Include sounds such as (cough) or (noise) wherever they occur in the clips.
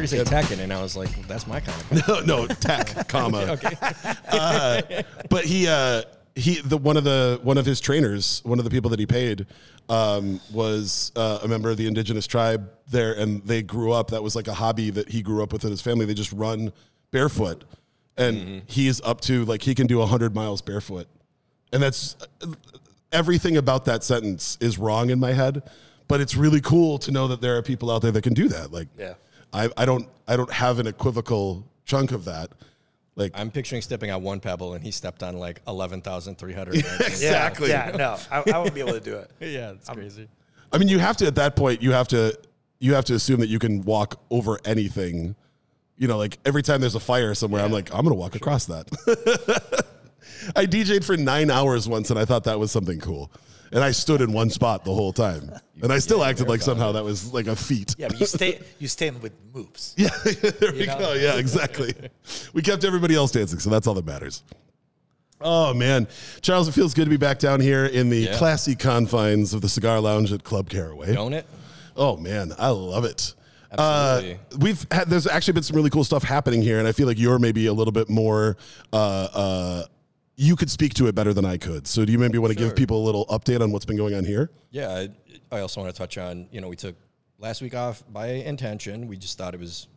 heard you say Tekken, and I was like, that's my kind of. (laughs) no, no, tech, (laughs) comma. okay. Uh, but he, uh, he, the one of the one of his trainers, one of the people that he paid, um, was uh, a member of the indigenous tribe there, and they grew up. That was like a hobby that he grew up with in his family. They just run barefoot, and he's up to like he can do hundred miles barefoot, and that's everything about that sentence is wrong in my head. But it's really cool to know that there are people out there that can do that. Like, Yeah. I, I don't I don't have an equivocal chunk of that. Like I'm picturing stepping on one pebble, and he stepped on like eleven thousand three hundred. (laughs) Exactly. Yeah, yeah no, I, I wouldn't be able to do it. (laughs) yeah, it's crazy. I mean, you have to at that point. You have to you have to assume that you can walk over anything. You know, like every time there's a fire somewhere, I'm like, I'm gonna walk across that. (laughs) I DJ'd for nine hours once, and I thought that was something cool. And I stood in one spot the whole time, and I still yeah, acted like we go. somehow that was like a feat. Yeah, but you stay you stand with moops. (laughs) Yeah, there we know? go. Yeah, exactly. We kept everybody else dancing, so that's all that matters. Oh man, Charles, it feels good to be back down here in the Yeah. classy confines of the cigar lounge at Club Caraway. Don't it? Oh man, I love it. Absolutely. Uh, we've had there's actually been some really cool stuff happening here, and I feel like you're maybe a little bit more. Uh, uh, you could speak to it better than I could. So, do you maybe want to give people a little update on what's been going on here? Yeah, I, I also want to touch on, you know, we took last week off by intention. We just thought it was,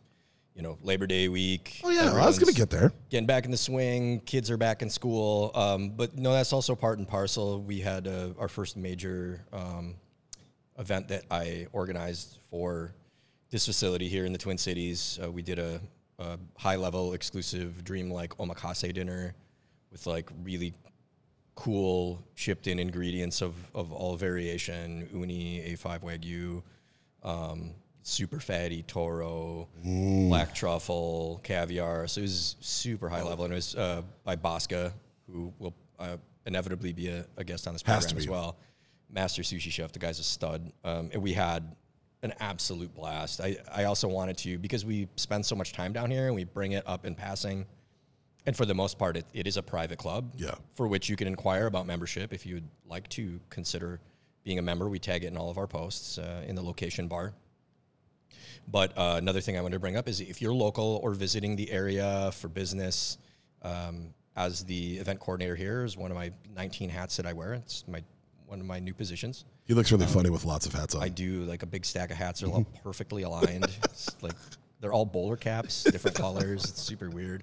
you know, Labor Day week. Oh yeah, I was going to get there. Getting back in the swing, kids are back in school. Um, but no, that's also part and parcel. We had uh, our first major um, event that I organized for this facility here in the Twin Cities. Uh, we did a, a high level exclusive dream-like omakase dinner with like really cool shipped in ingredients of, of all variation. Uni a5 wagyu um, super fatty toro black truffle caviar. So it was super high level. And it was uh, by bosca who will uh, inevitably be a, a guest on this program as well. Master sushi chef the guy's a stud. Um, and we had an absolute blast. I, I also wanted to because we spend so much time down here and we bring it up in passing and for the most part, it, it is a private club. Yeah. For which you can inquire about membership if you would like to consider being a member. We tag it in all of our posts uh, in the location bar. But uh, another thing I wanted to bring up is if you're local or visiting the area for business, um, as the event coordinator here is one of my 19 hats that I wear. It's my one of my new positions. He looks really funny with lots of hats on. I do like a big stack of hats. They're all (laughs) perfectly aligned. It's like they're all bowler caps, different (laughs) colors. It's super weird.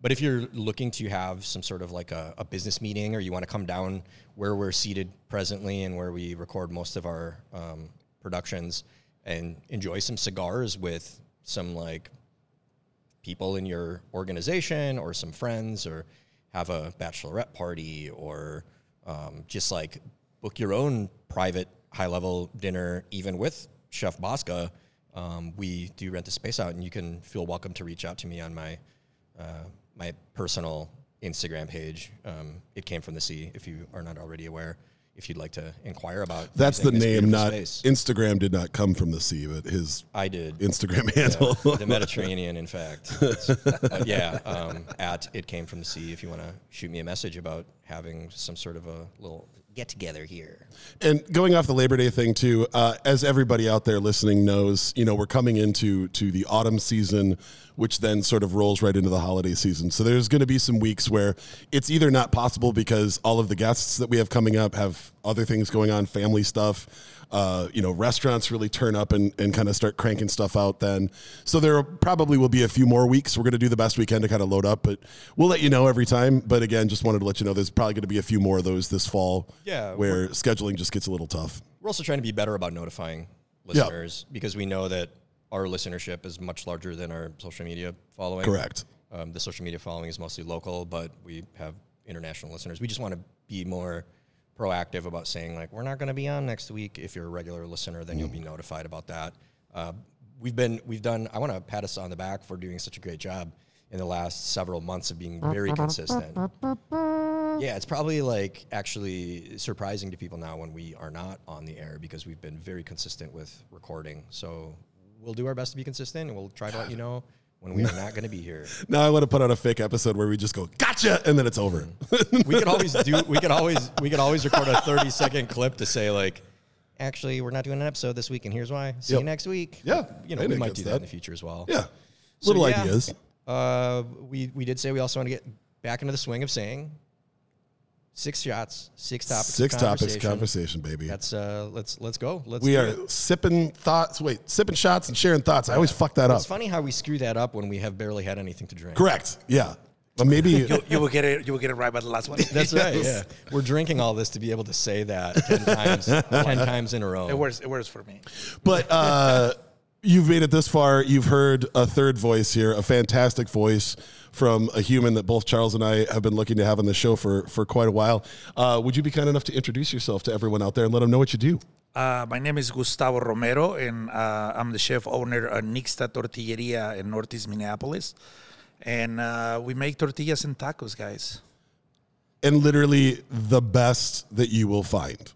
But if you're looking to have some sort of like a, a business meeting, or you want to come down where we're seated presently and where we record most of our um, productions, and enjoy some cigars with some like people in your organization or some friends or have a bachelorette party or um, just like book your own private high level dinner even with chef bosca um, we do rent the space out and you can feel welcome to reach out to me on my uh, my personal instagram page um, it came from the sea if you are not already aware if you'd like to inquire about That's the name, not space. Instagram. Did not come from the sea, but his i did Instagram handle. the Mediterranean, in fact. (laughs) Uh, yeah, um, at it came from the sea. If you want to shoot me a message about having some sort of a little get together here. And going off the Labor Day thing too, uh, as everybody out there listening knows, you know we're coming into to the autumn season, which then sort of rolls right into the holiday season. So there's going to be some weeks where it's either not possible because all of the guests that we have coming up have other things going on, family stuff. Uh, you know, restaurants really turn up and, and kind of start cranking stuff out then. So there probably will be a few more weeks. We're going to do the best we can to kind of load up, but we'll let you know every time. But again, just wanted to let you know there's probably going to be a few more of those this fall Yeah, where scheduling just gets a little tough. We're also trying to be better about notifying listeners because we know that our listenership is much larger than our social media following. Correct. Um, the social media following is mostly local, but we have international listeners. We just want to be more proactive about saying like we're not going to be on next week. If you're a regular listener, then you'll be notified about that. Uh, we've been we've done. I want to pat us on the back for doing such a great job in the last several months of being very consistent. Yeah, it's probably like actually surprising to people now when we are not on the air because we've been very consistent with recording. So we'll do our best to be consistent and we'll try to let you know when we are not going to be here. (laughs) Now I want to put out a fake episode where we just go gotcha and then it's over. We could always do we could always (laughs) we could always record a 30 second clip to say like actually, we're not doing an episode this week, and here's why. See Yep. you next week. Yeah, you know, we might do that. that. in the future as well. Yeah. So, Little yeah, ideas. Uh, we we did say we also want to get back into the swing of saying six shots, six topics, of Six topics conversation. conversation, baby. That's uh, let's let's go. Let's. we are it. sipping thoughts. Wait, sipping shots and sharing thoughts. I always fuck that up. It's funny how we screw that up when we have barely had anything to drink. Correct. Yeah. But maybe You, you will get it. You will get it right by the last one. (laughs) That's right. Yeah, we're drinking all this to be able to say that ten times, (laughs) ten times in a row. It works. It works for me. But uh, (laughs) you've made it this far. You've heard a third voice here, a fantastic voice from a human that both Charles and I have been looking to have on the show for, for quite a while. Uh, would you be kind enough to introduce yourself to everyone out there and let them know what you do? Uh, my name is Gustavo Romero, and uh, I'm the chef owner of Nixta Tortilleria in Northeast Minneapolis. And uh, we make tortillas and tacos, guys. And literally the best that you will find.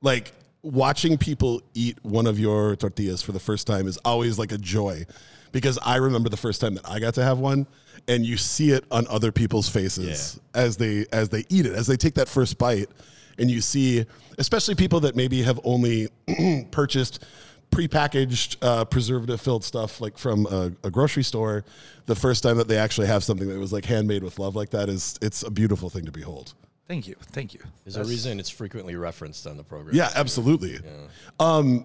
Like watching people eat one of your tortillas for the first time is always like a joy because I remember the first time that I got to have one and you see it on other people's faces as they as they eat it as they take that first bite and you see especially people that maybe have only (clears throat) purchased prepackaged uh, preservative filled stuff like from a, a grocery store the first time that they actually have something that was like handmade with love like that is it's a beautiful thing to behold Thank you. Thank you. There's a reason it's frequently referenced on the program. yeah absolutely um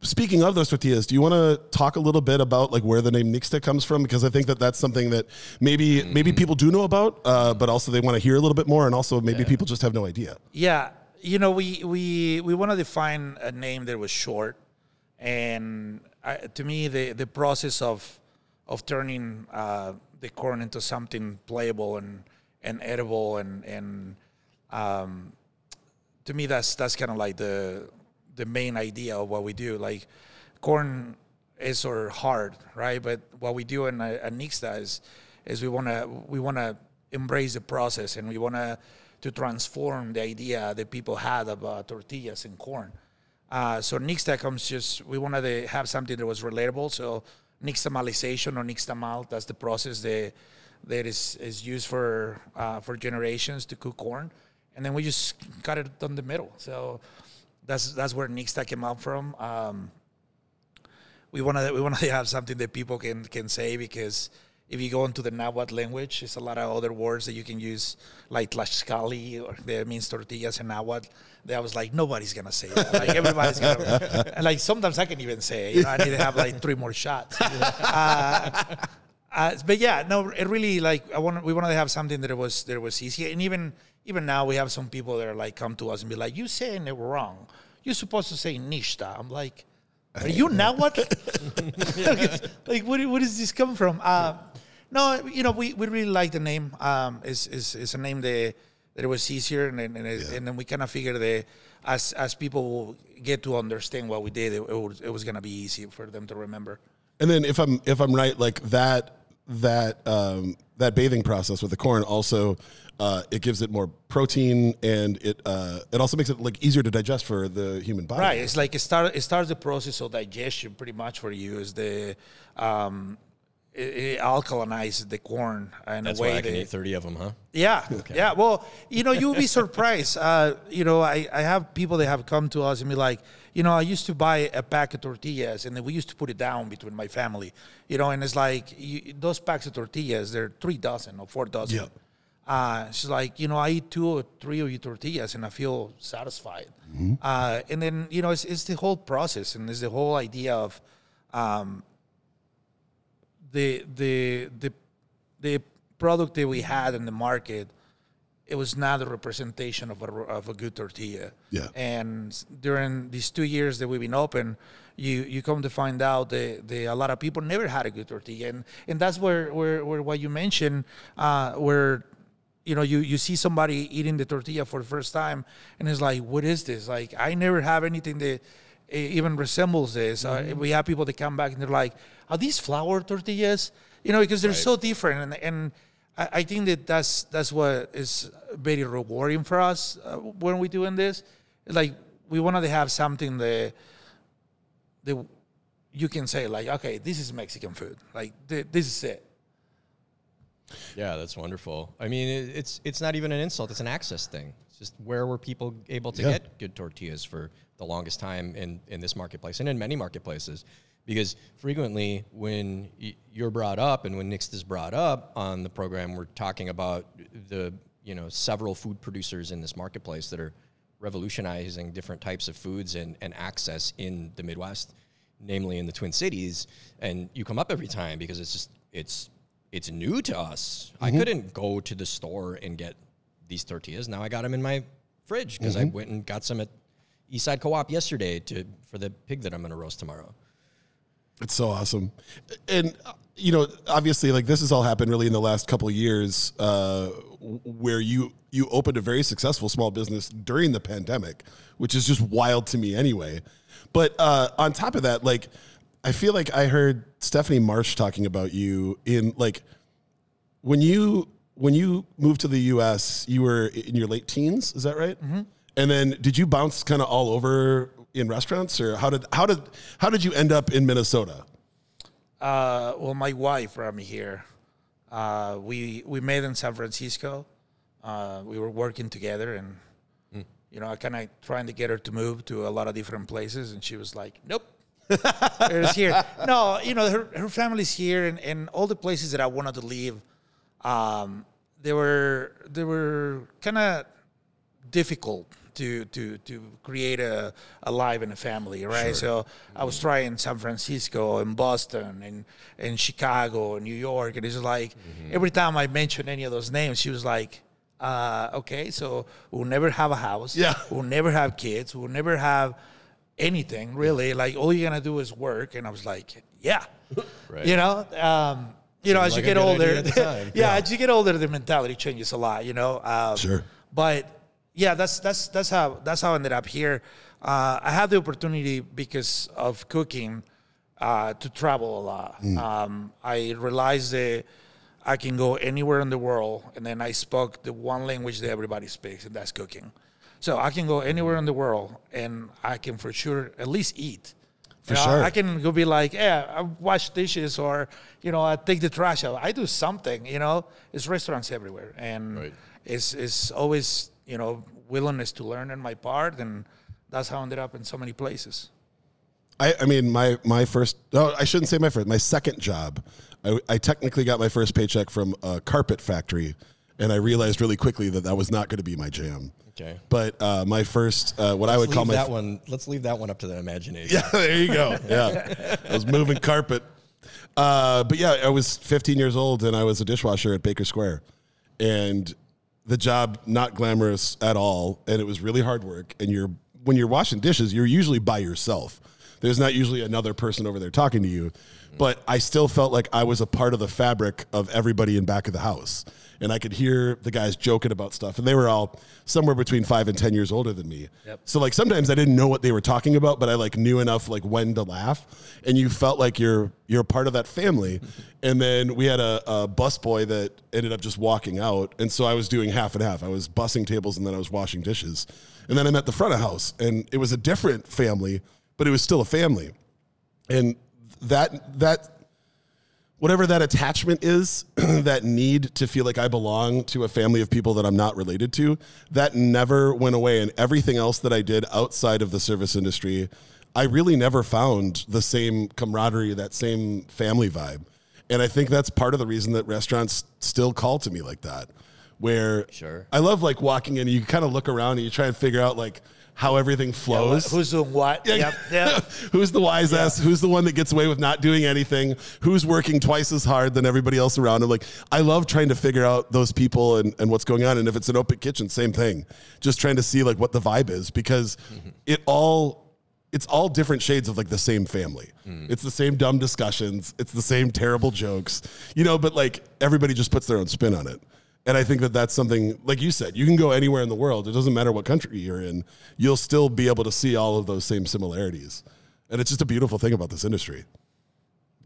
speaking of those tortillas do you want to talk a little bit about like where the name nixta comes from? Because i think that that's something that maybe maybe people do know about uh, but also they want to hear a little bit more and also maybe people just have no idea. Yeah, you know, we we we want to define a name that was short, and I, to me, the the process of of turning uh, the corn into something playable and and edible and and um, to me, that's that's kind of like the the main idea of what we do. Like corn is of hard, right? But what we do in Nixta is is we want to we want to embrace the process and we want to to transform the idea that people had about tortillas and corn. Uh, so Nixta comes just we wanted to have something that was relatable. So nixtamalization or nixtamal, that's the process that that is, is used for uh, for generations to cook corn, and then we just cut it down the middle. So that's that's where Nixta came out from. Um, we want to we want to (laughs) have something that people can can say because if you go into the Nahuatl language, there's a lot of other words that you can use, like tlaxcalli, or that means tortillas in Nahuatl. That I was like, nobody's gonna say that. Like everybody's gonna, (laughs) and like sometimes I can even say, it. you know, I need to have like three more shots. (laughs) Uh, uh, but yeah, no, it really like I want we wanted to have something that it was that it was easy, and even even now we have some people that are like come to us and be like, "You saying it wrong? You're supposed to say nishta." I'm like, (laughs) "Are you now what? (laughs) like, what where does this come from?" Uh, no, you know, we, we really like the name. Um, it's, it's, it's a name that that it was easier, and and, and, it- and then we kind of figured that as as people get to understand what we did, it, it was, it was gonna be easy for them to remember. And then if I'm if I'm right, like that that um, that bathing process with the corn also uh, it gives it more protein and it uh, it also makes it like easier to digest for the human body. Right. It's like it start it starts the process of digestion pretty much for you. Is the um, it, it alkalinizes the corn in That's a way why I can that eat 30 of them, huh? yeah, (laughs) yeah. Well, you know, you'll be surprised. (laughs) Uh, you know, I, I have people that have come to us and be like, you know, I used to buy a pack of tortillas and then we used to put it down between my family. You know, and it's like you, those packs of tortillas, they're three dozen or four dozen. Yeah. Uh, she's like, you know, I eat two or three of your tortillas and I feel satisfied. Uh, and then, you know, it's, it's the whole process and it's the whole idea of um, the the the the product that we had in the market it was not a representation of a, of a good tortilla. Yeah. And during these two years that we've been open, you you come to find out that, that a lot of people never had a good tortilla, and and that's where where, where what you mentioned, uh, where you know you you see somebody eating the tortilla for the first time, and it's like, what is this? Like I never have anything that e- even resembles this. Uh, we have people that come back and they're like, are these flour tortillas? You know, because they're so different, and and I, I think that that's that's what is very rewarding for us uh, when we're doing this. Like we wanted to have something that that you can say like, okay, this is Mexican food. Like th- this is it. Yeah, that's wonderful. I mean, it, it's it's not even an insult; it's an access thing. It's just where were people able to Yeah. get good tortillas for the longest time in, in this marketplace and in many marketplaces? Because frequently, when y- you're brought up and when Nixta is brought up on the program, we're talking about the you know several food producers in this marketplace that are revolutionizing different types of foods and, and access in the Midwest, namely in the Twin Cities. And you come up every time because it's just it's it's new to us. I couldn't go to the store and get these tortillas. Now I got them in my fridge because I went and got some at Eastside Co-op yesterday to for the pig that I'm going to roast tomorrow. It's so awesome, and uh, you know, obviously, like this has all happened really in the last couple of years, uh, where you you opened a very successful small business during the pandemic, which is just wild to me anyway. But uh, on top of that, like I feel like I heard Stephanie March talking about you in like when you when you moved to the U.S. You were in your late teens, is that right? Mm-hmm. And then did you bounce kind of all over in restaurants, or how did how did how did you end up in Minnesota? Uh, well, my wife brought me here. Uh, we we met in San Francisco. Uh, we were working together, and you know, I kind of trying to get her to move to a lot of different places, and she was like, "Nope." It's here. No, you know, her, her family's here, and, and all the places that I wanted to leave, um, they were they were kind of difficult to to to create a, a life and a family, right? So I was trying San Francisco and Boston and and Chicago and New York, and it's like every time I mentioned any of those names, she was like, uh, "Okay, so we'll never have a house, Yeah. we'll never have kids, we'll never have anything really. Like all you're gonna do is work." And I was like, "Yeah." (laughs) Right. You know, um, you know, as like you get older, idea at the (laughs) time. yeah, as you get older, the mentality changes a lot. You know, um, Sure. But yeah, that's that's that's how that's how I ended up here. Uh, I had the opportunity because of cooking uh, to travel a lot. Um, I realized that I can go anywhere in the world, and then I spoke the one language that everybody speaks, and that's cooking. So I can go anywhere in the world, and I can for sure at least eat. For You know, sure. I can go be like, yeah, I wash dishes or, you know, I take the trash out. I do something, you know. It's restaurants everywhere. And Right. it's, it's always, you know, willingness to learn on my part. And that's how I ended up in so many places. I, I mean, my my first. No, I shouldn't say my first. My second job. I, I technically got my first paycheck from a carpet factory, and I realized really quickly that that was not going to be my jam. Okay. But uh, my first, uh, what I would Let's call leave my that one. Let's leave that one up to the imagination. Yeah, (laughs) there you go. Yeah, I was moving carpet. Uh, but yeah, I was 15 years old and I was a dishwasher at Baker Square, and the job not glamorous at all, and it was really hard work. And you're when you're washing dishes, you're usually by yourself. There's not usually another person over there talking to you, but I still felt like I was a part of the fabric of everybody in back of the house. And I could hear the guys joking about stuff, and they were all somewhere between five and ten years older than me. Yep. So like sometimes I didn't know what they were talking about, but I like knew enough like when to laugh, and you felt like you're you're part of that family. (laughs) And then we had a, a bus boy that ended up just walking out, and so I was doing half and half. I was bussing tables and then I was washing dishes, and then I met the front of house, and it was a different family, but it was still a family, and that that whatever that attachment is, (clears throat) that need to feel like I belong to a family of people that I'm not related to, that never went away. And everything else that I did outside of the service industry, I really never found the same camaraderie, that same family vibe. And I think that's part of the reason that restaurants still call to me like that. Where Sure. I love like walking in you kind of look around and you try and figure out like how everything flows. Who's the what? Yep. Yep. (laughs) who's the wise ass? Who's the one that gets away with not doing anything? Who's working twice as hard than everybody else around him? Like, I love trying to figure out those people and, and what's going on. And if it's an open kitchen, same thing. Just trying to see like what the vibe is because mm-hmm. it all it's all different shades of like the same family. Mm. It's the same dumb discussions. It's the same terrible jokes, you know. But like everybody just puts their own spin on it. And I think that that's something, like you said, you can go anywhere in the world. It doesn't matter what country you're in. You'll still be able to see all of those same similarities. And it's just a beautiful thing about this industry.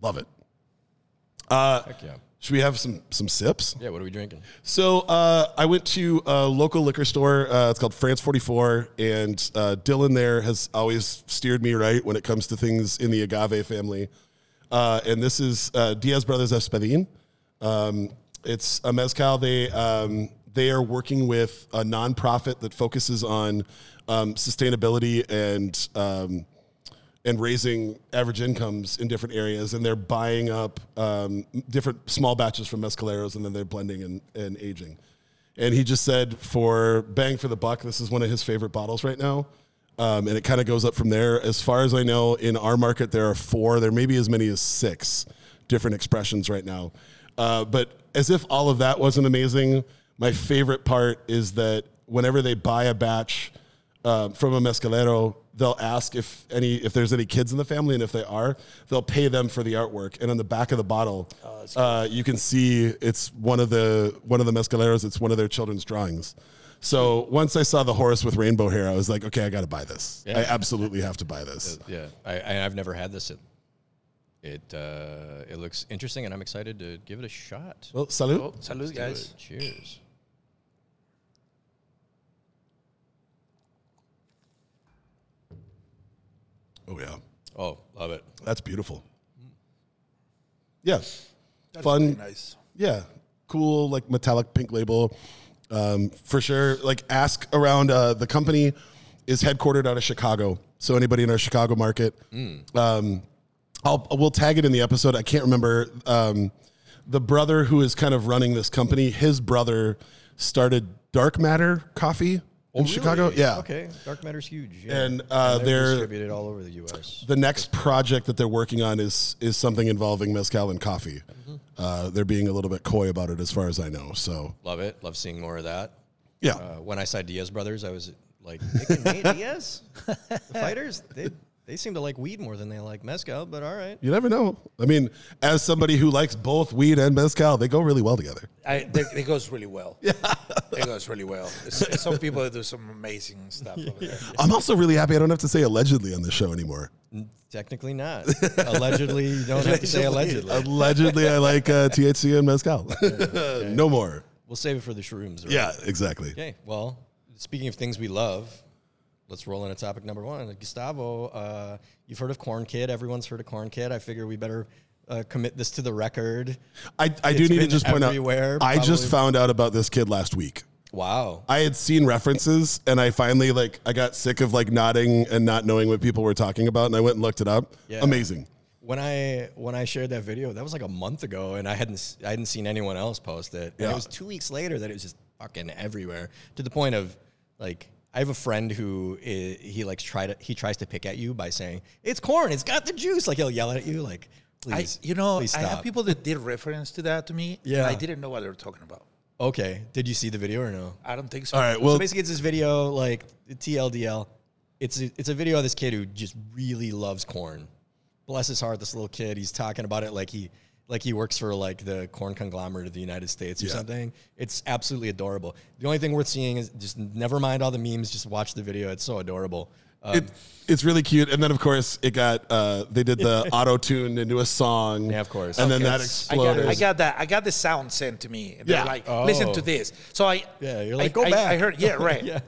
Love it. Heck yeah. Should we have some some sips? Yeah. What are we drinking? So uh, I went to a local liquor store. Uh, it's called France 44, and uh, Dylan there has always steered me right when it comes to things in the agave family. Uh, and this is uh, Diaz Brothers Espadin. Um, it's a mezcal. They um, they are working with a nonprofit that focuses on um, sustainability and um, and raising average incomes in different areas, and they're buying up um, different small batches from mezcaleros, and then they're blending and, and aging. And he just said, for bang for the buck, this is one of his favorite bottles right now. Um, and it kind of goes up from there. As far as I know, in our market, there are four, there may be as many as six different expressions right now. Uh, but as if all of that wasn't amazing, my favorite part is that whenever they buy a batch uh, from a mezcalero, they'll ask if any if there's any kids in the family, and if they are, they'll pay them for the artwork. And on the back of the bottle, uh, you can see it's one of the one of the mezcaleros. It's one of their children's drawings. So once I saw the horse with rainbow hair, I was like, okay, I got to buy this. Yeah. I absolutely have to buy this. Yeah, I, I, I've never had this. It it, uh, it looks interesting, and I'm excited to give it a shot. Well, salute. Oh, salute, Let's guys. Cheers. Oh yeah, Oh, love it. that's beautiful. Yeah, That's fun. really nice. Yeah, cool, like metallic pink label, um, for sure. Like, ask around. Uh, the company is headquartered out of Chicago, so anybody in our Chicago market, um, I'll we'll tag it in the episode. I can't remember um, the brother who is kind of running this company. His brother started Dark Matter Coffee in Chicago. Yeah, Okay. Dark matter's huge. Yeah. And, uh, they're- distributed all over the U.S. the next project that they're working on is is something involving mezcal and coffee. Uh, they're being a little bit coy about it, as far as I know. So Love it. Love seeing more of that. yeah, Uh, when I saw Diaz brothers, I was like, Nick and Nate Diaz, the fighters. They they seem to like weed more than they like mezcal, but all right. you never know. I mean, as somebody who likes both weed and mezcal, they go really well together. I, they, it goes really well. (laughs) Yeah, it goes really well. It's- some people do some amazing stuff over there. (laughs) I'm also really happy I don't have to say allegedly on this show anymore. Technically not. allegedly, you don't have to say allegedly. allegedly, I like uh, (laughs) THC and mezcal. no more. We'll save it for the shrooms. Right? Yeah, exactly. Okay. Well, speaking of things we love, let's roll into topic number one. Gustavo, uh, you've heard of Corn Kid. Everyone's heard of Corn Kid. I figure we better uh, commit this to the record. I, I do need to just point out. I just found out about this kid last week. Wow. I had seen references and I finally like I got sick of like nodding and not knowing what people were talking about and I went and looked it up. Yeah. Amazing. When I when I shared that video, that was like a month ago, and I hadn't I hadn't seen anyone else post it. And Yeah. it was two weeks later that it was just fucking everywhere to the point of like I have a friend who he likes try to he tries to pick at you by saying it's corn, it's got the juice. Like he'll yell at you like, I, please, you know, please I have people that did reference to that to me. Yeah. I didn't know what they were talking about. Okay, did you see the video or no? I don't think so. All right. Well, so basically, it's this video like TLDL. It's a, it's a video of this kid who just really loves corn. Bless his heart, this little kid. He's talking about it like he like he works for like the corn conglomerate of the United States or Yeah. something. It's absolutely adorable. The only thing worth seeing is just never mind all the memes. Just watch the video. It's so adorable. Um, it, it's really cute. And then of course it got uh, they did the (laughs) auto tune into a song. Yeah, of course. And then Okay, that I got, exploded. I got that. I got the sound sent to me. They're Yeah. like, listen Oh. to this. So I, Yeah, you're I- like, "Go I, back." I heard, yeah, (laughs) right. Yeah.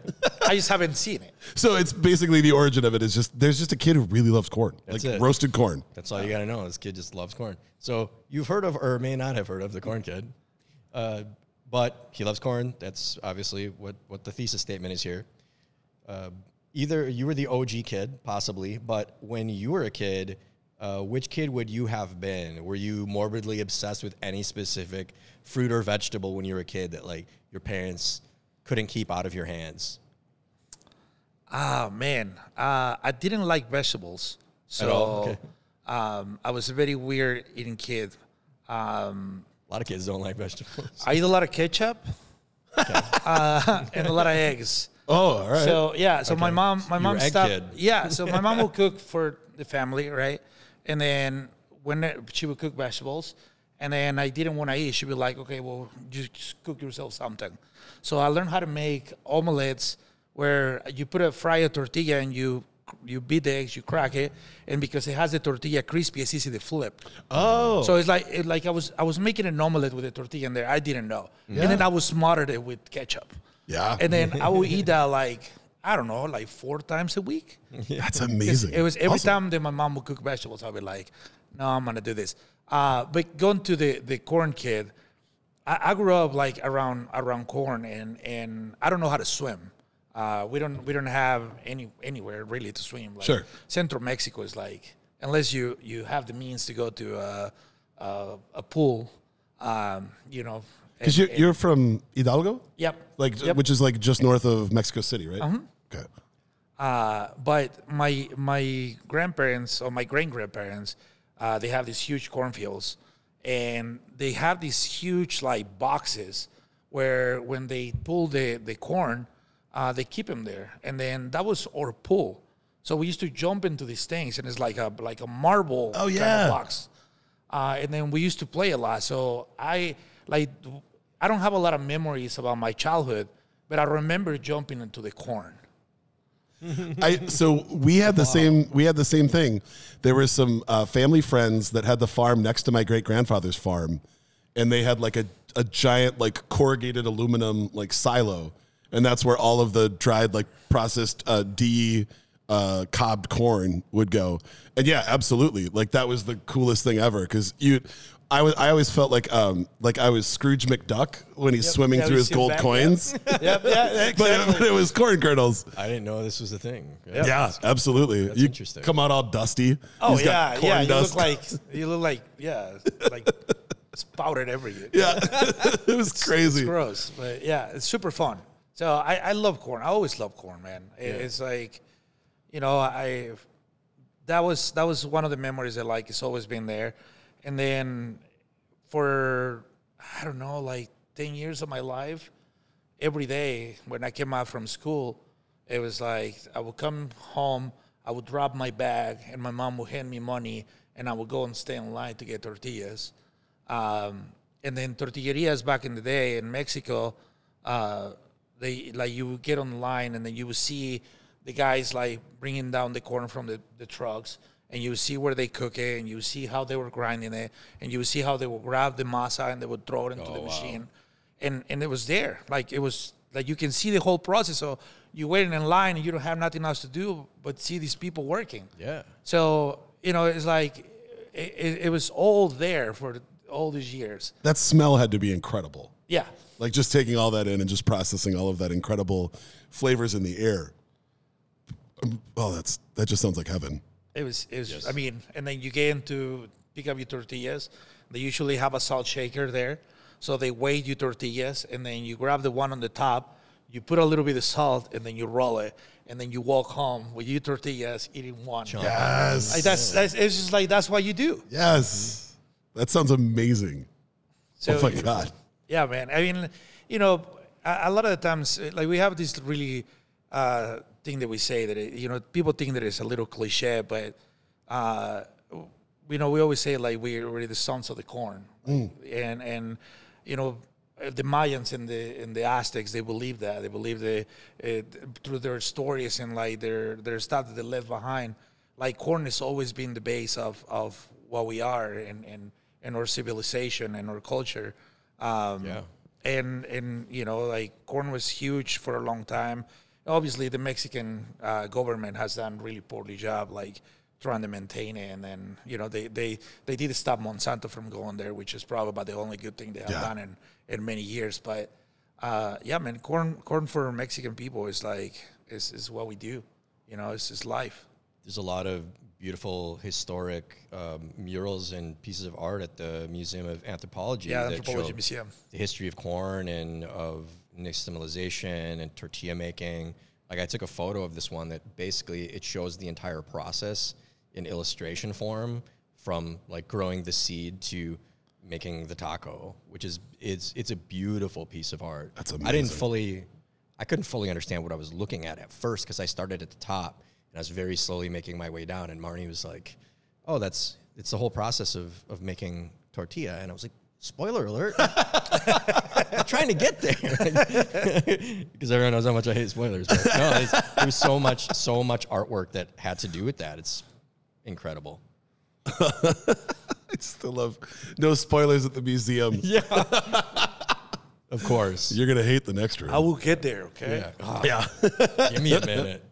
I just haven't seen it. so it's basically the origin of it is just there's just a kid who really loves corn. That's like it. roasted corn. That's all you got to know. This kid just loves corn. So you've heard of, or may not have heard of, the corn kid, uh, but he loves corn. That's obviously what what the thesis statement is here. Uh, either you were the OG kid, possibly, but when you were a kid, uh, which kid would you have been? Were you morbidly obsessed with any specific fruit or vegetable when you were a kid that like your parents couldn't keep out of your hands? Ah, man. Uh, I didn't like vegetables. So? Okay. um, I was a very weird eating kid. Um, A lot of kids don't like vegetables. I eat a lot of ketchup uh, (laughs) and a lot of eggs. Oh, all right. So yeah, so my mom, my mom stopped. kid. Yeah, so my mom will (laughs) cook for the family, right? And then when she would cook vegetables, and then I didn't want to eat, she'd be like, "Okay, well, just, cook yourself something." So I learned how to make omelets, where you put a fry a tortilla and you you beat the eggs, you crack it, and because it has the tortilla crispy, it's easy to flip. oh. So it's like it, like I was I was making an omelet with a tortilla in there. I didn't know, and then I was smothered it with ketchup. Yeah. And then I would eat (laughs) that like I don't know, like four times a week. That's amazing. It was every Awesome. time that my mom would cook vegetables, I'd be like, "No, I'm gonna do this." Uh, but going to the the corn kid, I, I grew up like around around corn, and and I don't know how to swim. Uh, we don't we don't have any anywhere really to swim. Like, Sure. Central Mexico is like unless you you have the means to go to a a, a pool, um, you know. Because you're, you're from Hidalgo, Yep. like Yep. which is like just north of Mexico City, right? Uh-huh. Okay. Uh, but my my grandparents or my great grandparents, uh, they have these huge cornfields, and they have these huge like boxes where when they pull the the corn, uh, they keep them there, and then that was our pool. So we used to jump into these things, and it's like a like a marble Oh, kind yeah. of box. Uh, and then we used to play a lot. So I like I don't have a lot of memories about my childhood, but I remember jumping into the corn. I so we had the same we had the same thing. There were some uh, family friends that had the farm next to my great grandfather's farm, and they had like a, a giant like corrugated aluminum like silo, and that's where all of the dried like processed uh, de uh, cobbed corn would go. And yeah, absolutely, like that was the coolest thing ever because you. I was. I always felt like um like I was Scrooge McDuck when he's swimming Yeah, through we his sit gold back, coins, (laughs) yep, yeah, (laughs) but, it, but it was corn kernels. I didn't know this was a thing. Yeah, absolutely. That's you interesting. come out all dusty. Oh He's got yeah, corn yeah. You dust. look like (laughs) you look like yeah, like spouted everywhere. yeah, it was It's crazy. gross, but yeah, it's super fun. So I, I love corn. I always love corn, man. It, It's like, you know, I that was that was one of the memories that like it's always been there, and then for I don't know, like ten years of my life, every day when I came out from school, it was like I would come home, I would drop my bag, and my mom would hand me money, and I would go and stay in line to get tortillas. Um, and then tortillerias back in the day in Mexico, uh, they like you would get on the line, and then you would see the guys like bringing down the corn from the, the trucks, and you see where they cook it, and you see how they were grinding it, and you see how they would grab the masa and they would throw it into the machine and and it was there. Like it was like you can see the whole process. So you're waiting in line and you don't have nothing else to do but see these people working. Yeah. So you know it's like it, it, it was all there for all these years. That smell had to be incredible. Yeah. Like just taking all that in and just processing all of that incredible flavors in the air. Um, Oh, that's that just sounds like heaven. It was, it was I mean, and then you get into pick up your tortillas. They usually have a salt shaker there. So they weigh your tortillas and then you grab the one on the top, you put a little bit of salt and then you roll it. And then you walk home with your tortillas eating one. Yes. Like that's, that's it's just like that's what you do. yes. That sounds amazing. So oh my god. Yeah, man. I mean, you know, a, a lot of the times, uh, like we have this really uh, thing that we say that it, you know people think that it's a little cliche, but uh, you know we always say like we're, we're the sons of the corn, and and you know the Mayans and the and the Aztecs they believe that they believe that uh, through their stories and like their their stuff that they left behind, like corn has always been the base of of what we are and and and our civilization and our culture. Um, Yeah. And and you know like corn was huge for a long time. Obviously, the Mexican uh, government has done really poorly job like trying to maintain it, and then you know they they they did stop Monsanto from going there, which is probably about the only good thing they have Yeah. done in in many years. But uh, yeah, man, corn corn for Mexican people is like is is what we do. You know, it's just life. There's a lot of beautiful historic um, murals and pieces of art at the Museum of Anthropology. Yeah, Anthropology Museum. The history of corn and of nixtamalization and tortilla making. Like I took a photo of this one that basically it shows the entire process in illustration form from like growing the seed to making the taco, which is it's it's a beautiful piece of art. That's amazing. I didn't fully I couldn't fully understand what I was looking at at first because I started at the top and I was very slowly making my way down. And Marnie was like, "Oh, that's it's the whole process of of making tortilla," and I was like, "Spoiler alert!" (laughs) I'm trying to get there (laughs) because everyone knows how much I hate spoilers. But no, it's, there was so much so much artwork that had to do with that. It's incredible. (laughs) I still love no spoilers at the museum. Yeah, of course. You're gonna hate the next room. I will get there. Okay. Yeah, ah. yeah. give me a minute.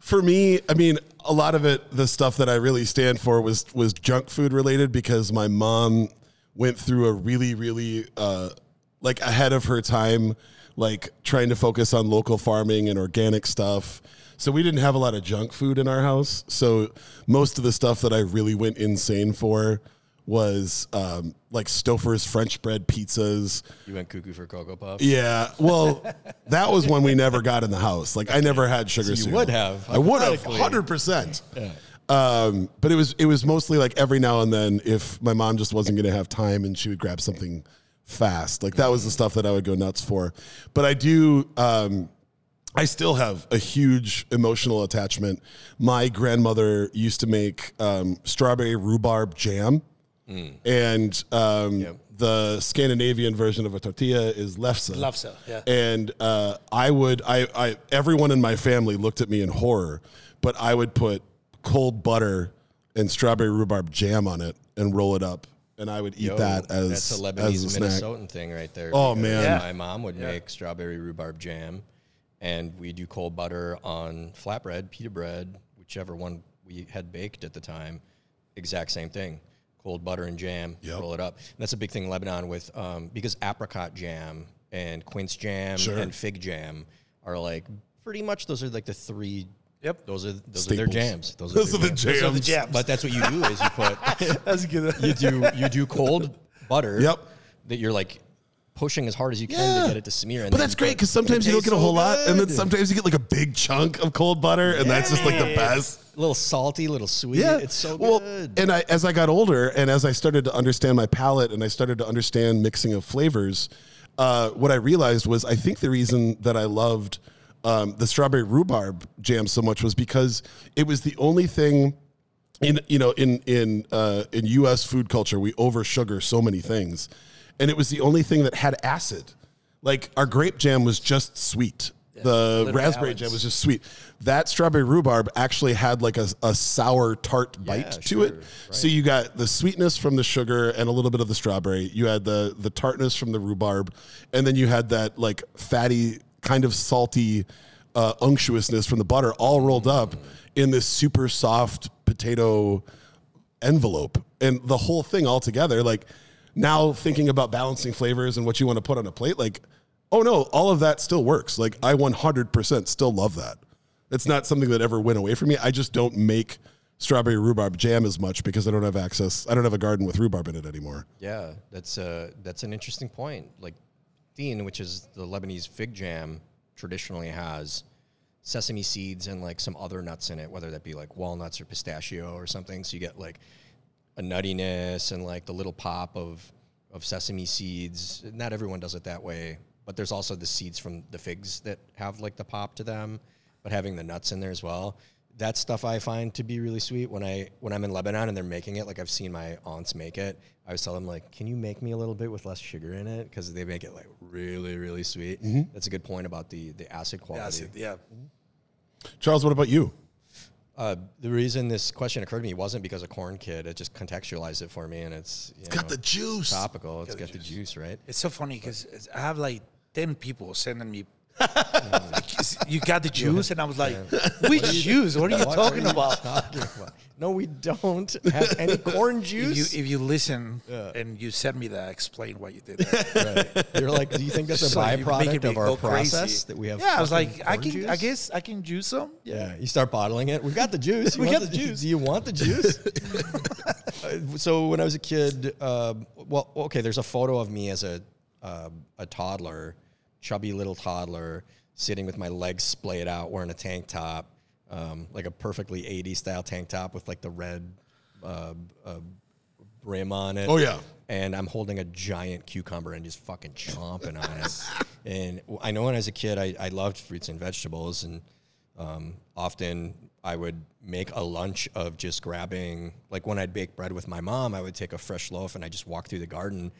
For me, I mean, a lot of it, the stuff that I really stand for was was junk food related because my mom went through a really, really uh, like ahead of her time, like trying to focus on local farming and organic stuff. So we didn't have a lot of junk food in our house. So most of the stuff that I really went insane for was um, like Stouffer's French bread pizzas. You went cuckoo for Cocoa Puffs? Yeah, well, that was one we never got in the house. Like I never had sugar you cereal. would have, I would have, hundred percent. Um, but it was it was mostly like every now and then if my mom just wasn't going to have time and she would grab something fast. Like that was the stuff that I would go nuts for. But I do. Um, I still have a huge emotional attachment. My grandmother used to make um, strawberry rhubarb jam, and um, Yep. the Scandinavian version of a tortilla is lefse. Lefse, yeah. And uh, I would, I, I, everyone in my family looked at me in horror, but I would put cold butter and strawberry rhubarb jam on it and roll it up, and I would eat Yo, that as that's a as Lebanese a snack. Minnesotan thing right there. Oh, man. Yeah. my mom would make strawberry rhubarb jam, and we do cold butter on flatbread, pita bread, whichever one we had baked at the time. Exact same thing, cold butter and jam. Yep. Roll it up. And that's a big thing in Lebanon with um, because apricot jam and quince jam Sure. and fig jam are like pretty much those are like the three. Yep. Those are those are their jams. Those, Those their are the Those are the jams. jams. But that's what you do is you put (laughs) That's good. (laughs) you do you do cold butter. Yep. That you're like pushing as hard as you can Yeah. to get it to smear. And But that's great because sometimes you don't get a whole so lot, and then sometimes you get like a big chunk of cold butter, and that's just like the best. a little salty, a little sweet. Yeah, it's so well, good. And I, as I got older, and as I started to understand my palate, and I started to understand mixing of flavors, uh, what I realized was I think the reason that I loved um, the strawberry rhubarb jam so much was because it was the only thing in you know in in uh, in U.S. food culture we over sugar so many things, and it was the only thing that had acid. Like our grape jam was just sweet. the raspberry jam was just sweet. That strawberry rhubarb actually had like a, a sour tart bite to sure, it. So you got the sweetness from the sugar and a little bit of the strawberry. You had the the tartness from the rhubarb, and then you had that like fatty, kind of salty, uh, unctuousness from the butter, all rolled up in this super soft potato envelope, and the whole thing all together. Like now, thinking about balancing flavors and what you want to put on a plate, like oh no, all of that still works. Like I 100% still love that. It's not something that ever went away from me. I just don't make strawberry rhubarb jam as much because I don't have access. I don't have a garden with rhubarb in it anymore. yeah, that's uh that's an interesting point. Like Which is the Lebanese fig jam, traditionally has sesame seeds and like some other nuts in it, whether that be like walnuts or pistachio or something. So you get like a nuttiness and like the little pop of of sesame seeds. Not everyone does it that way, but there's also the seeds from the figs that have like the pop to them, but having the nuts in there as well. That stuff I find to be really sweet when I when I'm in Lebanon and they're making it. Like I've seen my aunts make it. I always tell them like, "Can you make me a little bit with less sugar in it?" Because they make it like really really sweet. That's a good point about the the acid quality. Acid, yeah. Charles, what about you? Uh, the reason this question occurred to me wasn't because of Corn Kid. It just contextualized it for me, and it's you Got know, the juice. topical. It's got the juice, right? It's so funny because I have like 10 people sending me, (laughs) you got the (laughs) juice? And I was like, which juice? What are you talking about? (laughs) No, we don't have any (laughs) corn If you, juice. if you listen and you send me that, explain why you did that. You're like, do you think that's a So you're making byproduct me of our go process crazy. that we have? Yeah, I was fucking like, I corn can, I juice? guess I can juice some. Yeah, you start bottling it. We got the juice. You We want got the juice. Do you want the juice? Uh, so when I was a kid, uh, well, okay, there's a photo of me as a uh, a toddler, chubby little toddler, sitting with my legs splayed out, wearing a tank top, um, like a perfectly 80s style tank top with like the red uh, uh, brim on it. Oh, yeah. And I'm holding a giant cucumber and just fucking chomping on it. (laughs) And I know when I was a kid, I, I loved fruits and vegetables, and um, often I would make a lunch of just grabbing, like when I'd bake bread with my mom, I would take a fresh loaf and I just walk through the garden.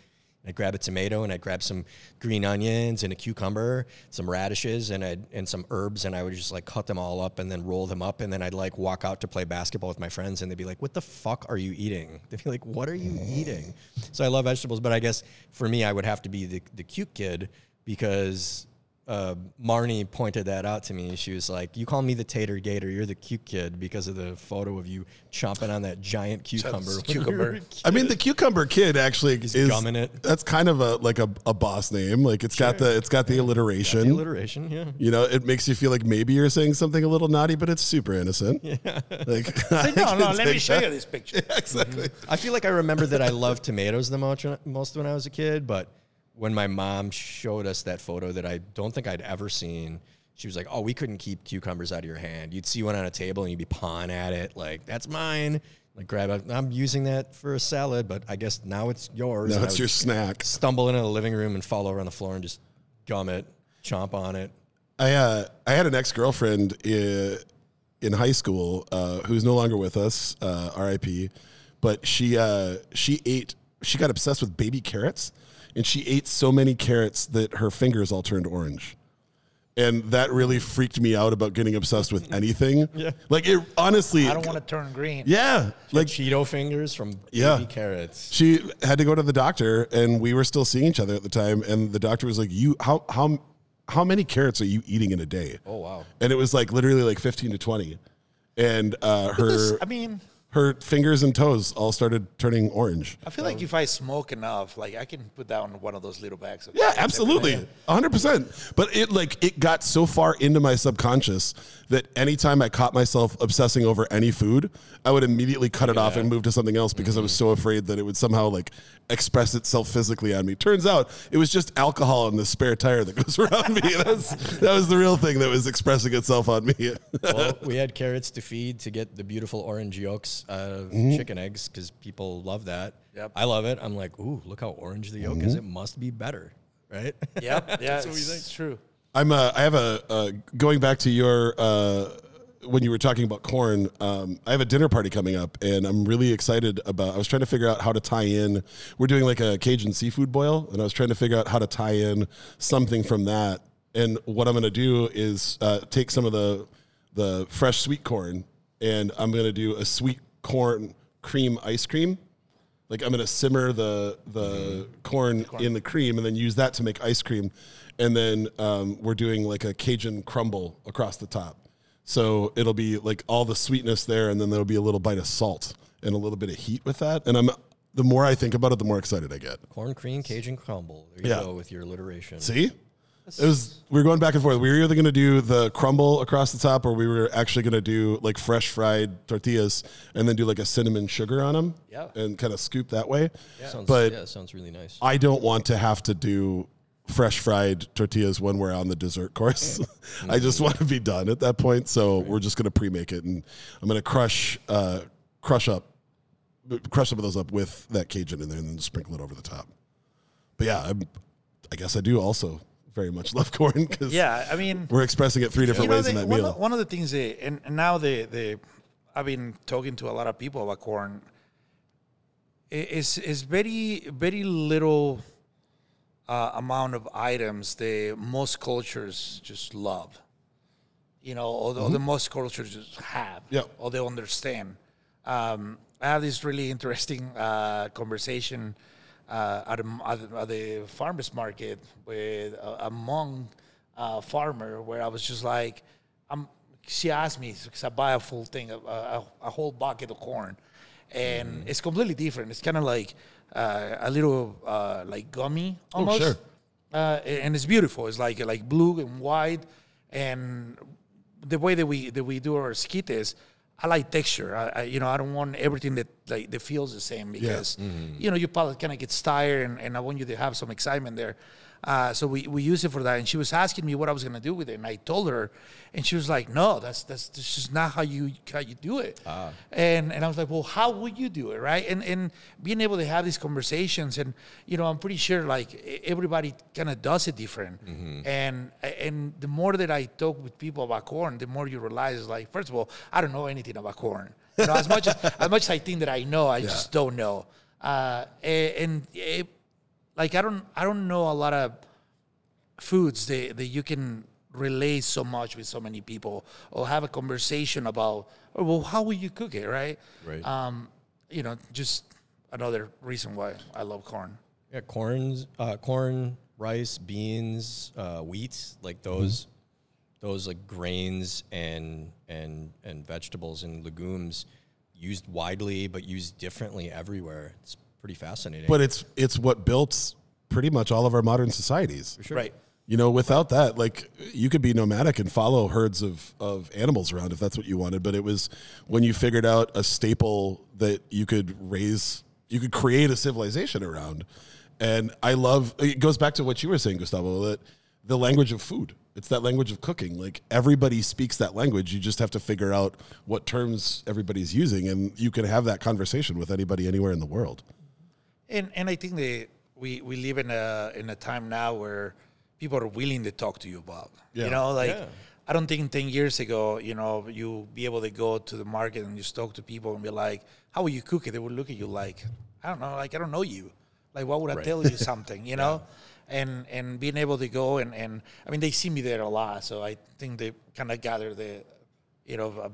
I'd grab a tomato and I'd grab some green onions and a cucumber, some radishes and I'd, and some herbs, and I would just like cut them all up and then roll them up, and then I'd like walk out to play basketball with my friends, and they'd be like, "What the fuck are you eating?" (laughs) They'd be like, "What are you mm. eating?" So I love vegetables, but I guess for me, I would have to be the the cute kid because uh, Marnie pointed that out to me. She was like, "You call me the tater gator. You're the cute kid because of the photo of you chomping on that giant cucumber." when you were cucumber. I mean, the cucumber kid actually is gumming it. That's kind of a like a, a boss name. Like it's got the it's got the alliteration. The alliteration, yeah. you know, it makes you feel like maybe you're saying something a little naughty, but it's super innocent. (laughs) Yeah. Like (laughs) I no, no, let me show that. you this picture. (laughs) Exactly. I feel like I remember that I loved tomatoes the most, most when I was a kid, but when my mom showed us that photo that I don't think I'd ever seen, she was like, "Oh, we couldn't keep cucumbers out of your hand. You'd see one on a table and you'd be pawing at it, like that's mine. Like grab it. I'm using that for a salad, but I guess now it's yours. No, And I it's your snack. stumble into the living room and fall over on the floor and just gum it, chomp on it. I uh, I had an ex girlfriend in, in high school uh, who's no longer with us, uh, R.I.P. But she uh, she ate she got obsessed with baby carrots, and she ate so many carrots that her fingers all turned orange. And that really freaked me out about getting obsessed with anything. (laughs) Yeah. Like it honestly I don't want to turn green. Yeah. Like Cheeto fingers from baby Yeah. carrots. she had to go to the doctor and we were still seeing each other at the time and the doctor was like you how how how many carrots are you eating in a day Oh wow. and it was like literally like 15 to 20 and uh, her This- I mean, her fingers and toes all started turning orange. I feel like if I smoke enough, like I can put down one of those little bags. Of yeah absolutely. 100% but it like it got so far into my subconscious that anytime i caught myself obsessing over any food i would immediately cut it off and move to something else because i was mm-hmm. so afraid that it would somehow like express itself physically on me turns out it was just alcohol in the spare tire that goes (laughs) around me that was, that was the real thing that was expressing itself on me well, (laughs) we had carrots to feed to get the beautiful orange yolks out of Mm-hmm. chicken eggs because people love that. Yep. I love it. I'm like, ooh, look how orange the yolk is. Mm-hmm. It must be better, right? Yep. (laughs) Yeah, what we think. it's true. I'm uh, I have a uh, going back to your uh, when you were talking about corn. Um, I have a dinner party coming up, and I'm really excited about. I was trying to figure out how to tie in. We're doing like a Cajun seafood boil, and I was trying to figure out how to tie in something from that. And what I'm going to do is uh, take some of the the fresh sweet corn, and I'm going to do a sweet corn cream ice cream. Like I'm gonna simmer the the corn, in the cream and then use that to make ice cream, and then um, we're doing like a Cajun crumble across the top. So it'll be like all the sweetness there, and then there'll be a little bite of salt and a little bit of heat with that. And I'm the more I think about it, the more excited I get. Corn cream Cajun crumble. There you Yeah. go with your alliteration. See, it was we were going back and forth. We were either gonna do the crumble across the top, or we were actually gonna do like fresh fried tortillas and then do like a cinnamon sugar on them, Yeah. and kind of scoop that way. Sounds, But- yeah, sounds really nice. I don't want to have to do fresh fried tortillas when we're on the dessert course. (laughs) I just want to be done at that point. So we're just going to pre-make it, and I'm going to crush, uh, crush up, crush some of those up with that Cajun in there, and then sprinkle it over the top. But yeah, I'm, I guess I do also very much love corn because Yeah, I mean, we're expressing it three different ways the- in that one, meal. Of, one of the things that, and, and now the the, I've been talking to a lot of people about corn. i- Is is very very little uh, amount of items that most cultures just love. You know, or the, or the most cultures just have, Yeah. or they understand. Um, I had this really interesting uh, conversation uh, at, a, at, the- at the farmers market with a, a Hmong uh, farmer, where I was just like, I'm. She asked me because I buy a full thing, a, a, a whole bucket of corn, and it's completely different. It's kind of like uh, a little uh, like gummy almost sure. uh, and it's beautiful. It's like like blue and white, and the way that we that we do our skites, I like texture. I, I you know I don't want everything that like that feels the same because you know your palate kind of gets tired, and, and I want you to have some excitement there. Uh, so we, we use it for that, and she was asking me what I was gonna do with it, and I told her, and she was like, "No, that's that's, that's just not how you how you do it." And and I was like, "Well, how would you do it, right?" And and being able to have these conversations, and you know, I'm pretty sure like everybody kind of does it different, and and the more that I talk with people about corn, the more you realize like, first of all, I don't know anything about corn. You know, as much as (laughs) as much as I think that I know, I just don't know. Uh, a- and it, like I don't I don't know a lot of foods that, that you can relate so much with so many people or have a conversation about oh, well how will you cook it right Right. um you know just another reason why I love corn Yeah, corn's uh, corn rice, beans, uh, wheat, like those those like grains and and and vegetables and legumes used widely but used differently everywhere. It's pretty fascinating. But it's it's what built pretty much all of our modern societies. Right. You know, without that, like you could be nomadic and follow herds of, of animals around if that's what you wanted. But it was when you figured out a staple that you could raise, you could create a civilization around. And I love it goes back to what you were saying, Gustavo, that the language of food. It's that language of cooking. Like everybody speaks that language. You just have to figure out what terms everybody's using, and you can have that conversation with anybody anywhere in the world. And and I think that we we live in a in a time now where people are willing to talk to you about. Yeah. You know, like Yeah. I don't think ten years ago, you know, you be able to go to the market and just talk to people and be like, "How will you cook it?" They would look at you like, "I don't know, like I don't know you. Like, why would I Right. tell you (laughs) something?" You know. And, and being able to go and, and I mean they see me there a lot so I think they kind of gather the you know uh,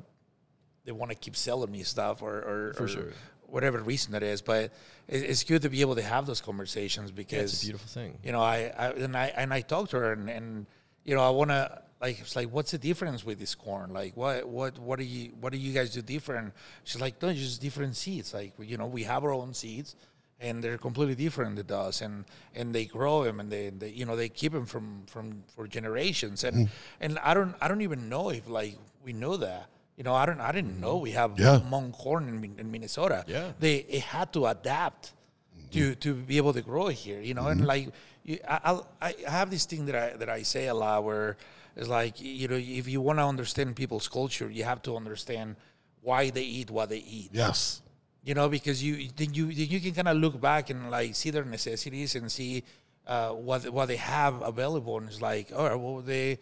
they want to keep selling me stuff or, or, For or sure. Whatever reason that is. But it, it's good to be able to have those conversations Yeah, because it's a beautiful thing. you know I, I and I and I talked to her and, and you know I want to like it's like what's the difference with this corn? Like what what what do you what do you guys do different? She's like no it's just different seeds. Like you know we have our own seeds and they're completely different than us and and they grow them and they, they you know they keep them from from for generations. And mm. and I don't I don't even know if like we know that you know I don't I didn't know mm-hmm. we have Yeah. Corn in, in Minnesota Yeah. they it had to adapt mm-hmm. to to be able to grow here, you know. And mm-hmm. like, you, I, I I have this thing that I that I say a lot where it's like, you know, if you want to understand people's culture, you have to understand why they eat what they eat. Yes. You know, because you then you then you can kind of look back and like see their necessities and see uh, what what they have available, and it's like, all right, well they.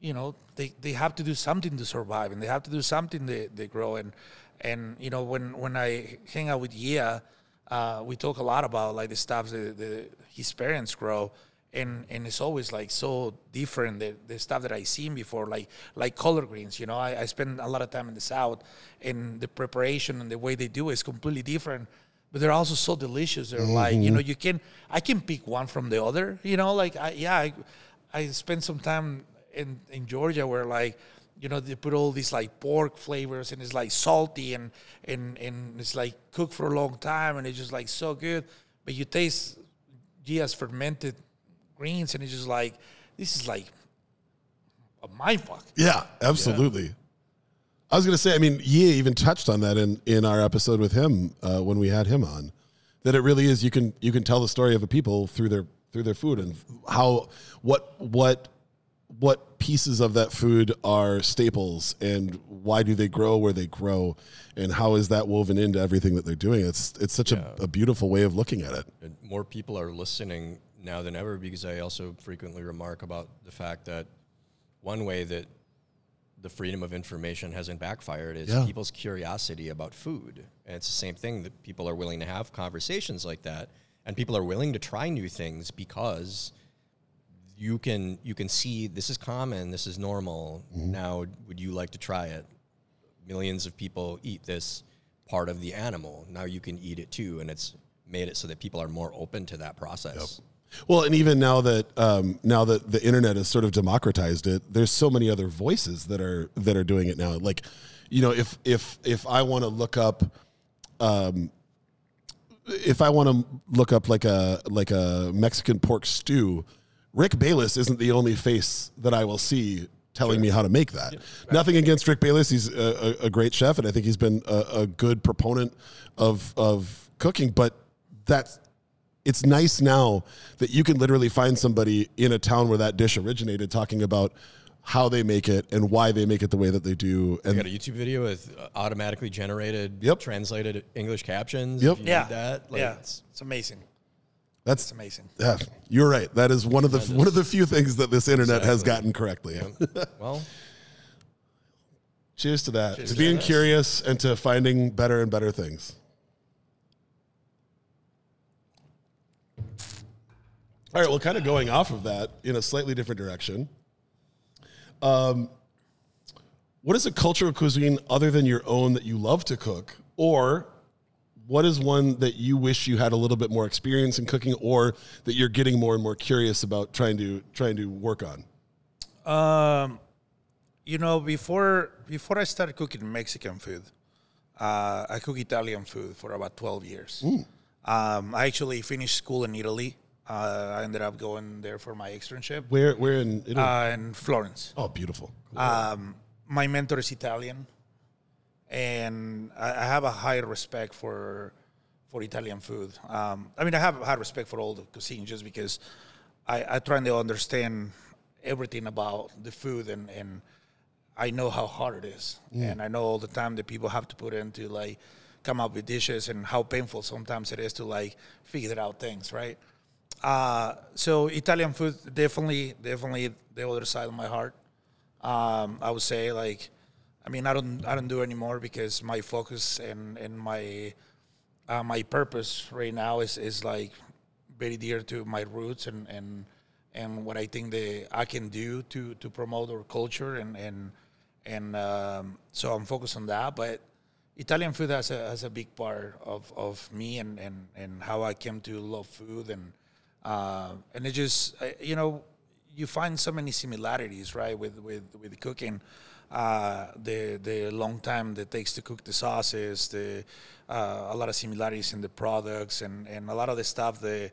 You know, they, they have to do something to survive, and they have to do something to, they grow. And and you know, when when I hang out with Yia, uh, we talk a lot about like the stuff that the, his parents grow and and it's always like so different the, the stuff that i seen before like like collard greens you know? I, I spend a lot of time in the south and the preparation and the way they do it is completely different but they're also so delicious. They're like you know you can i can pick one from the other you know? Like I, yeah I, I spent some time in in georgia where like you know they put all these like pork flavors and it's like salty and and and it's like cooked for a long time and it's just like so good but you taste Yia's fermented greens and it's just like this is like a mind fuck Yeah, absolutely. I was going to say, I mean, Ye even touched on that in, in our episode with him uh, when we had him on. That it really is you can you can tell the story of a people through their through their food and how what what what pieces of that food are staples and why do they grow where they grow and how is that woven into everything that they're doing. It's it's such a, a beautiful way of looking at it. And more people are listening now than ever because I also frequently remark about the fact that one way that the freedom of information hasn't backfired is Yeah. people's curiosity about food. And it's the same thing that people are willing to have conversations like that and people are willing to try new things because you can you can see this is common, this is normal. Now would you like to try it? Millions of people eat this part of the animal. Now you can eat it too and it's made it so that people are more open to that process. Well, and even now that um, now that the internet has sort of democratized it, there's so many other voices that are that are doing it now. Like, you know, if if if I want to look up, um, if I want to look up like a like a Mexican pork stew, Rick Bayless isn't the only face that I will see telling me how to make that. Nothing against Rick Bayless; he's a, a, a great chef, and I think he's been a, a good proponent of of cooking. But that's it's nice now that you can literally find somebody in a town where that dish originated talking about how they make it and why they make it the way that they do. And you got a YouTube video with uh, automatically generated, Yep. translated English captions. Yep. If you yeah need that. Like, yeah it's, it's amazing that's it's amazing yeah, you're right. That is one of the one of the few things that this internet has gotten correctly. (laughs) Well, Cheers to that. Cheers to being curious and to finding better and better things. All right, well, kind of going off of that in a slightly different direction. Um, what is a cultural cuisine other than your own that you love to cook, or what is one that you wish you had a little bit more experience in cooking, or that you're getting more and more curious about trying to trying to work on? Um, you know, before before I started cooking Mexican food, uh, I cooked Italian food for about twelve years. Um, I actually finished school in Italy. Uh, I ended up going there for my externship Where where in Italy? uh, in Florence. oh, beautiful. Um, my mentor is Italian, and I, I have a high respect for for Italian food. Um, I mean, I have a high respect for all the cuisine just because I, I try to understand everything about the food and, and I know how hard it is. And I know all the time that people have to put into like come up with dishes and how painful sometimes it is to like figure out things, right? Uh, so Italian food definitely, definitely the other side of my heart. Um, I would say like, I mean, I don't, I don't do anymore because my focus and, and my, uh, my purpose right now is, is like very dear to my roots and, and, and what I think that I can do to, to promote our culture and, and, and um, so I'm focused on that. But Italian food has a, has a big part of, of me and, and, and how I came to love food and uh, and it just you know you find so many similarities right with with with cooking uh, the the long time that takes to cook the sauces the uh, a lot of similarities in the products and and a lot of the stuff that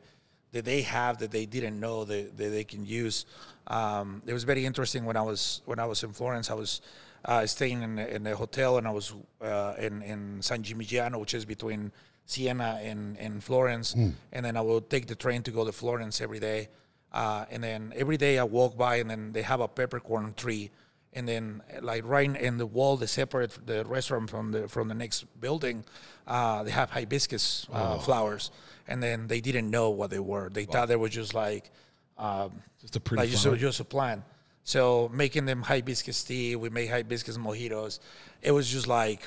that they have that they didn't know that, that they can use. Um, it was very interesting when I was when I was in Florence. I was uh, staying in, a- in a hotel and I was uh, in in San Gimignano which is between Siena and, and Florence, and then I would take the train to go to Florence every day. Uh, and then every day I walk by, and then they have a peppercorn tree, and then like right in the wall, they separate the restaurant from the from the next building. Uh, they have hibiscus uh, flowers, and then they didn't know what they were. They thought they were just like um, Just a pretty like just, just a plant. So making them hibiscus tea, we make hibiscus mojitos. It was just like,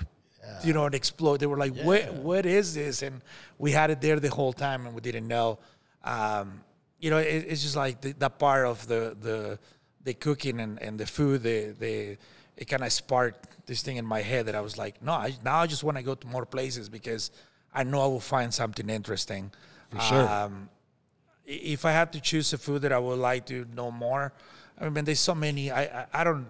you know, it explode. They were like, what, what is this? And we had it there the whole time and we didn't know. Um, you know, it, it's just like the, that part of the, the, the cooking and, and the food, the, the, it kind of sparked this thing in my head that I was like, no, I, now I just want to go to more places because I know I will find something interesting. For sure. Um, if I had to choose a food that I would like to know more, I mean, there's so many. I I, I don't.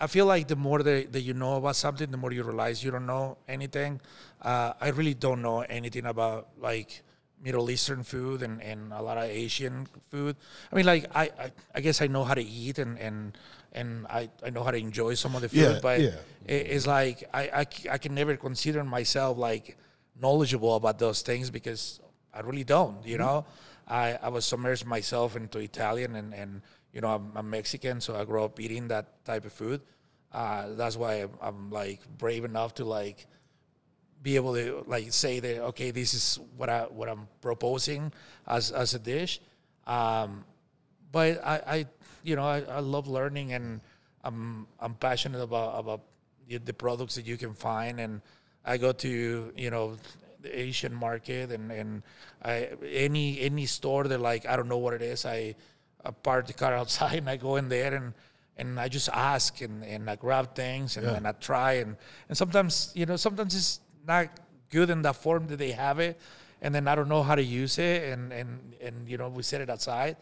I feel like the more that, that you know about something, the more you realize you don't know anything. Uh, I really don't know anything about like Middle Eastern food and, and a lot of Asian food. I mean, like I, I, I guess I know how to eat and and and I, I know how to enjoy some of the food, Yeah, but yeah. it- it's like I can never consider myself like knowledgeable about those things because I really don't, you know. I, I was submerged myself into Italian and, and you know, I'm, I'm Mexican, so I grew up eating that type of food. Uh, that's why I'm, I'm like brave enough to like be able to like say that okay, this is what I what I'm proposing as as a dish. Um, but I, I you know I, I love learning and I'm I'm passionate about about the, the products that you can find. And I go to you know the Asian market and and I any any store that like I don't know what it is I, I park the car (laughs) outside and I go in there and and I just ask and, and I grab things and, and I try. And and sometimes you know sometimes it's not good in the form that they have it and then I don't know how to use it and and and you know we set it outside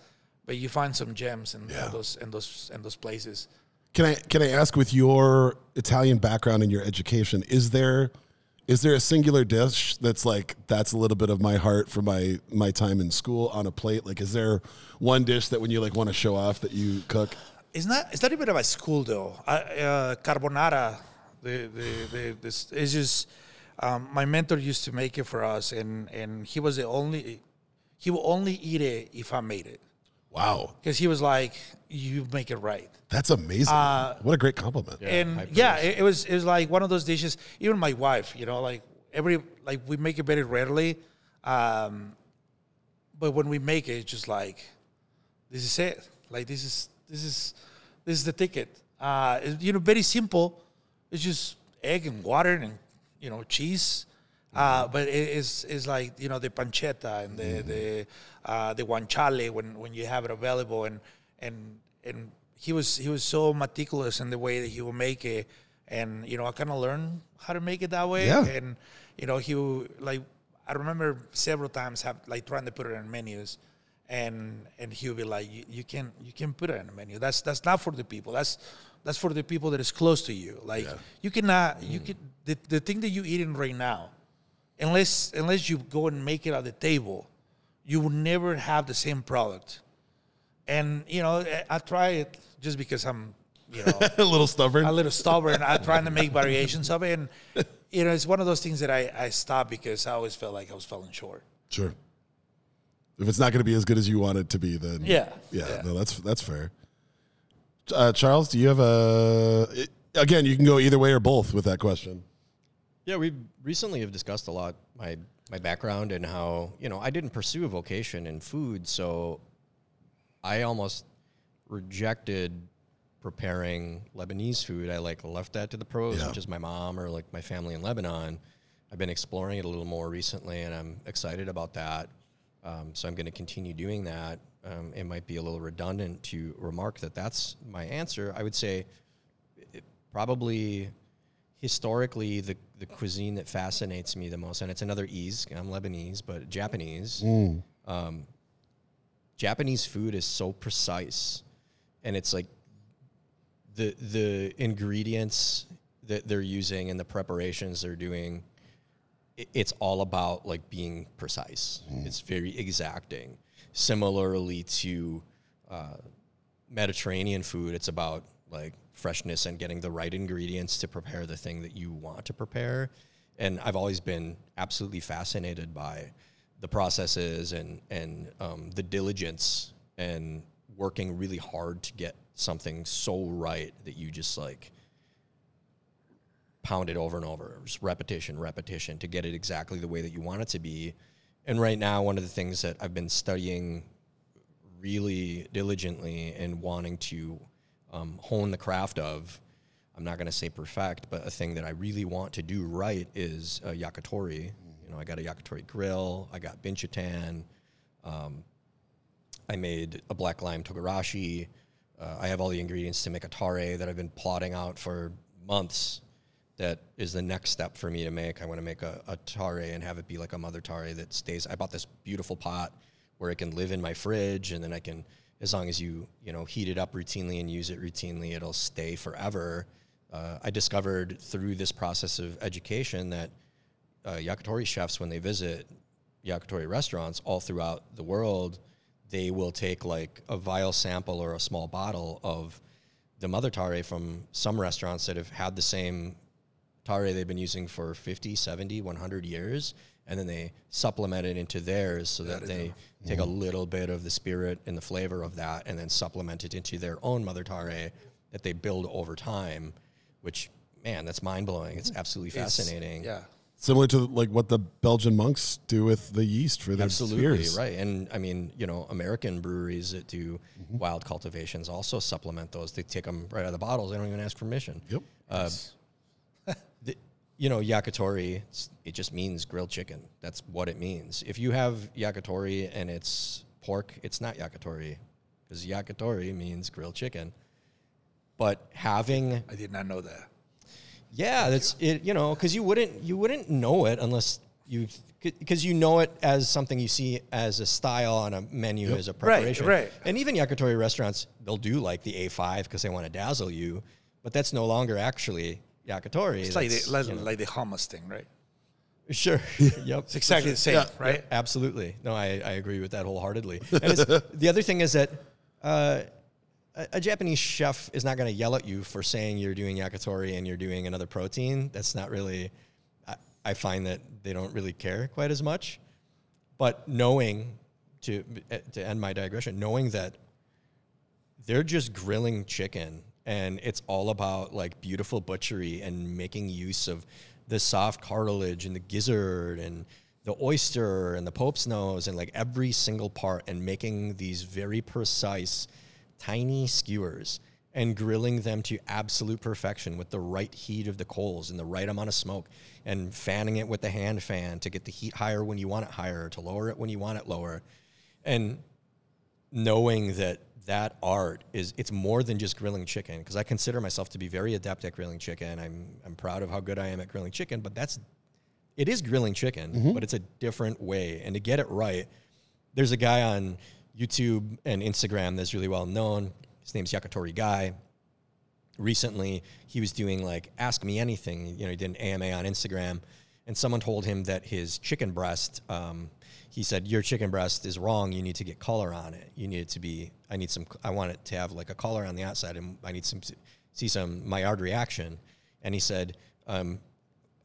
but you find some gems in, in those in those in those places. Can I can I ask with your Italian background and your education, is there is there a singular dish that's like that's a little bit of my heart for my my time in school on a plate? Like is there one dish that when you like want to show off that you cook? It's not. It's not even about school though. I, uh, carbonara, the the, the this is just. Um, my mentor used to make it for us, and and he was the only. He would only eat it if I made it, Wow. because he was like, "You make it right." That's amazing. what a great compliment. and yeah, it, it was it was like one of those dishes. Even my wife, you know, like every like we make it very rarely, um, but when we make it, it's just like this is it. Like this is this is this is the ticket. Uh, it- you know, very simple. It's just egg and water and you know cheese. Uh, but it is is like you know the pancetta and the the uh, the guanciale when when you have it available and and and he was he was so meticulous in the way that he would make it and you know I kind of learned how to make it that way Yeah. and you know he would, like I remember several times have like trying to put it in menus, and and he would be like, you, you can you can put it in a menu. That's that's not for the people. That's that's for the people that is close to you. Like you cannot you can the, the thing that you're eating right now, unless unless you go and make it at the table, you will never have the same product. And you know, I, I try it just because I'm you know (laughs) a little stubborn. a little stubborn. I'm trying to make variations of it, and you know, it's one of those things that I I stopped because I always felt like I was falling short. Sure. If it's not going to be as good as you want it to be, then Yeah. yeah, Yeah. no, that's that's fair. Uh, Charles, do you have a? it- Again, you can go either way or both with that question. Yeah, we recently have discussed a lot my my background and how you know I didn't pursue a vocation in food, so I almost rejected preparing Lebanese food. I like left that to the pros, Yeah. which is my mom or like my family in Lebanon. I've been exploring it a little more recently, and I'm excited about that. Um, so I'm going to continue doing that. Um, it might be a little redundant to remark that that's my answer. I would say it, probably historically the, the cuisine that fascinates me the most, and it's another ease. I'm Lebanese, but Japanese. Um, Japanese food is so precise, and it's like the the ingredients that they're using and the preparations they're doing. i- It's all about like being precise. It's very exacting. Similarly to uh, Mediterranean food, it's about like freshness and getting the right ingredients to prepare the thing that you want to prepare. And I've always been absolutely fascinated by the processes and and um, the diligence and working really hard to get something so right that you just like pound it over and over, just repetition, repetition to get it exactly the way that you want it to be. And right now, one of the things that I've been studying really diligently and wanting to um, hone the craft of, I'm not going to say perfect, but a thing that I really want to do right is uh, yakitori. You know, I got a yakitori grill, I got binchotan, um, I made a black lime togarashi. Uh, I have all the ingredients to make a tare that I've been plotting out for months. That is the next step for me to make. I want to make a, a tare and have it be like a mother tare that stays. I bought this beautiful pot where it can live in my fridge, and then I can, as long as you you know heat it up routinely and use it routinely, it'll stay forever. Uh, I discovered through this process of education that uh, yakitori chefs, when they visit yakitori restaurants all throughout the world, they will take like a vial sample or a small bottle of the mother tare from some restaurants that have had the same tare they've been using for 50, 70, 100 years. And then they supplement it into theirs so that they take a little bit of the spirit and the flavor of that and then supplement it into their own mother tare that they build over time, which, man, that's mind blowing. It's absolutely It's- fascinating. Yeah. Similar to like what the Belgian monks do with the yeast for their Absolutely beers. right, and I mean, you know, American breweries that do mm-hmm. wild cultivations also supplement those. They take them right out of the bottles. They don't even ask permission. Yep. Uh, the, you know, yakitori. it's- It just means grilled chicken. That's what it means. If you have yakitori and it's pork, it's not yakitori, because yakitori means grilled chicken. But having I did not know that. yeah, that's it. You know, because you wouldn't you wouldn't know it unless you because you know it as something you see as a style on a menu as a preparation. Right, right. And even yakitori restaurants, they'll do like the A5 because they want to dazzle you, but that's no longer actually yakitori. It's like the, like, you know- like the hummus thing, right? sure. (laughs) yep. It's exactly the same, Yeah. right? Absolutely. No, I, I agree with that wholeheartedly. And (laughs) the other thing is that uh, a, a Japanese chef is not going to yell at you for saying you're doing yakitori and you're doing another protein. That's not really, I, I find that they don't really care quite as much. But knowing, to, to end my digression, knowing that they're just grilling chicken and it's all about like beautiful butchery and making use of the soft cartilage and the gizzard and the oyster and the pope's nose and like every single part and making these very precise tiny skewers and grilling them to absolute perfection with the right heat of the coals and the right amount of smoke and fanning it with the hand fan to get the heat higher when you want it higher to lower it when you want it lower. And knowing that that art is it's more than just grilling chicken because I consider myself to be very adept at grilling chicken. I'm I'm proud of how good I am at grilling chicken, but that's it is grilling chicken, Mm-hmm. but it's a different way. And to get it right, there's a guy on YouTube and Instagram that's really well known. His name's Yakitori Guy. Recently, he was doing like Ask Me Anything. You know, he did an AMA on Instagram, and someone told him that his chicken breast. Um, he said, "Your chicken breast is wrong. You need to get color on it. You need it to be. I need some. I want it to have like a color on the outside, and I need some see some Maillard reaction." And he said, um,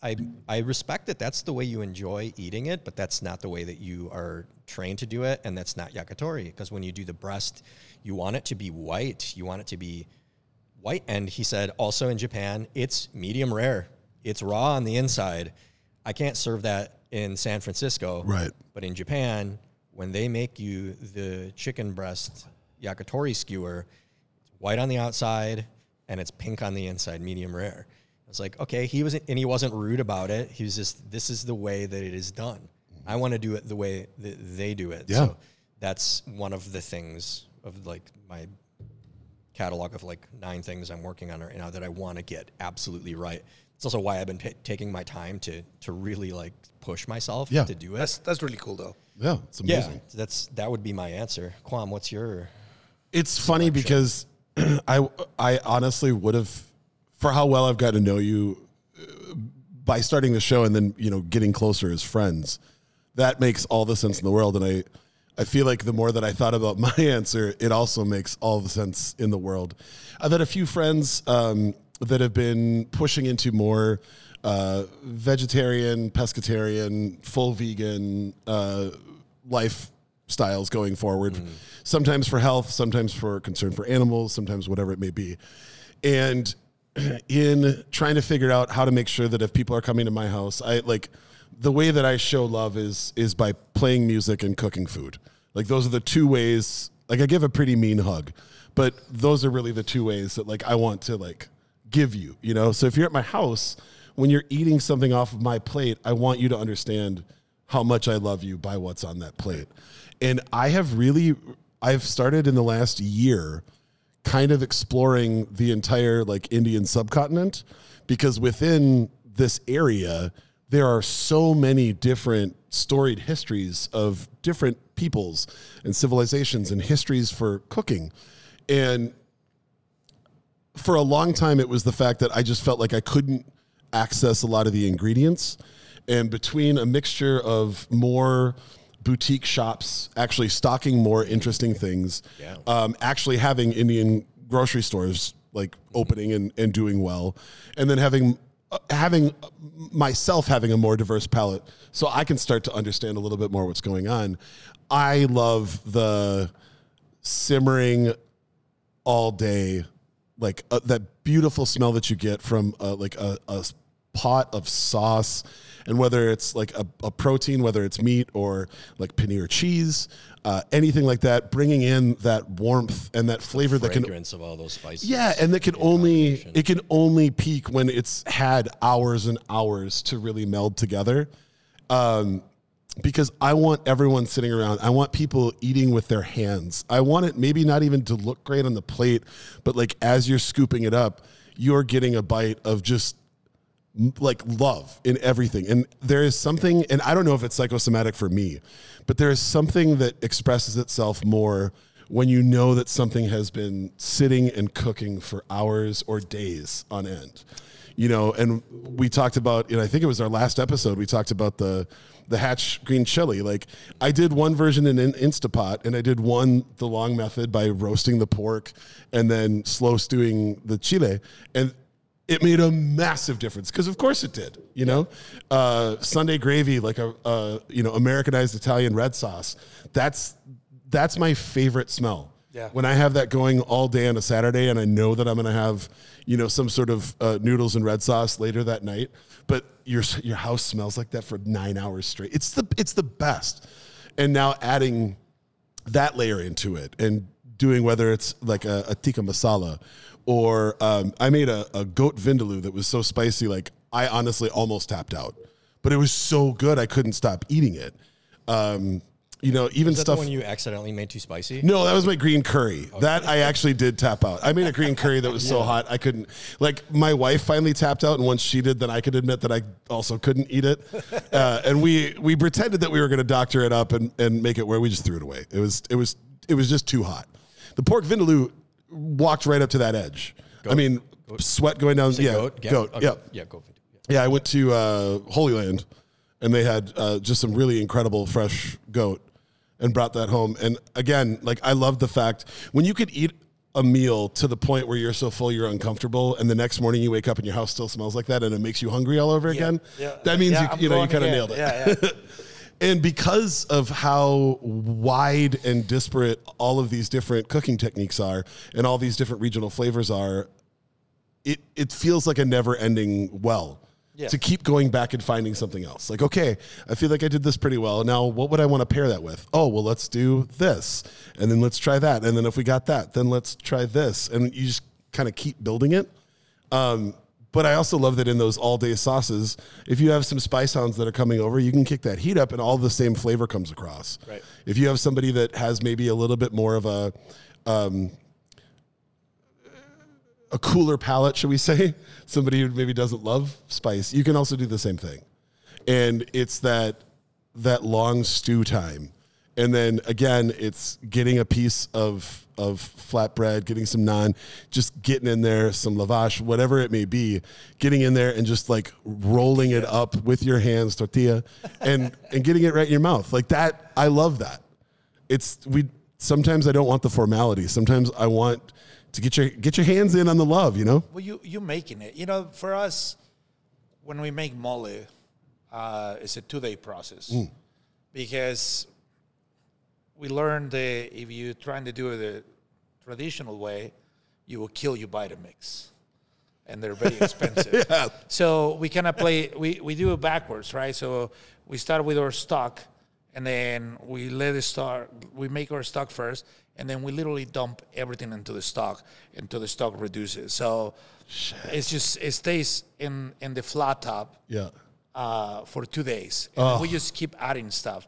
I I respect that that's the way you enjoy eating it, but that's not the way that you are trained to do it, and that's not yakitori. Because when you do the breast, you want it to be white. You want it to be white. And he said also in Japan, it's medium rare. It's raw on the inside. I can't serve that in San Francisco. Right. But in Japan, when they make you the chicken breast yakitori skewer, it's white on the outside and it's pink on the inside, medium rare. I was like, okay, he wasn't, and he wasn't rude about it. He was just, this is the way that it is done. I want to do it the way that they do it. Yeah. So that's one of the things of like my catalog of like nine things I'm working on right now that I want to get absolutely right. It's also why I've been ta taking my time to to really like push myself Yeah. to do it. That's that's really cool though. Yeah, it's yeah, amazing. that's that would be my answer. Quam, what's your? It's funny because (clears throat) I I honestly would have for how well I've got to know you uh, by starting the show and then you know getting closer as friends. That makes all the sense in the world, and I I feel like the more that I thought about (laughs) my answer, it also makes all the sense in the world. I've had a few friends um, that have been pushing into more uh, vegetarian, pescatarian, full vegan uh, lifestyles going forward. Sometimes for health, sometimes for concern for animals, sometimes whatever it may be. And (clears throat) in trying to figure out how to make sure that if people are coming to my house, I like the way that I show love is is by playing music and cooking food. Like those are the two ways. Like I give a pretty mean hug, but those are really the two ways that like I want to like give you, you know? So if you're at my house, when you're eating something off of my plate, I want you to understand how much I love you by what's on that plate. And I have really I've started in the last year kind of exploring the entire like Indian subcontinent because within this area there are so many different storied histories of different peoples and civilizations and histories for cooking. And for a long time it was the fact that I just felt like I couldn't access a lot of the ingredients and between a mixture of more boutique shops actually stocking more interesting things Yeah. um, actually having Indian grocery stores like opening and, and doing well, and then having uh, having myself having a more diverse palette, so I can start to understand a little bit more what's going on. I love the simmering all day, like uh, that beautiful smell that you get from uh, like a, a pot of sauce, and whether it's like a, a protein, whether it's meat or like paneer cheese, uh, anything like that, bringing in that warmth and that flavor that can of all those spices. yeah, and that can only it can only peak when it's had hours and hours to really meld together. Um, because I want everyone sitting around. I want people eating with their hands. I want it maybe not even to look great on the plate, but like as you're scooping it up, you're getting a bite of just like love in everything. And there is something, and I don't know if it's psychosomatic for me, but there is something that expresses itself more when you know that something has been sitting and cooking for hours or days on end. You know, and we talked about, and I think it was our last episode, we talked about the the hatch green chili. Like I did one version in in Instapot, and I did one the long method by roasting the pork and then slow stewing the chile. And it made a massive difference because of course it did you know uh, sunday gravy like a, a you know americanized italian red sauce that's that's my favorite smell Yeah. when i have that going all day on a saturday and i know that i'm going to have you know some sort of uh, noodles and red sauce later that night but your your house smells like that for nine hours straight it's the it's the best and now adding that layer into it and doing whether it's like a, a tikka masala or um, I made a, a goat vindaloo that was so spicy, like I honestly almost tapped out, but it was so good I couldn't stop eating it. Um, you know, even Is that stuff. the one you accidentally made too spicy? No, that was my green curry. That I actually did tap out. I made a green curry that was so (laughs) hot I couldn't. Like my wife finally tapped out, and once she did, then I could admit that I also couldn't eat it. (laughs) Uh, and we we pretended that we were going to doctor it up and, and make it where we just threw it away. It was it was it was just too hot. The pork vindaloo walked right up to that edge. I mean, sweat going down. Yeah, goat. goat. Okay. Yeah, Yeah, goat. yeah, I went to uh, Holy Land, and they had uh, just some really incredible fresh goat, and brought that home. And again, like I love the fact when you could eat a meal to the point where you're so full you're uncomfortable, and the next morning you wake up and your house still smells like that, and it makes you hungry all over again. Yeah. That means Yeah, you you know you kind of nailed it. Yeah, yeah. (laughs) And because of how wide and disparate all of these different cooking techniques are and all these different regional flavors are, it, it feels like a never ending well Yeah. to keep going back and finding something else. Like, okay, I feel like I did this pretty well. Now, what would I want to pair that with? Oh, well, let's do this. And then let's try that. And then if we got that, then let's try this. And you just kind of keep building it. Um, but I also love that in those all day sauces, if you have some spice hounds that are coming over, you can kick that heat up and all the same flavor comes across. Right. If you have somebody that has maybe a little bit more of a, um, a cooler palate, should we say? (laughs) Somebody who maybe doesn't love spice, you can also do the same thing. And it's that that long stew time. And then again, it's getting a piece of of flatbread, getting some naan, just getting in there, some lavash, whatever it may be, getting in there and just like rolling it up with your hands, tortilla, (laughs) and and getting it right in your mouth. Like that, I love that. It's we sometimes I don't want the formality. Sometimes I want to get your get your hands in on the love, you know? Well, you you making it. You know, for us, when we make mole, uh, it's a two day process because we learned that if you're trying to do it the traditional way, you will kill your Vitamix, and they're very expensive. (laughs) Yeah. So we kind of play. We we do it backwards, right? So we start with our stock, and then we let it start. We make our stock first, and then we literally dump everything into the stock until the stock reduces. So it's just it stays in in the flat top Yeah. uh, for two days. And Oh. we just keep adding stuff.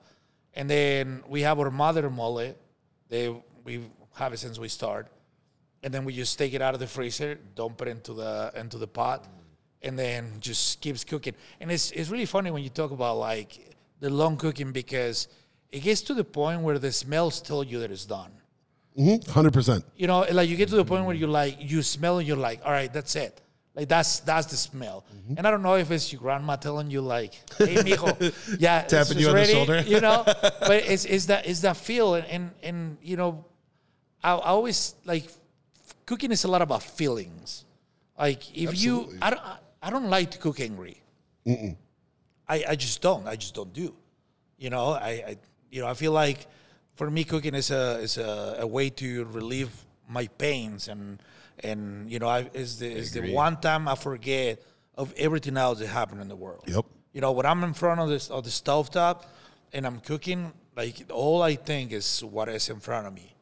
And then we have our mother mole. They we have it since we start. And then we just take it out of the freezer, dump it into the into the pot, and then just keeps cooking. And it's it's really funny when you talk about like the long cooking because it gets to the point where the smells tell you that it's done. Hundred percent. You know, like you get to the point where you like you smell and you're like, all right, that's it. Like that's that's the smell. Mm-hmm. And I don't know if it's your grandma telling you like, hey mijo, (laughs) yeah, Tapping you on the shoulder. You know? (laughs) but it's it's that it's that feel and and, and you know, I, I always like cooking is a lot about feelings. Like if Absolutely. you I don't I, I don't like to cook angry. I, I just don't. I just don't do. You know, I, I you know I feel like for me cooking is a is a, a way to relieve my pains and and you know I is the is the one time I forget of everything else that happened in the world. Yep. You know, when I'm in front of this of the stovetop and I'm cooking, like all I think is what is in front of me.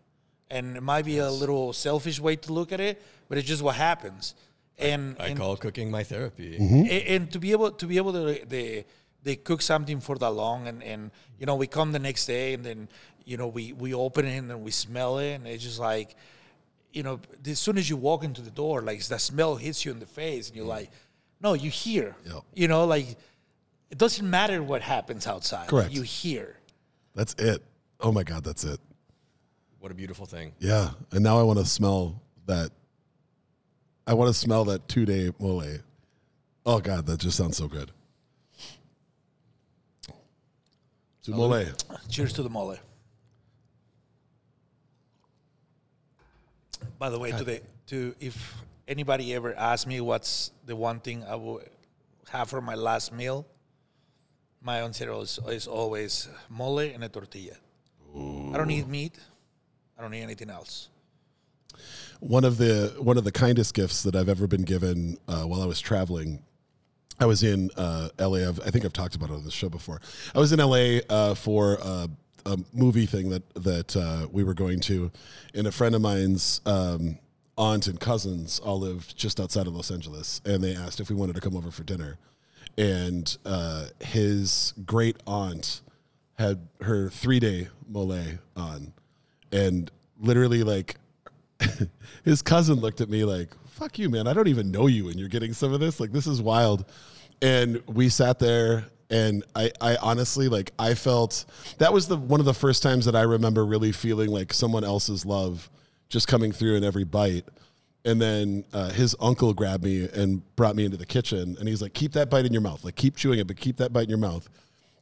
And it might be a little selfish way to look at it, but it's just what happens. And I and- call cooking my therapy. Mm-hmm. and, and to be able to be able to they they cook something for that long and and you know we come the next day and then you know we we open it and we smell it and it's just like you know as soon as you walk into the door like the smell hits you in the face and you're mm. like no you hear Yep. you know like it doesn't matter what happens outside Correct. you hear That's it. Oh my God, that's it. What a beautiful thing. Yeah. And now I want to smell that. I want to smell that two day mole. Oh God, that just sounds so good. To mole. cheers to the mole by the way to the to if anybody ever asks me what's the one thing i would have for my last meal my answer is, is always mole and a tortilla i don't eat meat i don't eat anything else one of the one of the kindest gifts that I've ever been given uh, while I was traveling. I was in uh, LA. I've, I think I've talked about it on the show before. I was in LA uh, for uh, a movie thing that that uh, we were going to, and a friend of mine's um, aunt and cousins all lived just outside of Los Angeles, and they asked if we wanted to come over for dinner, and uh, his great aunt had her three day mole on, and literally like (laughs) his cousin looked at me like, "Fuck you, man! I don't even know you, and you're getting some of this. Like, this is wild." And we sat there, and I, I honestly like, I felt that was the one of the first times that I remember really feeling like someone else's love just coming through in every bite. And then uh, his uncle grabbed me and brought me into the kitchen, and he's like, "Keep that bite in your mouth. Like, keep chewing it, but keep that bite in your mouth."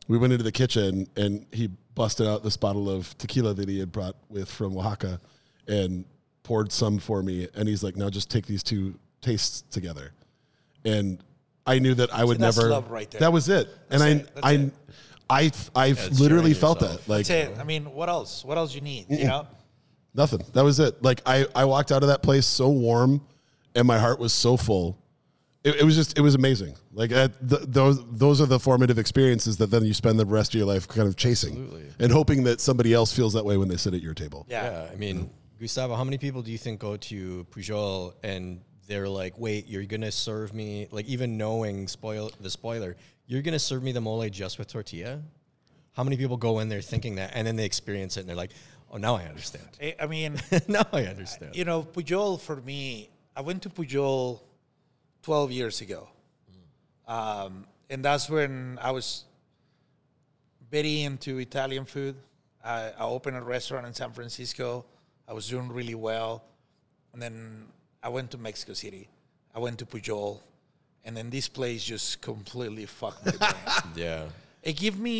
We went into the kitchen, and he busted out this bottle of tequila that he had brought with from Oaxaca, and poured some for me. And he's like, "Now just take these two tastes together." And I knew that I would that's never. love right there. That was it, and That's I, it. That's I, it. I, I, it's literally sharing felt yourself. that. Like That's it. I mean, what else? What else you need? You know? Nothing. That was it. Like I, I walked out of that place so warm, and my heart was so full. It, it was just, it was amazing. Like th- those, those are the formative experiences that then you spend the rest of your life kind of chasing Absolutely. and hoping that somebody else feels that way when they sit at your table. Yeah. Yeah, I mean, Gustavo, how many people do you think go to Pujol and they're like, "Wait, you're gonna serve me like even knowing spoil the spoiler, you're gonna serve me the mole just with tortilla?" How many people go in there thinking that, and then they experience it and they're like, "Oh, now I understand. I- I mean, (laughs) now I understand." you know, Pujol for me, I went to Pujol 12 years ago. Um, and that's when I was very into Italian food. I, I opened a restaurant in San Francisco. I was doing really well. And then I went to Mexico City. I went to Pujol. And then this place just completely fucked my brain. (laughs) Yeah, it gave me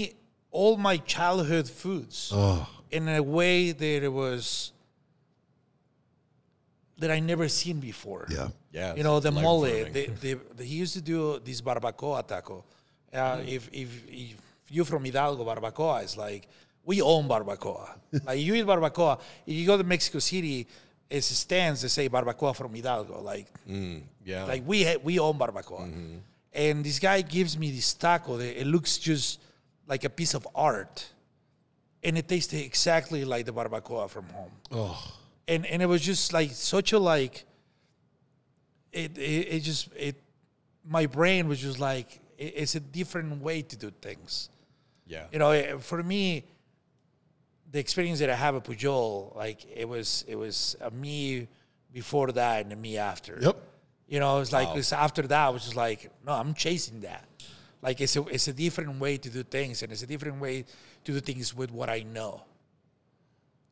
all my childhood foods in a way that it was that I never seen before. Yeah. yeah. You know the mole. life-affirming. They, they, they used to do this barbacoa taco. Uh, Mm. if, if if you're from Hidalgo, barbacoa is like we own barbacoa. (laughs) like you eat barbacoa. If you go to Mexico City, it's stands that say barbacoa from Hidalgo. Like Mm, yeah, like we ha- we own barbacoa, and this guy gives me this taco. That it looks just like a piece of art, and it tasted exactly like the barbacoa from home. Oh, And and it was just like such a like. It it, it just it, my brain was just like it, it's a different way to do things. yeah, You know, eh, for me, the experience that I have at Pujol, like it was it was a me before that and a me after. Yep. You know, it's like Wow. it's after that, I was just like, no, I'm chasing that. Like it's a it's a different way to do things, and it's a different way to do things with what I know.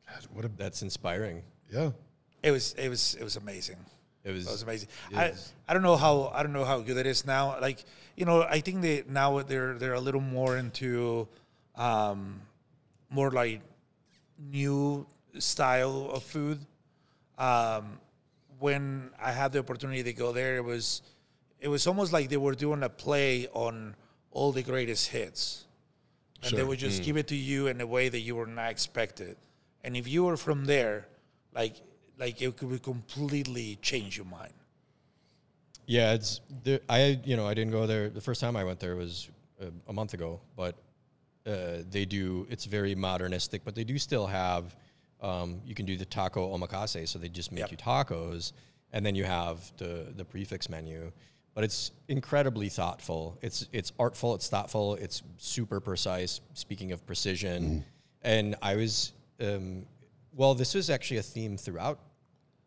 God, what a that's inspiring. yeah. It was it was it was amazing. It was, It was amazing. it I, is. I don't know how I don't know how good it is now. Like you know, I think that now they're they're a little more into um, more like new style of food. Um, when I had the opportunity to go there, it was it was almost like they were doing a play on all the greatest hits, and they would just give it to you in a way that you were not expected. And if you were from there, like like it could completely change your mind. Yeah, it's there, I you know I didn't go there the first time I went there was a, a month ago, but uh, they do it's very modernistic, but they do still have um, you can do the taco omakase, so they just make Yep. you tacos, and then you have the the prix fixe menu. But it's incredibly thoughtful. It's it's artful. It's thoughtful. It's super precise. Speaking of precision, and I was um, well, this was actually a theme throughout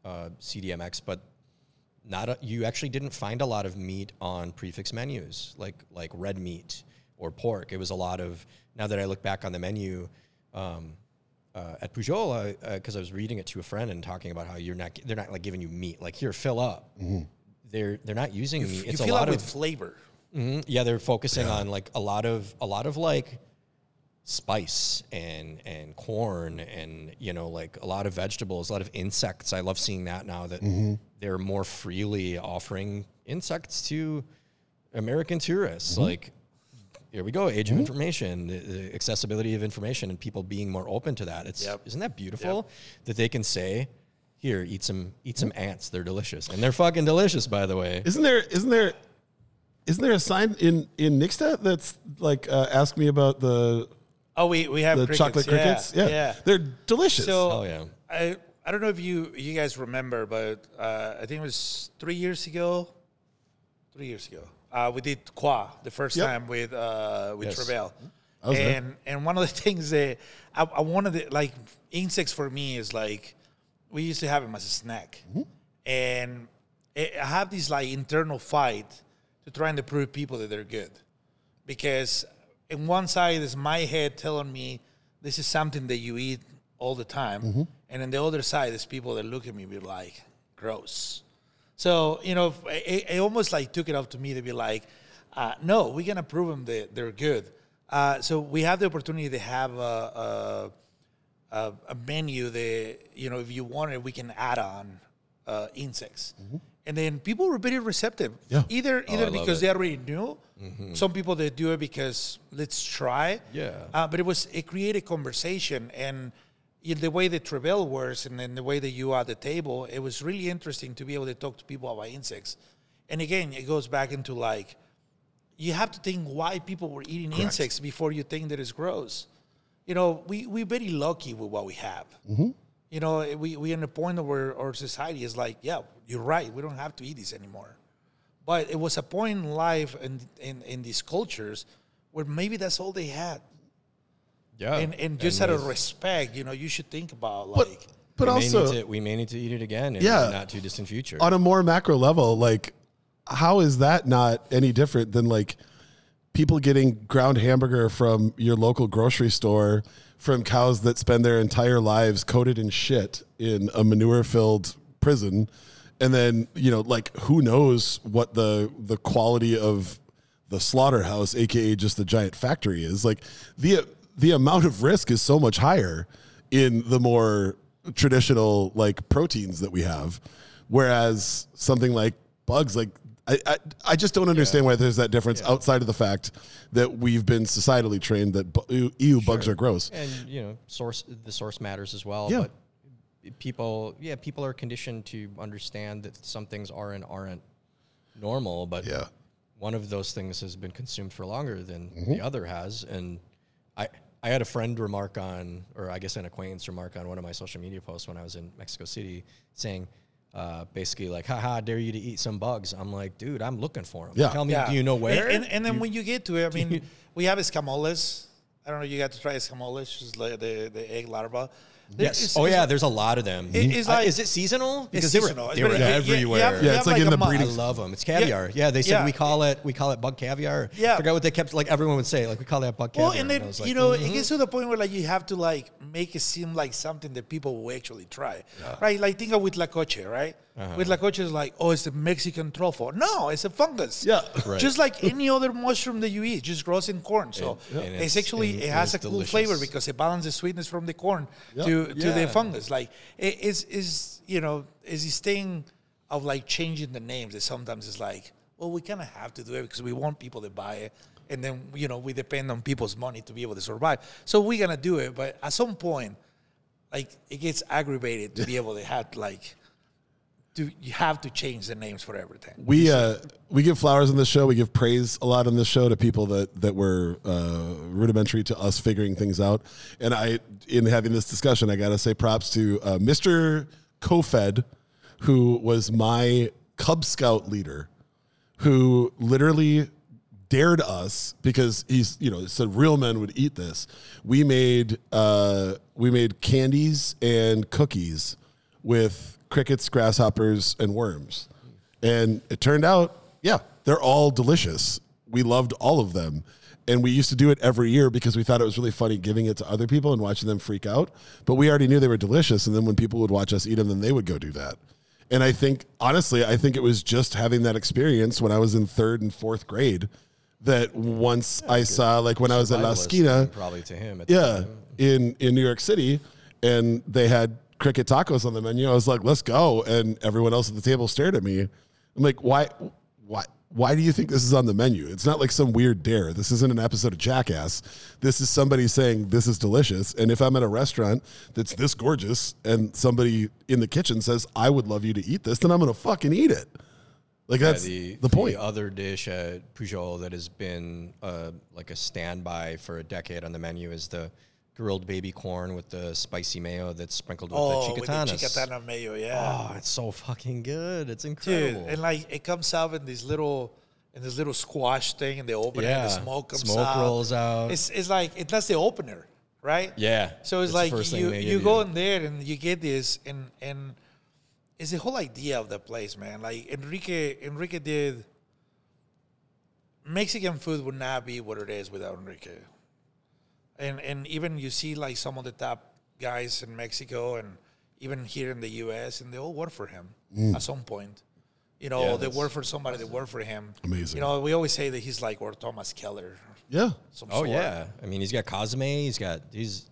uh, CDMX, but not a, you actually didn't find a lot of meat on prix fixe menus like like red meat or pork. It was a lot of now that I look back on the menu um, uh, at Pujol because I was reading it to a friend and talking about how you're not they're not like giving you meat like here fill up. They're they're not using meat. you It's a fill lot out of with flavor. Mhm. Yeah, they're focusing on like a lot of a lot of like spice and and corn and you know like a lot of vegetables, a lot of insects. I love seeing that now that they're more freely offering insects to American tourists. Like here we go, age of information, the, the accessibility of information, and people being more open to that. It's Yep. isn't that beautiful that they can say. Here, eat some eat some ants. They're delicious, and they're fucking delicious, by the way. Isn't there? Isn't there? Isn't there a sign in in Nixta that's like uh, ask me about the Oh, we, we have the crickets. chocolate yeah, crickets? Yeah. they're delicious. So Oh, yeah. I I don't know if you you guys remember, but uh, I think it was three years ago. Three years ago, uh, we did Qua the first Yep. time with uh, with Yes. Travail. I was there. and and one of the (laughs) things that I, I wanted to, like insects for me is like we used to have them as a snack, Mm-hmm. and it, I have this like internal fight to try and prove people that they're good, because in one side is my head telling me this is something that you eat all the time, Mm-hmm. and on the other side is people that look at me and be like gross. So you know, it, it almost like took it up to me to be like, uh, no, we're gonna prove them that they're good. Uh, so we have the opportunity to have a, a, a, a menu that you know, if you want it, we can add on uh, insects, and then people were very receptive. Yeah. Either either love because they already knew. Some people they do it because let's try. Yeah. Uh, but it was it created conversation and in the way the Travail works and then the way that you are at the table, it was really interesting to be able to talk to people about insects. And again, it goes back into like you have to think why people were eating insects before you think that it's gross. You know, we we're very lucky with what we have. Mm-hmm. You know, eh, we we're in a point where our society is like, yeah, you're right, we don't have to eat this anymore. But it was a point in life and in, in these cultures where maybe that's all they had Yeah, and and just out of respect, you know, you should think about like but we also may to, we may need to eat it again in Yeah. the not too distant future. on a more macro level, like how is that not any different than like people getting ground hamburger from your local grocery store from cows that spend their entire lives coated in shit in a manure filled prison and then you know like who knows what the the quality of the slaughterhouse aka just the giant factory is like the the amount of risk is so much higher in the more traditional like proteins that we have whereas something like bugs like I, I, I just don't understand why there's that difference outside of the fact that we've been societally trained that bu- EU bugs are gross. and you know, source the source matters as well. Yeah. But people, yeah, people are conditioned to understand that some things are and aren't normal. But Yeah. one of those things has been consumed for longer than Mm-hmm. the other has, and I. I had a friend remark on, or I guess an acquaintance remark on one of my social media posts when I was in Mexico City, saying, uh, basically like, "Haha, dare you to eat some bugs?" I'm like, "Dude, I'm looking for them. Yeah. Tell me, yeah. do you know where?" And, and, and then when you get to it, I (laughs) mean, we have escamoles. I don't know. You got to try escamoles, which is like the the egg larva. There- Yes. it's- oh it's yeah, like- there's a lot of them. It- it's Uh, like- is it seasonal? It's they seasonal. were It's they were very- you- you- you everywhere. have- Yeah, you it's have like in the month. I love them. It's caviar. Yeah, they said Yeah. we call it we call it bug caviar. Yeah. I forgot what they kept like everyone would say like we call that bug caviar. Well, and then I was you like, know, mhm. it gets to the point where like you have to like make it seem like something that people will actually try, right? Like think of huitlacoche, right? Uh-huh. Huitlacoche is like, oh, it's a Mexican truffle. No, it's a fungus. Yeah. Right. just like any other mushroom that you eat, just grows in corn. So And- and it's, it's- actually it has a it's cool flavor because it balances sweetness from the corn to to the fungus. Like it is is you know is this thing of like changing the names that sometimes it's like, well, we kind of have to do it because we want people to buy it. And then, you know, we depend on people's money to be able to survive. So we're going to do it. But at some point, like, it gets aggravated to be able to have, like, you have to change the names for everything. We uh, we give flowers on this show. We give praise a lot on this show to people that that were uh, rudimentary to us figuring things out. And I, in having this discussion, I got to say props to uh, Mr. Kofed, who was my Cub Scout leader, who literally dared us because he's you know said real men would eat this. We made uh, we made candies and cookies with crickets, grasshoppers, and worms, and it turned out yeah they're all delicious. We loved all of them. And we used to do it every year because we thought it was really funny giving it to other people and watching them freak out. But we already knew they were delicious. And then when people would watch us eat them, then they would go do that. And I think, honestly, I think it was just having that experience when I was in third and fourth grade that once I saw, like when I was at La Esquina, probably to him. At the yeah, in, in New York City, and they had cricket tacos on the menu. I was like, let's go. And everyone else at the table stared at me. I'm like, why, why, why do you think this is on the menu? It's not like some weird dare. This isn't an episode of Jackass. This is somebody saying this is delicious. And if I'm at a restaurant that's this gorgeous and somebody in the kitchen says, I would love you to eat this, then I'm going to fucking eat it. Like Yeah, that's the, point. The other dish at Pujol that has been uh, like a standby for a decade on the menu is the grilled baby corn with the spicy mayo that's sprinkled with Oh, the with the chicatana mayo, yeah. Oh, it's so fucking good. It's incredible. Dude, and like it comes out in these little in this little squash thing, and they open it, and the smoke comes Smoke out. Smoke rolls out. It's it's like it, that's the opener, right? Yeah. So it's like you you go in there and you get this, and and it's the whole idea of the place, man. Like Enrique Enrique did. Mexican food would not be what it is without Enrique. And and even you see like some of the top guys in Mexico and even here in the U.S. and they all work for him at some point. You know, Yeah, they work for somebody They work for him. Amazing. You know, we always say that he's like or Thomas Keller. Yeah. Some Oh sort. yeah. I mean, he's got Cosme. He's got he's.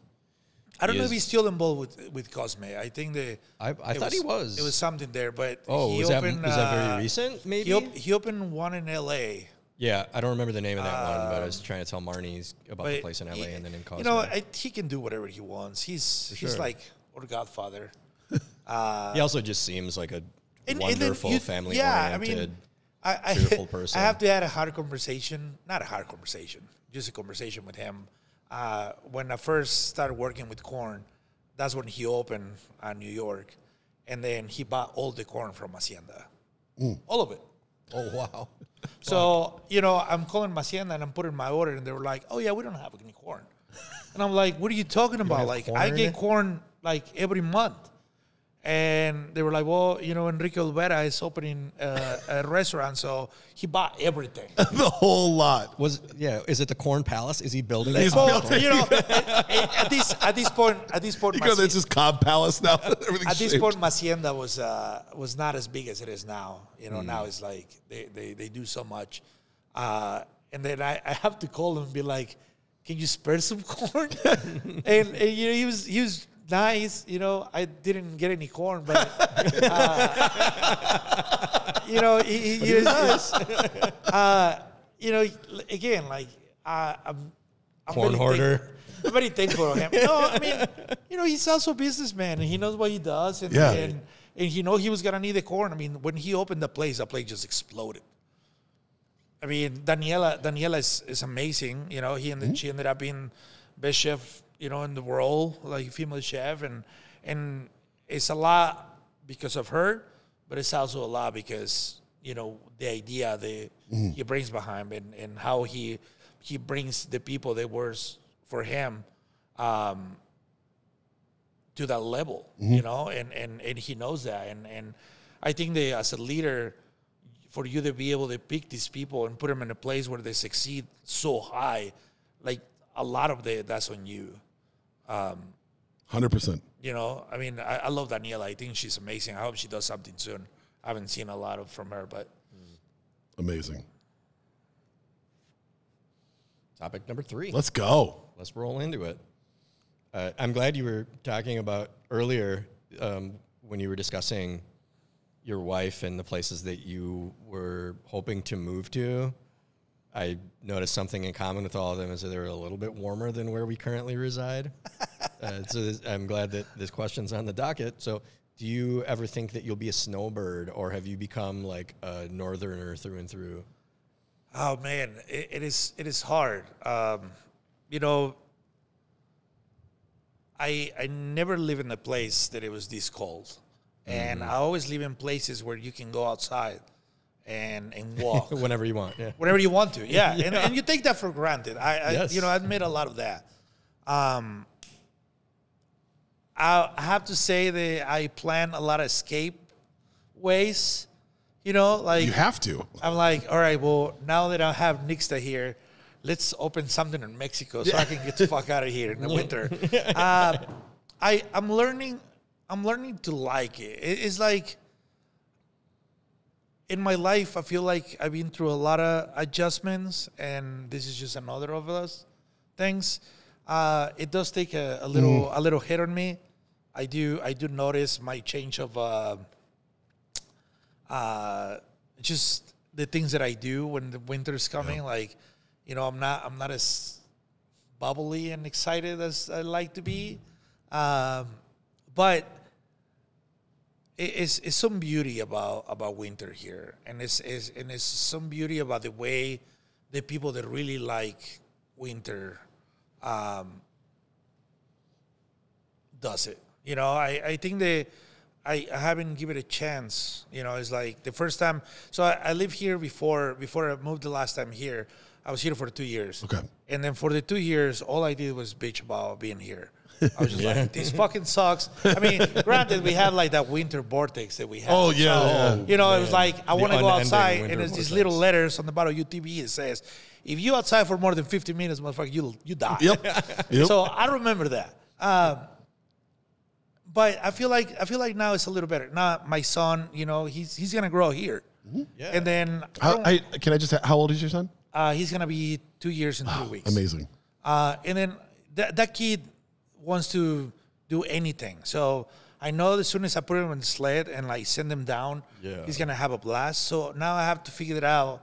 I don't He know is- if he's still involved with with Cosme. I think the I, I it thought he was. It was something there, but Oh, he was that opened, was that uh, very recent? Maybe. He, op- he opened one in L.A. yeah, I don't remember the name of that one, but I was trying to tell Marnie's about the place in LA he- and then in Cosme. You know, I, he can do whatever he wants. He's he's sure. like our godfather. (laughs) he also just seems like a And- and wonderful, you- family yeah, I oriented. mean, I, I, cheerful (laughs) person. I have to add a hard conversation, not a hard conversation, just a conversation with him. Uh, when I first started working with corn, that's when he opened uh, New York, and then he bought all the corn from Masienda, all of it. oh wow. (laughs) (laughs) So you know, I'm calling Masienda and I'm putting my order, and they were like, "Oh yeah, we don't have any corn," and I'm like, "What are you talking about? Like I get corn like every month." And they were like, "Well, you know, Enrique Olvera is opening uh, a restaurant, so he bought everything." (laughs) the whole lot. Was yeah? Is it the Corn Palace? Is he building He's it? well, built you know, at, at this at this point, at this point, You go, Maci- this Cobb Palace now. (laughs) At this shaped. point, Masienda was uh, was not as big as it is now. You know, Mm. now it's like they, they, they do so much, uh, and then I, I have to call him and be like, "Can you spare some (laughs) corn?" and, and you know, he was he was nice. You know, I didn't get any corn, but uh, (laughs) you know, he, he, was, uh, you know, again, like uh, I'm, I'm Corn hoarder. thank- I'm very thankful of him. No, I mean, you know, he's also a businessman and he knows what he does. And, Yeah. and, and he know he was gonna need the corn. I mean, when he opened the place, the place just exploded. I mean, Daniela, Daniela is, is amazing. You know, he ended, she ended up being best chef, you know, in the world, like female chef, and and it's a lot because of her, but it's also a lot because you know the idea that he brings behind and, and how he he brings the people that works for him um, to that level, you know, and, and, and he knows that. And, and I think that as a leader, for you to be able to pick these people and put them in a place where they succeed so high, like a lot of the that's on you. 100%. You know, I mean, I, I love Daniela. I think she's amazing. I hope she does something soon. I haven't seen a lot of from her, but Amazing. Topic number three. Let's go. Let's roll into it. Uh, I'm glad you were talking about earlier um, when you were discussing your wife and the places that you were hoping to move to. I noticed something in common with all of them is that they're a little bit warmer than where we currently reside. (laughs) uh, so this, I'm glad that this question's on the docket. So, do you ever think that you'll be a snowbird, or have you become like a northerner through and through? Oh man, it, it is it is hard. Um, you know, I I never live in a place that it was this cold, and I always live in places where you can go outside and and (laughs) walk Whenever you want. Yeah. whenever you want to. (laughs) Yeah, And, and you take that for granted. I, I Yes. you know I admit a lot of that. Um, I, have to say that I plan a lot of escape ways. You know, like You have to. I'm like, all right, well, now that I have Nixta here, let's open something in Mexico so I can get the fuck out of here in the (laughs) winter. Uh, I I'm learning I'm learning to like it. It- It's like in my life, I feel like I've been through a lot of adjustments, and this is just another of those things. Uh, it does take a, a little a little hit on me. I do I do notice my change of. Uh, uh, just the things that I do when the winter's coming. Like, you know, I'm not I'm not as bubbly and excited as I like to be, um, but it's it's some beauty about about winter here, and it's, it's and it's some beauty about the way the people that really like winter um, does it. You know, I, I think that I, I haven't given it a chance. You know, it's like the first time. So I, I lived here before before I moved the last time here. I was here for two years. Okay. And then for the two years, all I did was bitch about being here. I was just like, this fucking sucks. I mean, (laughs) granted, we had like that winter vortex that we had. Oh, yeah, So, yeah. You know, it was like, I want to go outside, and there's these little letters on the bottom of UTV that says, if you outside for more than 50 minutes, motherfucker, you you die. Yep. (laughs) Yep. So I remember that. Um, but I feel like I feel like now it's a little better. Now my son, you know, he's he's gonna grow here, Yeah. and then How, I, can I just? How old is your son? uh, he's gonna be two years and three weeks. Amazing. Uh, and then that that kid wants to do anything. So I know as soon as I put him in the sled and like send him down, Yeah. he's gonna have a blast. So now I have to figure it out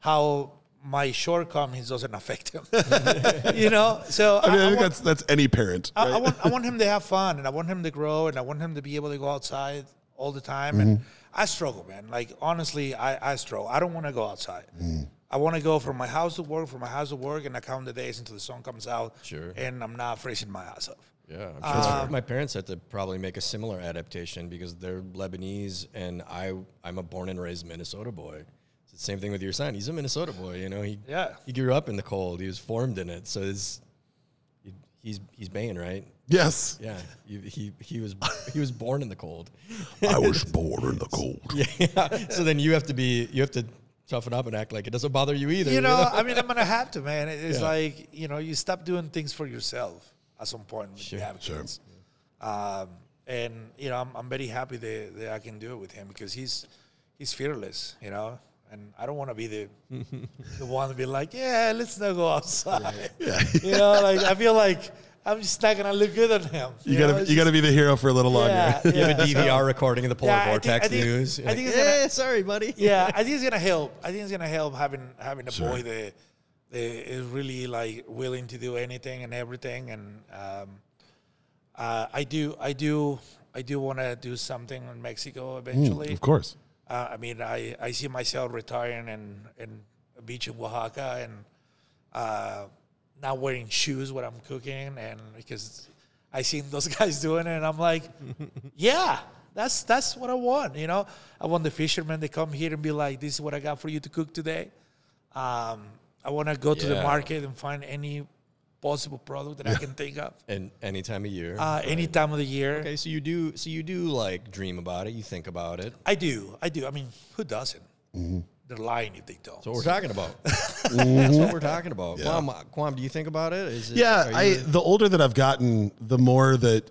how my shortcomings doesn't affect him. (laughs) you know. So I mean, I, think want- that's that's any parent. I, I want I want (laughs) him to have fun and I want him to grow and I want him to be able to go outside all the time. And Mm-hmm. I struggle, man. Like honestly, I, I struggle. I don't want to go outside. Mm. I want to go from my house to work, from my house to work, and I count the days until the sun comes out. Sure. And I'm not freezing my ass off. Yeah, I'm sure my parents had to probably make a similar adaptation because they're Lebanese and I I'm a born and raised Minnesota boy. It's the same thing with your son. He's a Minnesota boy. You know, he Yeah. he grew up in the cold. He was formed in it. So it's, he, he's he's Bane, right? yes. Yeah, he, he he was he was born in the cold. I was (laughs) born in the cold. (laughs) Yeah. so then you have to be you have to toughen up and act like it doesn't bother you either. You know, I mean, I'm gonna have to, man. It's Yeah. like you know, you stop doing things for yourself at some point when Sure, you have sure. kids. Um, and you know, I'm, I'm very happy that, that I can do it with him because he's he's fearless, you know. And I don't want to be the (laughs) the one to be like, yeah, let's not go outside. Yeah. (laughs) you know, like I feel like I'm just not gonna look good on him. You know, gotta it's you gotta be the hero for a little longer. Yeah, you have a yeah. DVR recording of the polar Yeah, vortex I think- news. You're I like, think it's gonna- "Eh, sorry, buddy. yeah, I (laughs) think it's gonna help. I think it's gonna help having having a Sure. boy that, that is really like willing to do anything and everything. And um, uh, I do, I do, I do want to do something in Mexico eventually. Mm, Of course. Uh, I mean, I, I see myself retiring in in a beach in Oaxaca and uh, not wearing shoes when I'm cooking, and because I seen those (laughs) guys doing it, and I'm like, yeah, that's that's what I want. You know, I want the fishermen to come here and be like, this is what I got for you to cook today. Um, I want to go to the market and find any possible product that I can think of And any time of year. uh, any time of the year. okay, so you do so you do like dream about it. You think about it. I do, I do. I mean, who doesn't? They're lying if they don't. That's what we're talking about. (laughs) That's what we're talking about. Quam, Quam, do you think about it? Is it Yeah, are I you- the older that I've gotten, the more that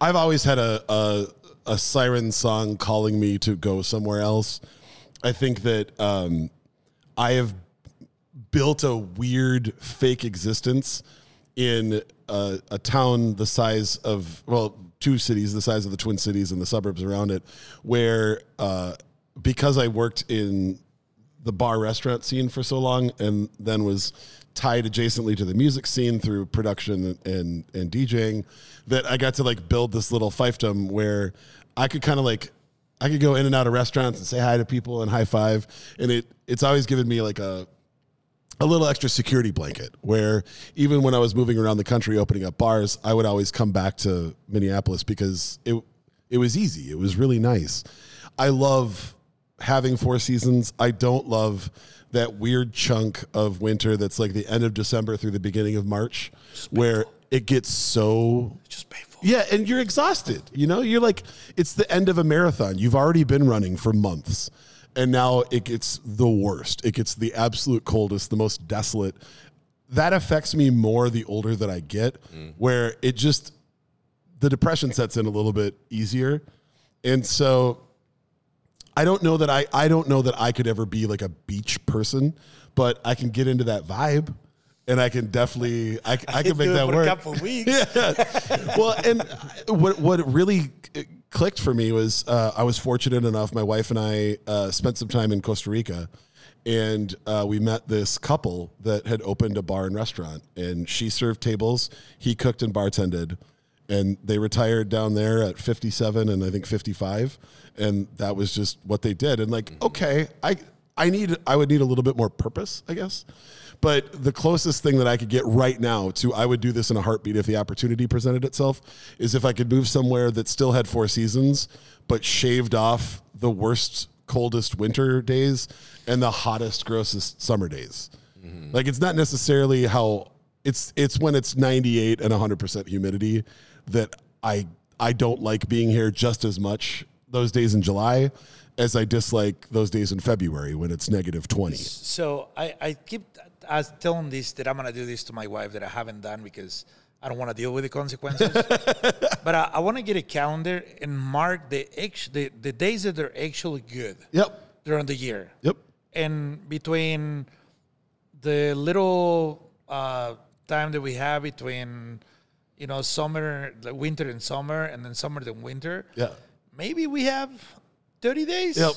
I've always had a, a a siren song calling me to go somewhere else. I think that um, I have built a weird fake existence in a, a town the size of well, two cities the size of the Twin Cities and the suburbs around it, where uh, because I worked in the bar restaurant scene for so long and then was tied adjacently to the music scene through production and and DJing that I got to like build this little fiefdom where I could kind of like I could go in and out of restaurants and say hi to people and high five and it it's always given me like a a little extra security blanket where even when I was moving around the country opening up bars, I would always come back to Minneapolis because it it was easy. It was really nice. I love having four seasons. I don't love that weird chunk of winter that's like the end of December through the beginning of March where it gets so Just painful. yeah, and you're exhausted. You know, you're like, it's the end of a marathon. You've already been running for months, and now it gets the worst. It gets the absolute coldest, the most desolate. That affects me more the older that I get, where it just, the depression sets in a little bit easier. And so I don't know that I, I don't know that I could ever be like a beach person, but I can get into that vibe. And I can definitely, I, I (laughs) can make that for work. a couple of (laughs) weeks. well, and what what really clicked for me was uh, I was fortunate enough. My wife and I uh, spent some time in Costa Rica, and uh, we met this couple that had opened a bar and restaurant. And she served tables, he cooked and bartended, and they retired down there at 57 and I think 55, and that was just what they did. And like, mm-hmm. okay, I I need I would need a little bit more purpose, I guess. But the closest thing that I could get right now to I would do this in a heartbeat if the opportunity presented itself is if I could move somewhere that still had four seasons but shaved off the worst coldest winter days and the hottest grossest summer days. Mm-hmm. Like it's not necessarily how it's it's when it's 98 and 100% humidity that I I don't like being here just as much those days in July as I dislike those days in February when it's negative 20. So I, I keep I telling this that I'm gonna do this to my wife that I haven't done because I don't want to deal with the consequences. (laughs) but I, I want to get a calendar and mark the, ex- the the days that are actually good Yep. during the year. Yep. And between the little uh, time that we have between you know summer, the winter and summer, and then summer and winter, Yeah. maybe we have 30 days. Yep.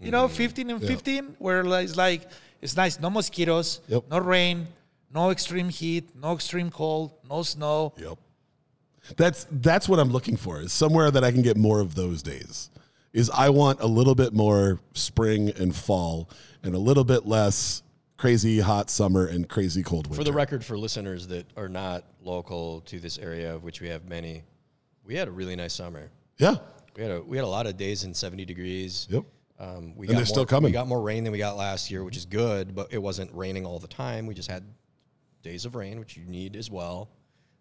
You know, mm. 15 and 15, where it's like, it's nice. No mosquitoes, Yep. no rain, no extreme heat, no extreme cold, no snow. Yep. That's that's what I'm looking for. Is somewhere that I can get more of those days. Is I want a little bit more spring and fall and a little bit less crazy hot summer and crazy cold winter. For the record, for listeners that are not local to this area, of which we have many, we had a really nice summer. Yeah. We had a we had a lot of days in 70 degrees. Yep. Um, we And got they're more, still coming. We got more rain than we got last year, which is good, but it wasn't raining all the time. We just had days of rain, which you need as well.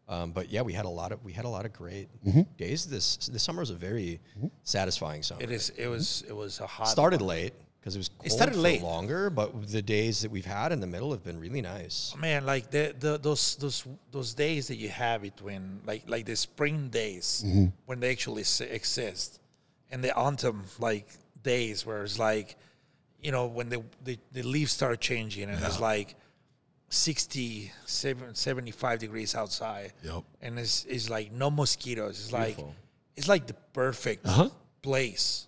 Um, but yeah, we had a lot of we had a lot of great Mm-hmm. days. This this summer was a very satisfying summer. It is. It was. It was a hot. started late because it was cold started for late. longer, but the days that we've had in the middle have been really nice. man like the, the those those those days that you have between like like the spring days Mm-hmm. when they actually exist and the autumn like days where it's like you know when the the, the leaves start changing and it's like 60 seven- 75 degrees outside Yep. and it's, it's like no mosquitoes it's like it's like the perfect Uh-huh. place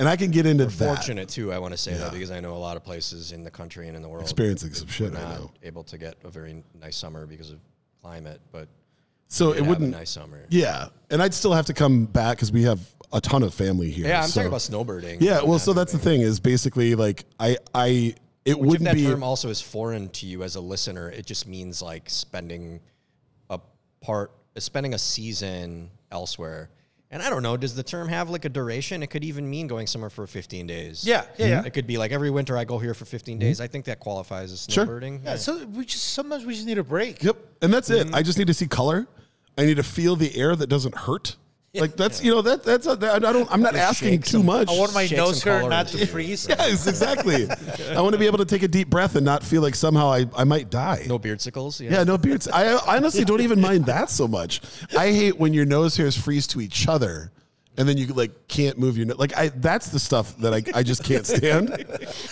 And I can get into that. Fortunate too, I want to say Yeah. that because I know a lot of places in the country and in the world Experiencing some shit, were I not know. able to get a very nice summer because of climate, but So it wouldn't a nice summer. Yeah. And I'd still have to come back because we have a ton of family here. Yeah, I'm so- talking about snowbirding. Yeah, well, so that's the thing is basically like I I it Which wouldn't that be term also is foreign to you as a listener, it just means like spending a part, spending a season elsewhere. And I don't know, does the term have like a duration? It could even mean going somewhere for 15 days. yeah yeah yeah It could be like every winter I go here for 15 days. I think that qualifies as Sure. snowbirding. yeah, so we just sometimes we just need a break Yep. And that's Mm-hmm. it. I just need to see color. I need to feel the air that doesn't hurt. (laughs) Like that's you know that that's I don't I'm not asking too some- much. I want my Shake nose some hair not to it. freeze. (laughs) yes, exactly. (laughs) I want to be able to take a deep breath and not feel like somehow I, I might die. No beard sickles. Yeah, no beards. I I honestly don't even mind that so much. I hate when your nose hairs freeze to each other. And then you like can't move your nose. Like I, that's the stuff that I, I just can't stand.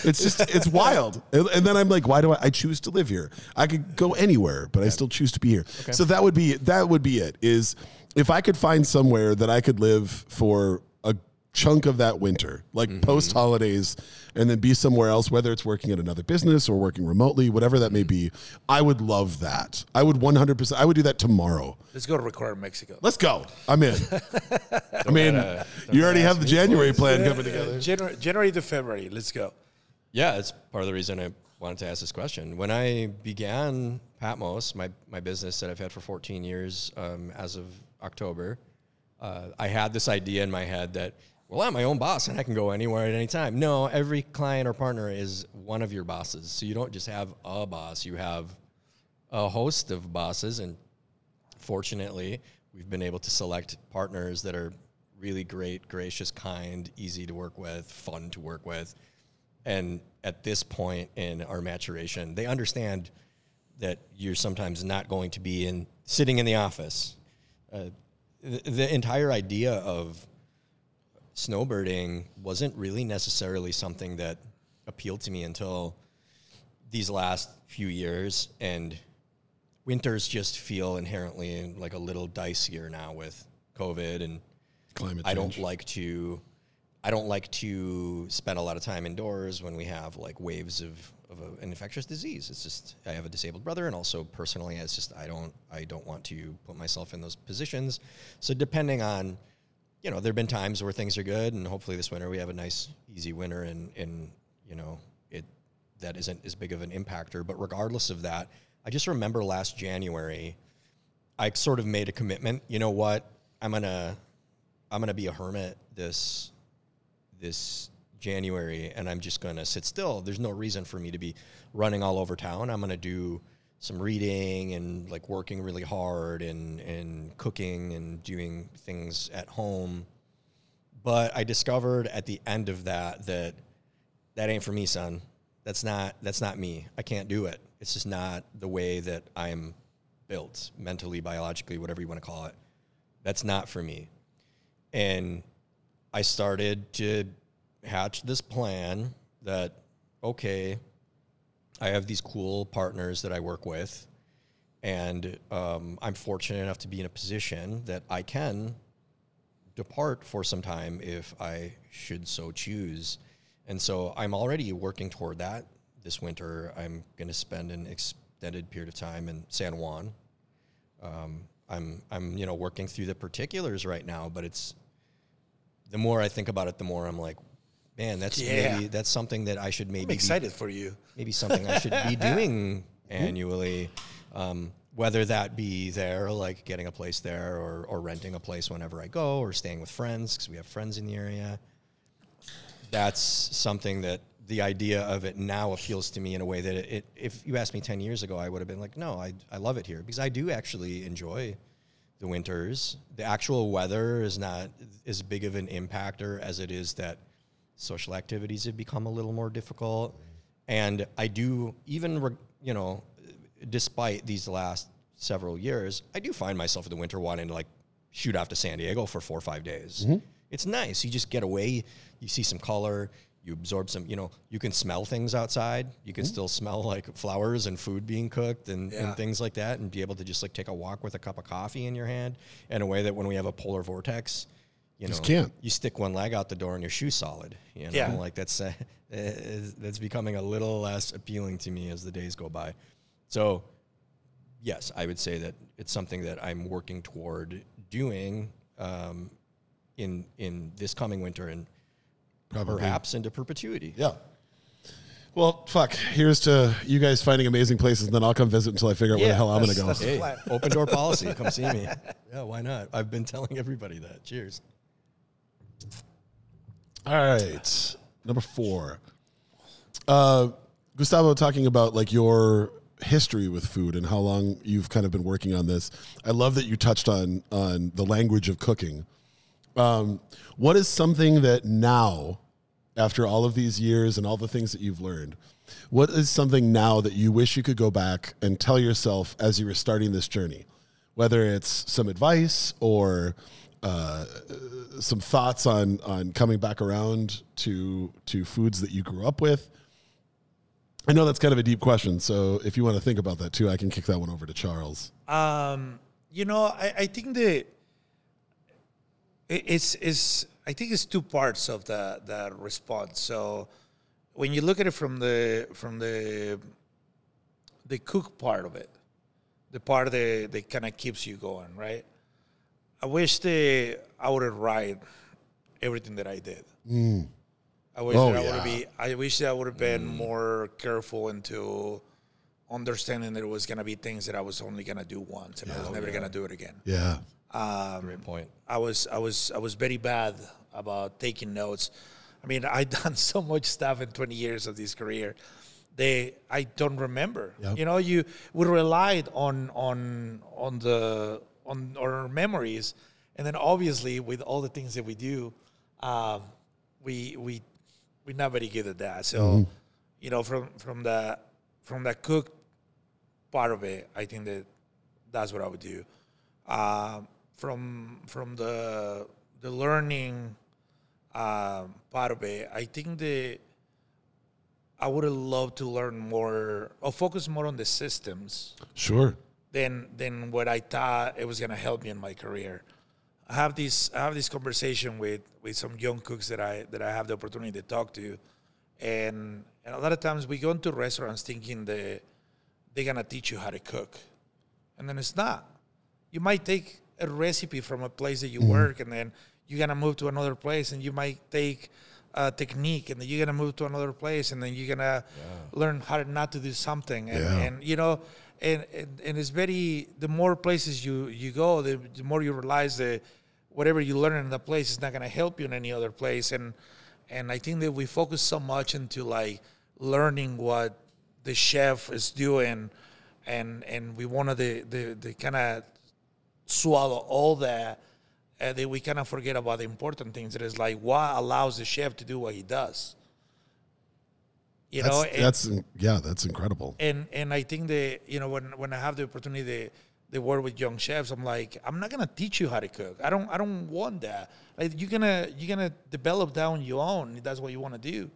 It's just it's wild. And, and then I'm like, why do I, I choose to live here? I could go anywhere, but I still choose to be here. So that would be that would be it. Is if I could find somewhere that I could live for a chunk of that winter, like Mm-hmm. post holidays, and then be somewhere else, whether it's working at another business or working remotely, whatever that may be. I would love that. I would 100%. I would do that tomorrow. Let's go to record Mexico. Let's go. I'm in. (laughs) I mean, you already have the January plan (laughs) coming together. January, January to February. Let's go. Yeah, it's part of the reason I wanted to ask this question. When I began Patmos, my, my business that I've had for 14 years, um, as of October, uh, I had this idea in my head that, well, I'm my own boss and I can go anywhere at any time. No, every client or partner is one of your bosses. So you don't just have a boss, you have a host of bosses. And fortunately, we've been able to select partners that are really great, gracious, kind, easy to work with, fun to work with. And at this point in our maturation, they understand that you're sometimes not going to be in sitting in the office. Uh, the, the entire idea of snowbirding wasn't really necessarily something that appealed to me until these last few years and winters just feel inherently like a little dicier now with covid and Climate I don't change. like to I don't like to spend a lot of time indoors when we have like waves of, of a, an infectious disease. It's just I have a disabled brother and also personally it's just I don't I don't want to put myself in those positions. So depending on you know, there've been times where things are good and hopefully this winter we have a nice easy winter and and you know, it that isn't as big of an impactor. But regardless of that, I just remember last January, I sort of made a commitment. You know what? I'm gonna I'm gonna be a hermit this this January, and I'm just gonna sit still. There's no reason for me to be running all over town. I'm gonna do some reading and like working really hard and and cooking and doing things at home. But I discovered at the end of that that that ain't for me, son. That's not that's not me. I can't do it. It's just not the way that I'm built mentally, biologically, whatever you want to call it. That's not for me. And I started to hatch this plan that okay, I have these cool partners that I work with, and um, I'm fortunate enough to be in a position that I can depart for some time if I should so choose. And so I'm already working toward that. This winter, I'm going to spend an extended period of time in San Juan. Um, I'm I'm you know working through the particulars right now, but it's the more I think about it, the more I'm like, man, that's Yeah. maybe that's something that I should maybe I'm be- excited for you. maybe something I should be (laughs) doing annually. Um, whether that be there, like getting a place there, or, or renting a place whenever I go, or staying with friends because we have friends in the area. That's something that the idea of it now appeals to me in a way that it, it if you asked me 10 years ago, I would have been like, no, I, I love it here because I do actually enjoy the winters. The actual weather is not as big of an impactor as it is that social activities have become a little more difficult. And I do, even, you know, despite these last several years, I do find myself in the winter wanting to like shoot off to San Diego for four or five days. Mm-hmm. It's nice. You just get away, you see some color, you absorb some, you know, you can smell things outside. You can mm-hmm. still smell like flowers and food being cooked and, Yeah. and things like that and be able to just like take a walk with a cup of coffee in your hand in a way that when we have a polar vortex, you know, Just can't. you stick one leg out the door and your shoe's solid. You know, Yeah. like that's (laughs) uh, that's becoming a little less appealing to me as the days go by. So, yes, I would say that it's something that I'm working toward doing um, in in this coming winter and Probably. perhaps into perpetuity. Yeah. Well, fuck. Here's to you guys finding amazing places, and then I'll come visit until I figure out where the hell I'm going to go. that's- Hey, open door (laughs) policy. Come see me. Yeah, why not? I've been telling everybody that. Cheers. All right. Number four. Uh, Gustavo, talking about like your history with food and how long you've kind of been working on this. I love that you touched on on the language of cooking. Um, what is something that now, after all of these years and all the things that you've learned, what is something now that you wish you could go back and tell yourself as you were starting this journey? Whether it's some advice or uh, some thoughts on on coming back around to to foods that you grew up with. I know that's kind of a deep question, so if you want to think about that too, I can kick that one over to Charles. Um, you know, I, I think the it- it's is I think it's two parts of the the response. So when you look at it from the from the the cook part of it, the part that that kind of keeps you going, right? I wish that I would have write everything that I did. I wish Oh, that I would yeah. have be. I wish that I oh, would have been mm. more careful into understanding that it was gonna be things that I was only gonna do once and I was never gonna do it again. Yeah, um, Great point. I was I was I was very bad about taking notes. I mean, (laughs) I done so much stuff in 20 years of this career. They I don't remember. Yep. You know, you we relied on on on the on our memories, and then obviously with all the things that we do, um, we we we're not very good at that. So, you know, from from the from the cook part of it, I think that that's what I would do. Um, from from the the learning um, part of it, I think that I would have loved to learn more or focus more on the systems sure. Than than what I thought it was gonna help me in my career. I have this I have this conversation with with some young cooks that I that I have the opportunity to talk to, and and a lot of times we go into restaurants thinking that they're gonna teach you how to cook, and then it's not. You might take a recipe from a place that you mm-hmm. work, and then you're gonna move to another place, and you might take a technique, and then you're gonna move to another place, and then you're gonna learn how not to do something, and, Yeah. and you know, and, and and it's very the more places you you go, the, the more you realize that whatever you learn in the place is not gonna help you in any other place, and and I think that we focus so much into like learning what the chef is doing, and and we wanted the the, the kind of swallow all that and then we kind of forget about the important things. That is like what allows the chef to do what he does you That's, know and, that's yeah, that's incredible. and and i think the you know when when i have the opportunity to, to work with young chefs i'm like i'm not gonna teach you how to cook. I don't i don't want that. Like you're gonna you're gonna develop that on your own if that's what you want to do.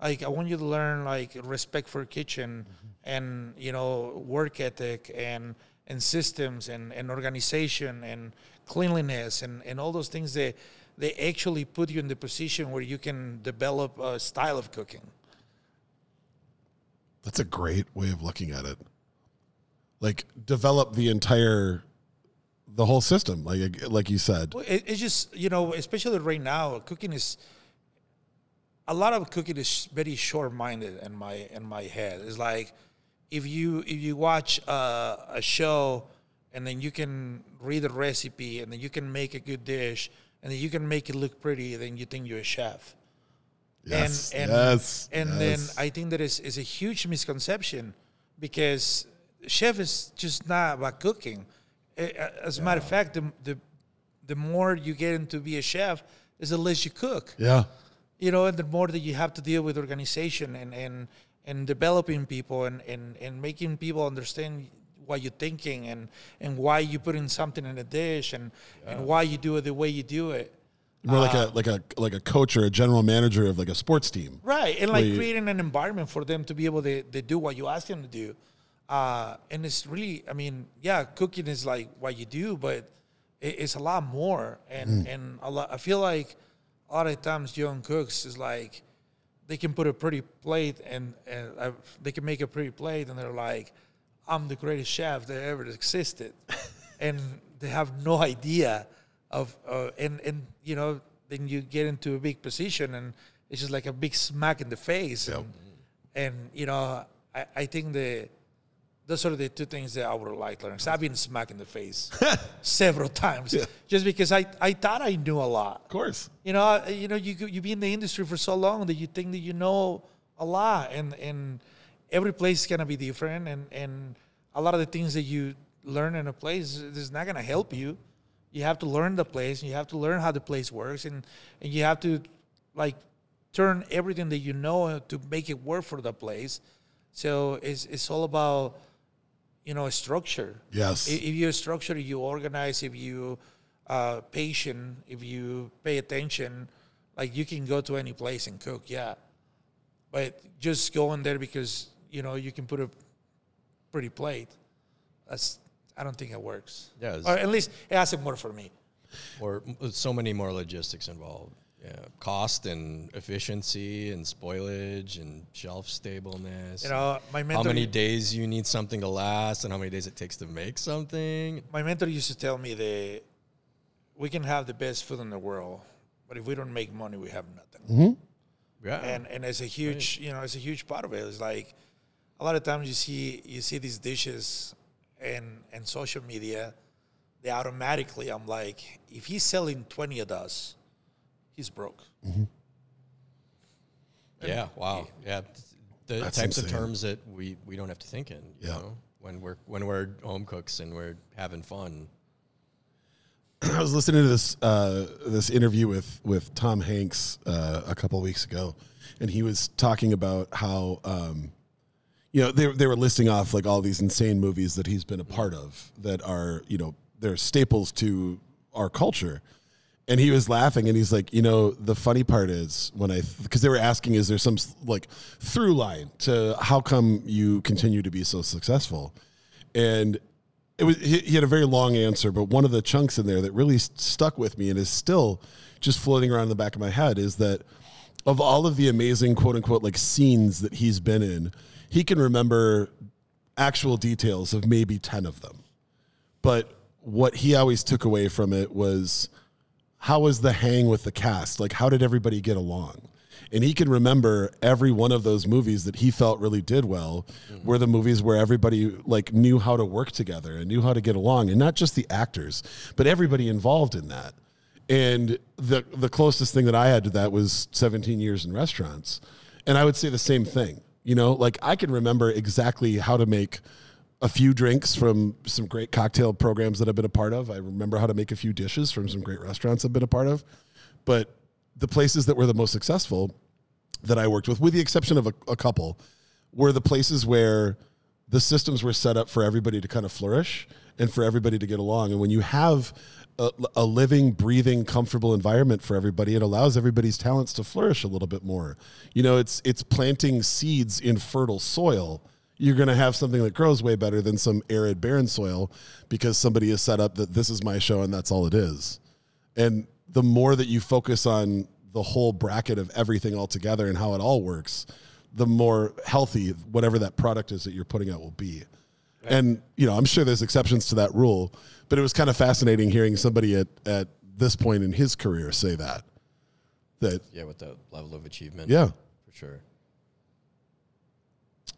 Like i want you to learn like respect for kitchen mm-hmm. and you know work ethic and and systems and, and organization and cleanliness and, and all those things that they actually put you in the position where you can develop a style of cooking That's a great way of looking at it. Like develop the entire the whole system, like like you said. Well, it, it's just you know, especially right now, cooking is a lot of cooking is very short-minded in my in my head. It's like if you if you watch uh, a show and then you can read a recipe and then you can make a good dish and then you can make it look pretty, then you think you're a chef. Yes, and, and, yes, and yes. then I think that is, is a huge misconception because chef is just not about cooking. A- As a matter of fact, the, the the more you get into be a chef, is the less you cook. Yeah. You know, and the more that you have to deal with organization and and, and developing people and, and, and making people understand what you're thinking and, and why you put in something in a dish and, and why you do it the way you do it. More like a like a like a coach or a general manager of like a sports team. Right, and like you- creating an environment for them to be able to, to do what you ask them to do. Uh, and it's really, I mean, yeah, cooking is like what you do, but it, it's a lot more. And and a lot, I feel like a lot of times young cooks is like they can put a pretty plate and, and uh, they can make a pretty plate, and they're like, I'm the greatest chef that ever existed, (laughs) and they have no idea of uh, and and you know then you get into a big position and it's just like a big smack in the face and, and you know I, I think the those are the two things that I would like to learn. I've been smacked in the face (laughs) several times just because I, I thought I knew a lot. Of course. You know, you know, you you be in the industry for so long that you think that you know a lot, and and every place is gonna be different, and and a lot of the things that you learn in a place is not gonna help you. You have to learn the place, and you have to learn how the place works, and and you have to like turn everything that you know to make it work for the place. So it's it's all about you know structure. Yes. If you're structured, you organize. If you uh, patient, if you pay attention, like you can go to any place and cook. Yeah, but just going there because you know you can put a pretty plate. That's I don't think it works. Yeah, it's- or at least it hasn't worked for me. or uh, so many more logistics involved. Yeah, cost and efficiency and spoilage and shelf stableness. You know, my how many days you need something to last and how many days it takes to make something. my mentor used to tell me that we can have the best food in the world, but if we don't make money, we have nothing. Mm-hmm. Yeah, and and it's a huge you know it's a huge part of it. It's like a lot of times you see you see these dishes and and social media, they automatically I'm like if he's selling twenty of those, he's broke. yeah, wow, yeah. The That's types of terms that we, we don't have to think in. You Yeah. know, when we're when we're home cooks and we're having fun. (clears throat) I was listening to this uh, this interview with with Tom Hanks uh, a couple of weeks ago, and he was talking about how um, you know they they were listing off like all these insane movies that he's been a part of that are you know they're staples to our culture. And he was laughing, and he's like, you know, the funny part is when I, because they were asking, is there some like through line to how come you continue to be so successful? And it was he, he had a very long answer, but one of the chunks in there that really stuck with me and is still just floating around in the back of my head is that of all of the amazing quote unquote like scenes that he's been in, he can remember actual details of maybe 10 of them. But what he always took away from it was how was the hang with the cast? Like, how did everybody get along? And he can remember every one of those movies that he felt really did well were the movies where everybody like knew how to work together and knew how to get along, and not just the actors, but everybody involved in that. And the the closest thing that I had to that was 17 years in restaurants. And I would say the same thing. You know, like I can remember exactly how to make a few drinks from some great cocktail programs that I've been a part of. I remember how to make a few dishes from some great restaurants I've been a part of. But the places that were the most successful that I worked with, with the exception of a, a couple, were the places where the systems were set up for everybody to kind of flourish and for everybody to get along. And when you have a, a living, breathing, comfortable environment for everybody, it allows everybody's talents to flourish a little bit more. You know, it's it's planting seeds in fertile soil. You're going to have something that grows way better than some arid, barren soil because somebody has set up that this is my show and that's all it is. And the more that you focus on the whole bracket of everything all together and how it all works, the more healthy whatever that product is that you're putting out will be. And you know, I'm sure there's exceptions to that rule, but it was kind of fascinating hearing somebody at at this point in his career say that. That Yeah, with the level of achievement. yeah, for sure.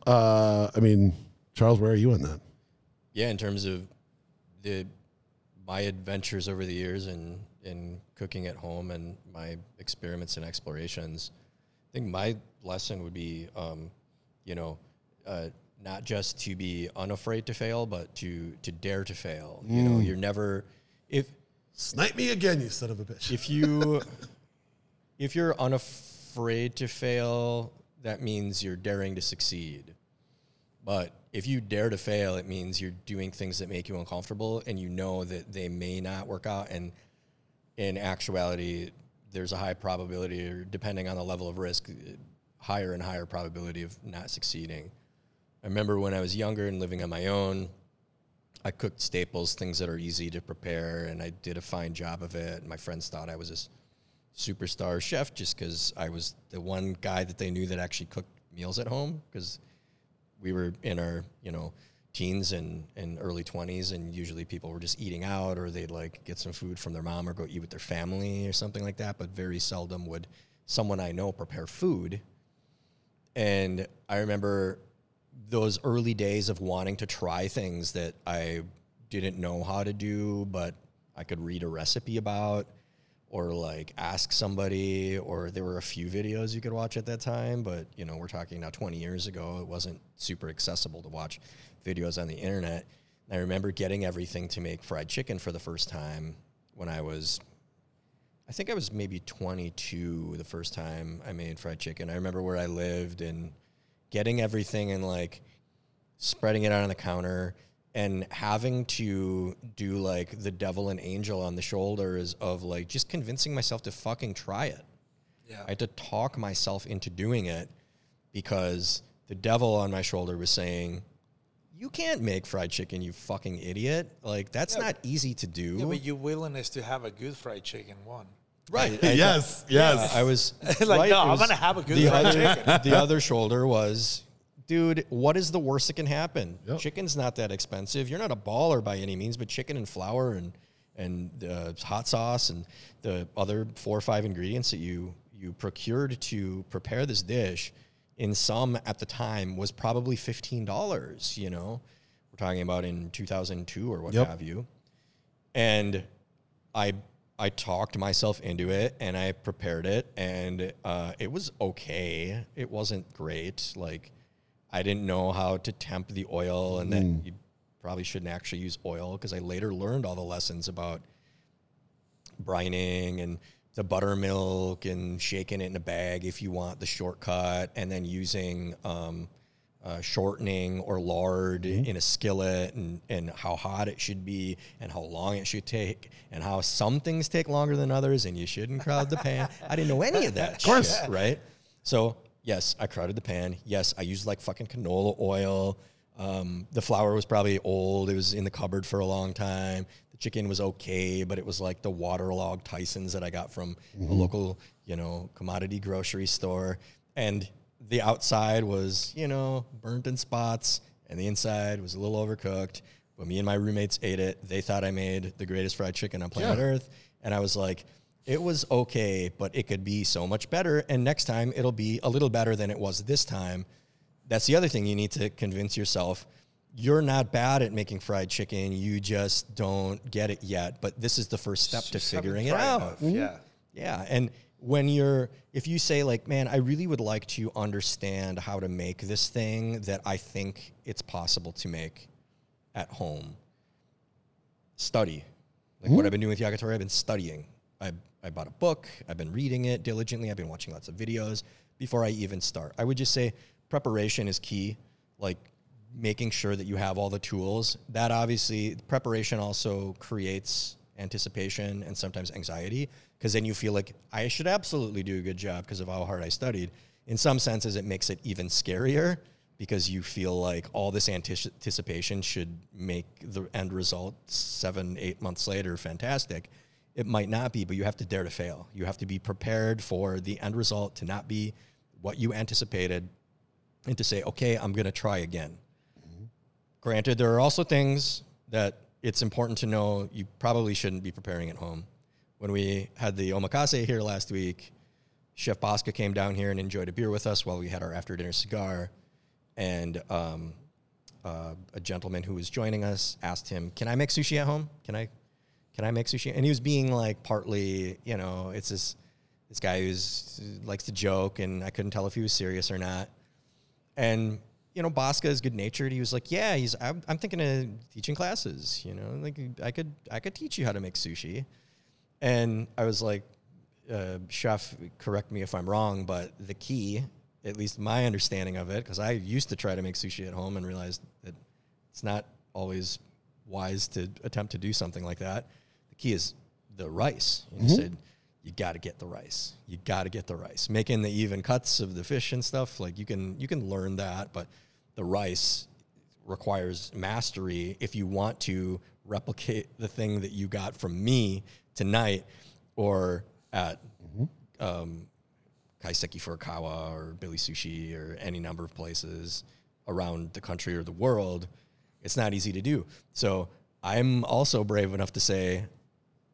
uh, I mean, Charles, where are you on that? Yeah, in terms of the my adventures over the years in in cooking at home and my experiments and explorations, I think my lesson would be, um, you know, uh, not just to be unafraid to fail, but to to dare to fail. You know, mm. you're never if Snipe me again, you son of a bitch. if you (laughs) if you're unafraid to fail, that means you're daring to succeed. But if you dare to fail, it means you're doing things that make you uncomfortable and you know that they may not work out and in actuality there's a high probability or depending on the level of risk higher and higher probability of not succeeding. I remember when I was younger and living on my own, I cooked staples, things that are easy to prepare, and I did a fine job of it. And my friends thought I was a superstar chef just because I was the one guy that they knew that actually cooked meals at home because we were in our, you know, teens and, and early 20s, and usually people were just eating out or they'd like get some food from their mom or go eat with their family or something like that. But very seldom would someone I know prepare food. And I remember those early days of wanting to try things that I didn't know how to do, but I could read a recipe about or like ask somebody or there were a few videos you could watch at that time but you know we're talking now 20 years ago it wasn't super accessible to watch videos on the internet. And i remember getting everything to make fried chicken for the first time when i was i think i was maybe 22 the first time i made fried chicken. I remember where i lived and getting everything and like spreading it out on the counter and having to do like the devil and angel on the shoulders of like just convincing myself to fucking try it. Yeah. I had to talk myself into doing it because the devil on my shoulder was saying, "You can't make fried chicken, you fucking idiot! Like that's not easy to do." Yeah, but your willingness to have a good fried chicken won. Right? I- yes, yes. I was (laughs) like, right, no, it I'm gonna have a good the other, chicken. (laughs) The other (laughs) shoulder was, dude, what is the worst that can happen? Yep. Chicken's not that expensive. You're not a baller by any means, but chicken and flour and and uh, hot sauce and the other four or five ingredients that you you procured to prepare this dish, in some at the time was probably fifteen dollars. You know, we're talking about in 2002 or what Yep. have you, and I I talked myself into it and I prepared it and uh, it was okay. It wasn't great. Like I didn't know how to temp the oil and that you probably shouldn't actually use oil because I later learned all the lessons about brining and the buttermilk and shaking it in a bag if you want the shortcut and then using um, uh, shortening or lard in a skillet and, and how hot it should be and how long it should take and how some things take longer than others and you shouldn't crowd the pan. (laughs) I didn't know any of that. Of course. right? So yes, I crowded the pan. Yes, I used like fucking canola oil. Um, the flour was probably old. It was in the cupboard for a long time. The chicken was okay, but it was like the waterlogged Tyson's that I got from a local, you know, commodity grocery store. And the outside was, you know, burnt in spots, and the inside was a little overcooked. But me and my roommates ate it. They thought I made the greatest fried chicken on planet Yeah. Earth. And I was like, it was okay, but it could be so much better. And next time it'll be a little better than it was this time. That's the other thing you need to convince yourself. You're not bad at making fried chicken. You just don't get it yet. But this is the first step to Just haven't figuring it out. enough, Yeah. Yeah. And when you're, if you say, like, man, I really would like to understand how to make this thing that I think it's possible to make at home, study. Like what hmm? I've been doing with Yakitori, I've been studying. I, I bought a book, I've been reading it diligently, I've been watching lots of videos before I even start. I would just say preparation is key, like making sure that you have all the tools. That obviously, preparation also creates anticipation and sometimes anxiety because then you feel like I should absolutely do a good job because of how hard I studied. In some senses, it makes it even scarier because you feel like all this anticipation should make the end result seven, eight months later fantastic. It might not be, but you have to dare to fail. You have to be prepared for the end result to not be what you anticipated and to say, okay, I'm going to try again. Granted, there are also things that it's important to know you probably shouldn't be preparing at home. When we had the omakase here last week, Chef Bosca came down here and enjoyed a beer with us while we had our after dinner cigar. And um, uh, a gentleman who was joining us asked him, "Can I make sushi at home? Can I, can I make sushi?" And he was being like partly, you know, it's this this guy who's likes to joke, and I couldn't tell if he was serious or not. And you know, Bosca is good natured. He was like, "Yeah, he's. I'm, I'm thinking of teaching classes. You know, like I could I could teach you how to make sushi." And I was like, uh, "Chef, correct me if I'm wrong, but the key, at least my understanding of it, because I used to try to make sushi at home and realized that it's not always wise to attempt to do something like that. The key is the rice." And he said you got to get the rice. You got to get the rice. Making the even cuts of the fish and stuff, like you can you can learn that, but the rice requires mastery if you want to replicate the thing that you got from me tonight or at um, Kaiseki Furukawa or Billy Sushi or any number of places around the country or the world. It's not easy to do. So I'm also brave enough to say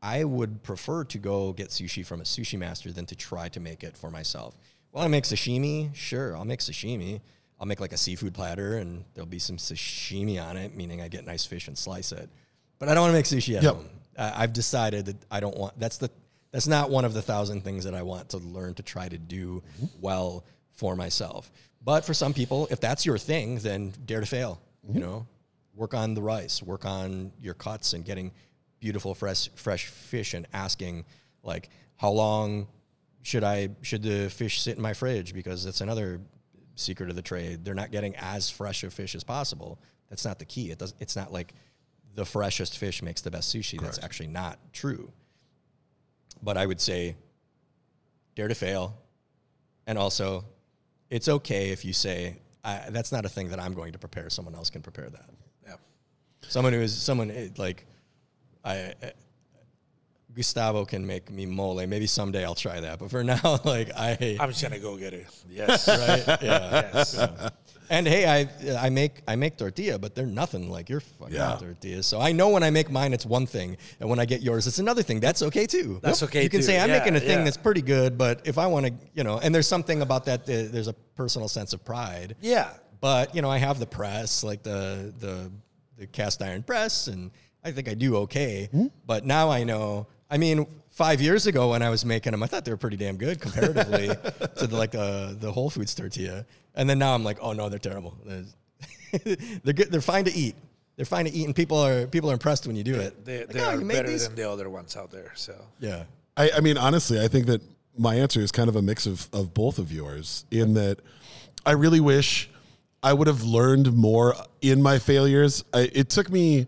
I would prefer to go get sushi from a sushi master than to try to make it for myself. Well, I make sashimi. Sure, I'll make sashimi. I'll make like a seafood platter and there'll be some sashimi on it, meaning I get nice fish and slice it. But I don't want to make sushi at Yep. home. Uh, I've decided that I don't want. That's the. That's not one of the thousand things that I want to learn to try to do well for myself. But for some people, if that's your thing, then dare to fail. You know, work on the rice, work on your cuts, and getting beautiful fresh fresh fish, and asking like, how long should I should the fish sit in my fridge? Because that's another secret of the trade. They're not getting as fresh a fish as possible. That's not the key. It does. It's not like the freshest fish makes the best sushi. That's actually not true. But I would say, dare to fail, and also, it's okay if you say I, that's not a thing that I'm going to prepare. Someone else can prepare that. Yeah. Someone who is someone eh, like I. eh, Gustavo can make me mole. Maybe someday I'll try that. But for (laughs) now, like I, I'm just gonna go get it. Yes. (laughs) right? Yeah. yes. And hey, I uh, I make I make tortilla, but they're nothing like your fucking Yeah. tortillas. So I know when I make mine, it's one thing, and when I get yours, it's another thing. That's okay too. That's okay You can too. say I'm Yeah, making a thing yeah. that's pretty good, but if I want to, you know, and there's something about that. that there's a personal sense of pride. Yeah. But you know, I have the press, like the the the cast iron press, and I think I do okay. Hmm? But now I know. I mean, five years ago when I was making them, I thought they were pretty damn good comparatively to the, like the the Whole Foods tortilla. And then now I'm like, oh no, they're terrible. They're, (laughs) they're good. They're fine to eat. They're fine to eat, and people are people are impressed when you do it. They, Like, they "Oh, are better these?" than the other ones out there. So Yeah. I, I mean, honestly, I think that my answer is kind of a mix of, of both of yours in that I really wish I would have learned more in my failures. I, it took me,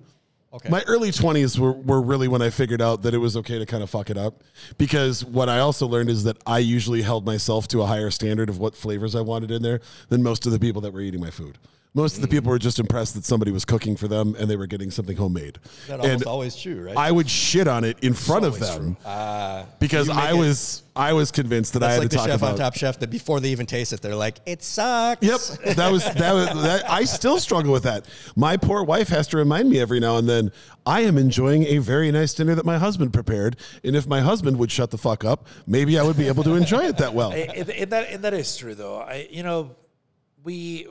Okay. my early 20s were, were really when I figured out that it was okay to kind of fuck it up. Because what I also learned is that I usually held myself to a higher standard of what flavors I wanted in there than most of the people that were eating my food. Most of the people were just impressed that somebody was cooking for them and they were getting something homemade. That almost and always true, right? I would shit on it in front of them Uh, because you make I it- was I was convinced that I had like to the talk chef about. on Top Chef that before they even taste it, they're like, "It sucks." Yep, that was that was. That, I still struggle with that. My poor wife has to remind me every now and then. I am enjoying a very nice dinner that my husband prepared, and if my husband would shut the fuck up, maybe I would be able to enjoy it that well. (laughs) And, and that and that is true though. I you know, we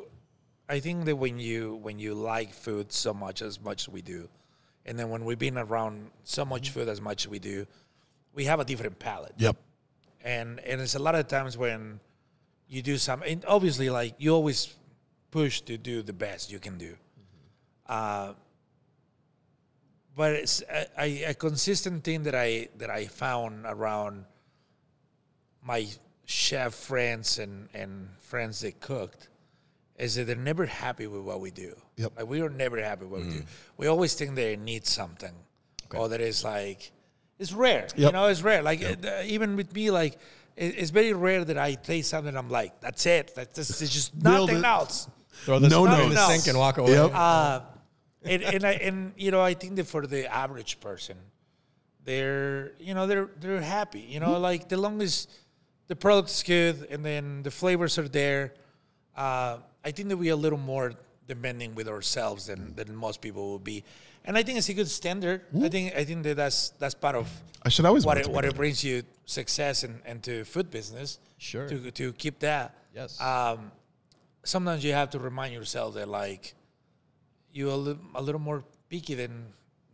I think that when you when you like food so much as much as we do, and then when we've been around so much food as much as we do, we have a different palate. Yep. And and it's a lot of times when you do something and obviously like you always push to do the best you can do. Uh but it's a, a, a consistent thing that I that I found around my chef friends and, and friends that cooked is that they're never happy with what we do. Yep. Like we are never happy with what we do. We always think they need something, or that is like it's rare. You know, it's rare. Like uh, even with me, like it, it's very rare that I taste something. I'm like, that's it. That's just, it's just nothing else. Throw this No no, in the sink and walk away. Yep. Uh, and and, I, and you know, I think that for the average person, they're you know they're they're happy. You know, like the longest the product's good and then the flavors are there, uh, I think that we are a little more demanding with ourselves than, than most people would be. And I think it's a good standard. I think I think that that's that's part of I should always what it, what it brings you success and, and to food business. Sure. To to keep that. Yes. Um, sometimes you have to remind yourself that like you're a, li- a little more picky than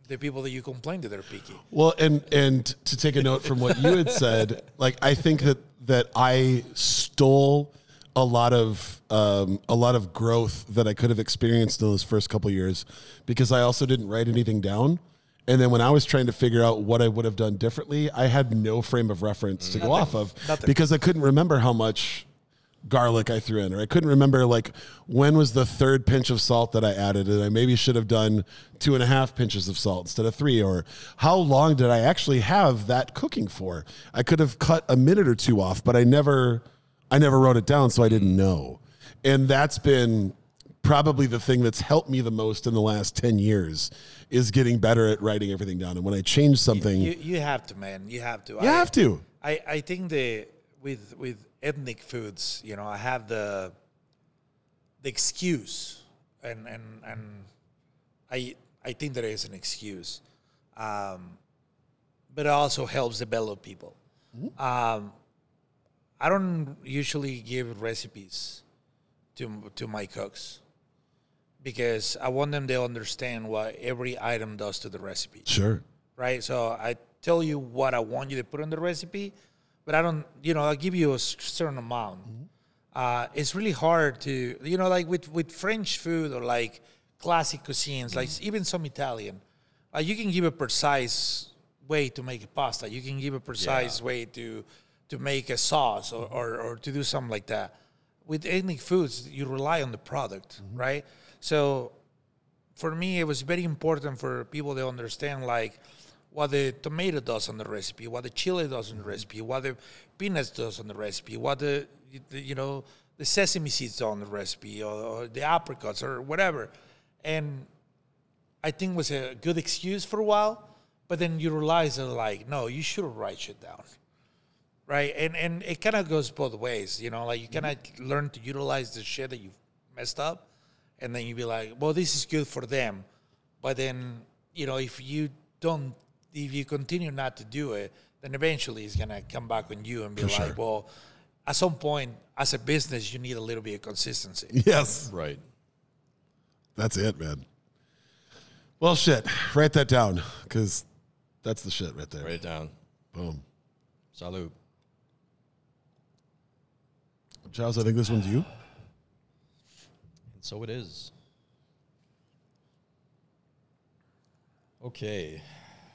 the people that you complain that they're picky. Well, and and to take a note from what you had said, (laughs) like I think that that I stole a lot of um, a lot of growth that I could have experienced in those first couple years because I also didn't write anything down. And then when I was trying to figure out what I would have done differently, I had no frame of reference to go off of Nothing. because I couldn't remember how much garlic I threw in, or I couldn't remember like when was the third pinch of salt that I added, and I maybe should have done two and a half pinches of salt instead of three, or how long did I actually have that cooking for? I could have cut a minute or two off, but I never, I never wrote it down, so I didn't know, and that's been probably the thing that's helped me the most in the last 10 years is getting better at writing everything down and when i change something You you have to, man. You have to. you have to I, I think the with with ethnic foods, you know, I have the the excuse, and and and I I think there is an excuse, um, but it also helps develop people. Um, I don't usually give recipes to to my cooks because I want them to understand what every item does to the recipe sure right? So I tell you what I want you to put on the recipe, but I don't, you know, I'll give you a certain amount. Uh, it's really hard to, you know, like with, with French food or like classic cuisines, like even some Italian, uh, you can give a precise way to make a pasta. You can give a precise way to to make a sauce or, or, or to do something like that. With ethnic foods, you rely on the product, mm-hmm. right? So for me, it was very important for people to understand like what the tomato does on the recipe, what the chili does on the mm-hmm. recipe, what the peanuts does on the recipe, what the, the you know the sesame seeds on the recipe, or, or the apricots, or whatever. And I think it was a good excuse for a while, but then you realize that like, no, you should write shit down, right? And and it kind of goes both ways, you know, like you kind of mm-hmm. learn to utilize the shit that you messed up, and then you be like, well, this is good for them, but then you know if you don't, if you continue not to do it, then eventually it's gonna come back on you and be like, well, at some point as a business, you need a little bit of consistency. yes Right. That's it, man. Well, shit. Write that down because that's the shit right there. Write it down. Boom. Salute. Charles, I think this one's you. And so it is. Okay.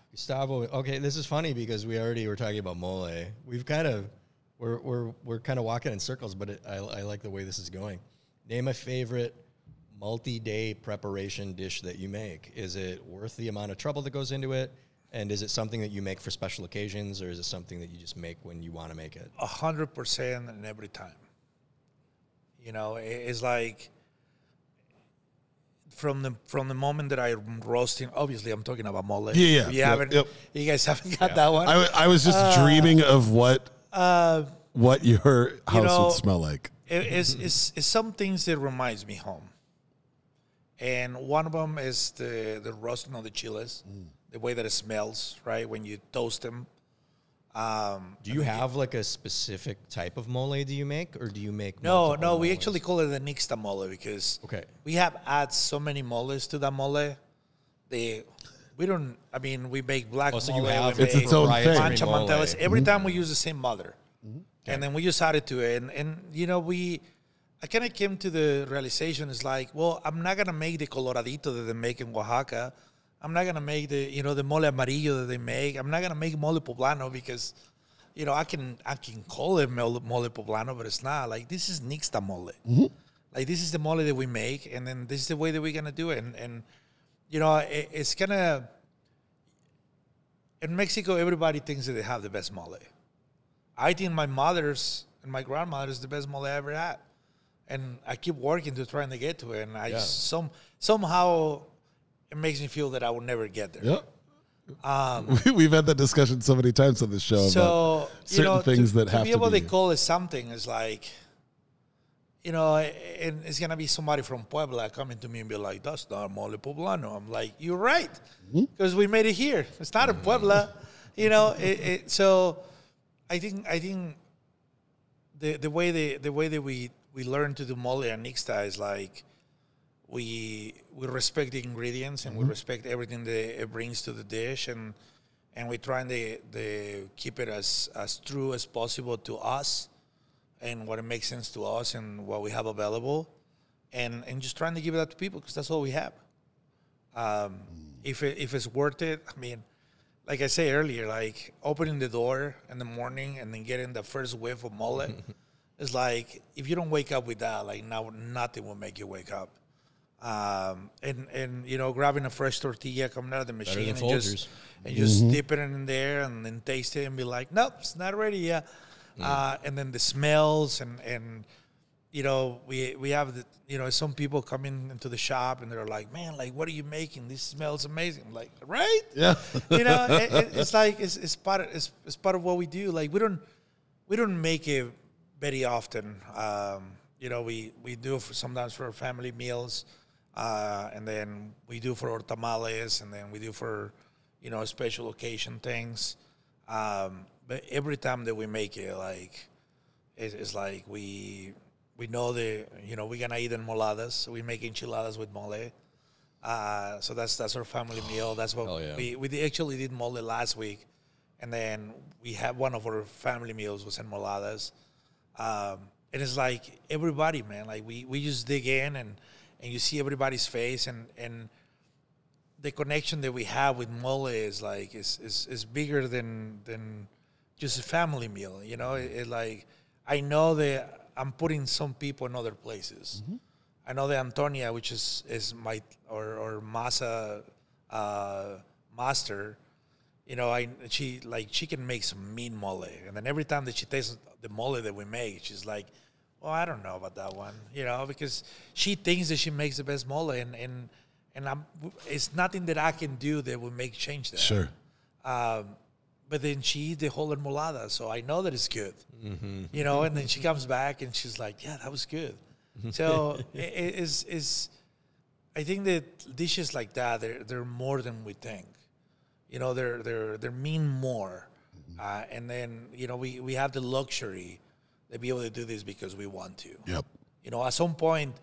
Gustavo, okay, this is funny because we already were talking about mole. We've kind of we're we're we're kind of walking in circles, but it, I, I like the way this is going. Name a favorite multi-day preparation dish that you make. Is it worth the amount of trouble that goes into it? And is it something that you make for special occasions, or is it something that you just make when you want to make it? a hundred percent and every time. You know, it's like from the from the moment that I'm roasting. Obviously, I'm talking about mole. Yeah, yeah, You yep, haven't. yep. You guys haven't got that one. I, I was just uh, dreaming of what uh, what your house know- would smell like. it, it's, it's, it's some things that reminds me home. And one of them is the, the roasting of the chiles, mm. the way that it smells, right? When you toast them. Um, Do you have like a specific type of mole do you make, or do you make? no, multiple no, we actually call it the nixta mole because Okay. we have add so many moles to that mole. They, we don't, I mean, we make black Oh, so mole. you have It's its own thing. Mancha mole. manteles. Every time we use the same mother. And then we just added to it. And, and you know, we, I kind of came to the realization is like, well, I'm not going to make the coloradito that they make in Oaxaca. I'm not going to make the, you know, the mole amarillo that they make. I'm not going to make mole poblano because, you know, I can I can call it mole, mole poblano, but it's not. Like, this is nixta mole. Mm-hmm. Like, this is the mole that we make, and then this is the way that we're going to do it. And, and you know, it, it's gonna in Mexico, everybody thinks that they have the best mole. I think my mother's and my grandmother's the best mole I ever had, and I keep working to trying to get to it. And I just, some somehow it makes me feel that I will never get there. Yep. (laughs) we, we've had that discussion so many times on this show. about So you certain know, things to, that to have be to able be. to call it something is like, you know, and it's gonna be somebody from Puebla coming to me and be like, "That's not mole poblano." I'm like, "You're right," Mm-hmm. because we made it here. It's not in Puebla, you know. It, it, so, I think I think the the way the the way that we we learn to do mole and nixta is like we we respect the ingredients and we respect everything that it brings to the dish and and we try and they, they keep it as as true as possible to us and what it makes sense to us and what we have available and and just trying to give it out to people because that's all we have. Um, if it, if it's worth it i mean like i say earlier like opening the door in the morning and then getting the first whiff of mole (laughs) is like if you don't wake up with that like now nothing will make you wake up um, and and you know grabbing a fresh tortilla coming out of the machine than and just fold it. and just dip it in there and then taste it and be like, nope, it's not ready yet. Uh, and then the smells and and you know we we have the you know some people come in into the shop and they're like, man, like what are you making? This smells amazing. I'm like, right? yeah. you know, (laughs) it, it- it's like it's, it's part of it's, it's part of what we do. Like we don't we don't make it very often. Um, you know, we we do for sometimes for family meals, uh, and then we do for our tamales, and then we do for you know special occasion things. Um, but every time that we make it, like it, it's like we we know the you know we're gonna eat enmoladas. So we make enchiladas with mole. Uh, so that's that's our family (sighs) meal. That's what yeah. we we actually did mole last week, and then we had one of our family meals was enmoladas. Um, and it's like everybody, man. Like we we just dig in and and you see everybody's face and and the connection that we have with mole is like is is, is bigger than than just a family meal. You know, it, it like I know that I'm putting some people in other places. I know that Antonia, which is is my or or Masa uh, master. You know, I she like she can make some mean mole, and then every time that she tastes the mole that we make, she's like, "Well, I don't know about that one," you know, because she thinks that she makes the best mole, and and and I'm it's nothing that I can do that will make change that. Sure. Um, but then she eats the whole enmolada, so I know that it's good. You know, and then she comes back and she's like, "Yeah, that was good." So (laughs) it, it is is I think that dishes like that they're they're more than we think. You know, they're they're they mean more, uh, and then you know we we have the luxury to be able to do this because we want to. Yep. You know, at some point,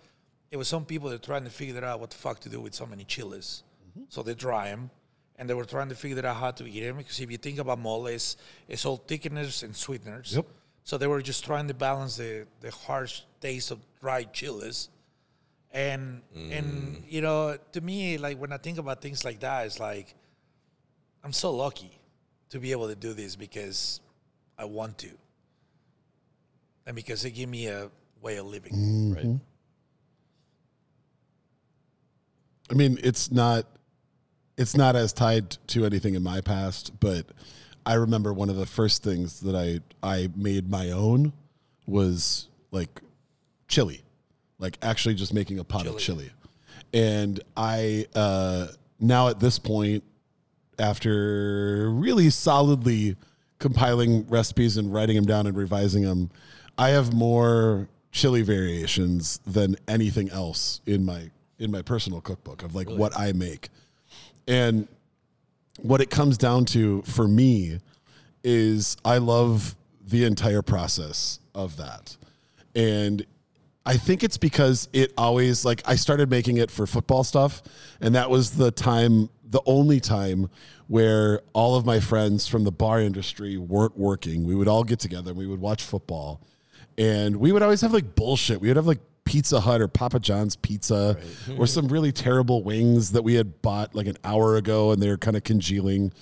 it was some people that were trying to figure out what the fuck to do with so many chiles. Mm-hmm. So they dry them, and they were trying to figure out how to eat them. Because if you think about mole, it's, it's all thickeners and sweeteners. Yep. So they were just trying to balance the, the harsh taste of dried chilies. And mm. and you know, to me, like when I think about things like that, it's like I'm so lucky to be able to do this because I want to. And because they give me a way of living. Right. I mean, it's not it's not as tied to anything in my past, but I remember one of the first things that I I made my own was like chili. Like actually just making a pot of chili. And I uh, now at this point, after really solidly compiling recipes and writing them down and revising them, I have more chili variations than anything else in my in my personal cookbook of like what I make. And what it comes down to for me is I love the entire process of that. And I think it's because it always like I started making it for football stuff and that was the time the only time where all of my friends from the bar industry weren't working. We would all get together and we would watch football. And we would always have like bullshit. We would have like Pizza Hut or Papa John's pizza or some really terrible wings that we had bought like an hour ago and they were kind of congealing.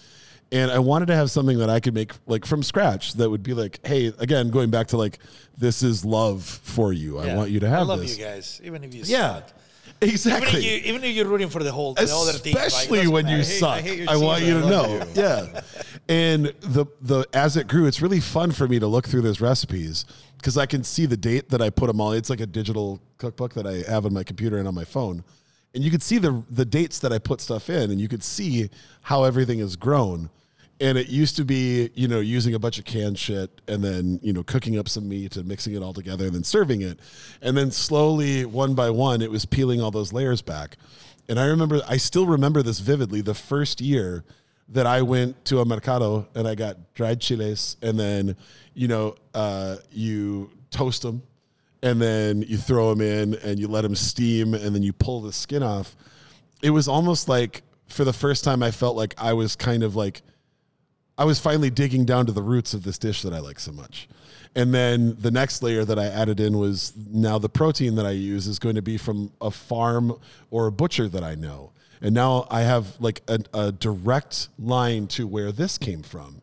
And I wanted to have something that I could make like from scratch that would be like, hey, again, going back to like, this is love for you. I want you to have I love this. you guys, even if you Yeah, suck. (laughs) Even exactly. if, you, even if you're rooting for the whole the other team, like, especially when you matter. suck. I hate your I, want you to know. you. Yeah. And the the as it grew, it's really fun for me to look through those recipes because I can see the date that I put them all. It's like a digital cookbook that I have on my computer and on my phone. And you could see the the dates that I put stuff in and you could see how everything has grown. And it used to be, you know, using a bunch of canned shit and then, you know, cooking up some meat and mixing it all together and then serving it. And then slowly, one by one, it was peeling all those layers back. And I remember, I still remember this vividly. The first year that I went to a mercado and I got dried chiles, and then, you know, uh, you toast them, and then you throw them in and you let them steam, and then you pull the skin off. It was almost like for the first time, I felt like I was kind of like, I was finally digging down to the roots of this dish that I like so much. And then the next layer that I added in was now the protein that I use is going to be from a farm or a butcher that I know. And now I have like a, a direct line to where this came from.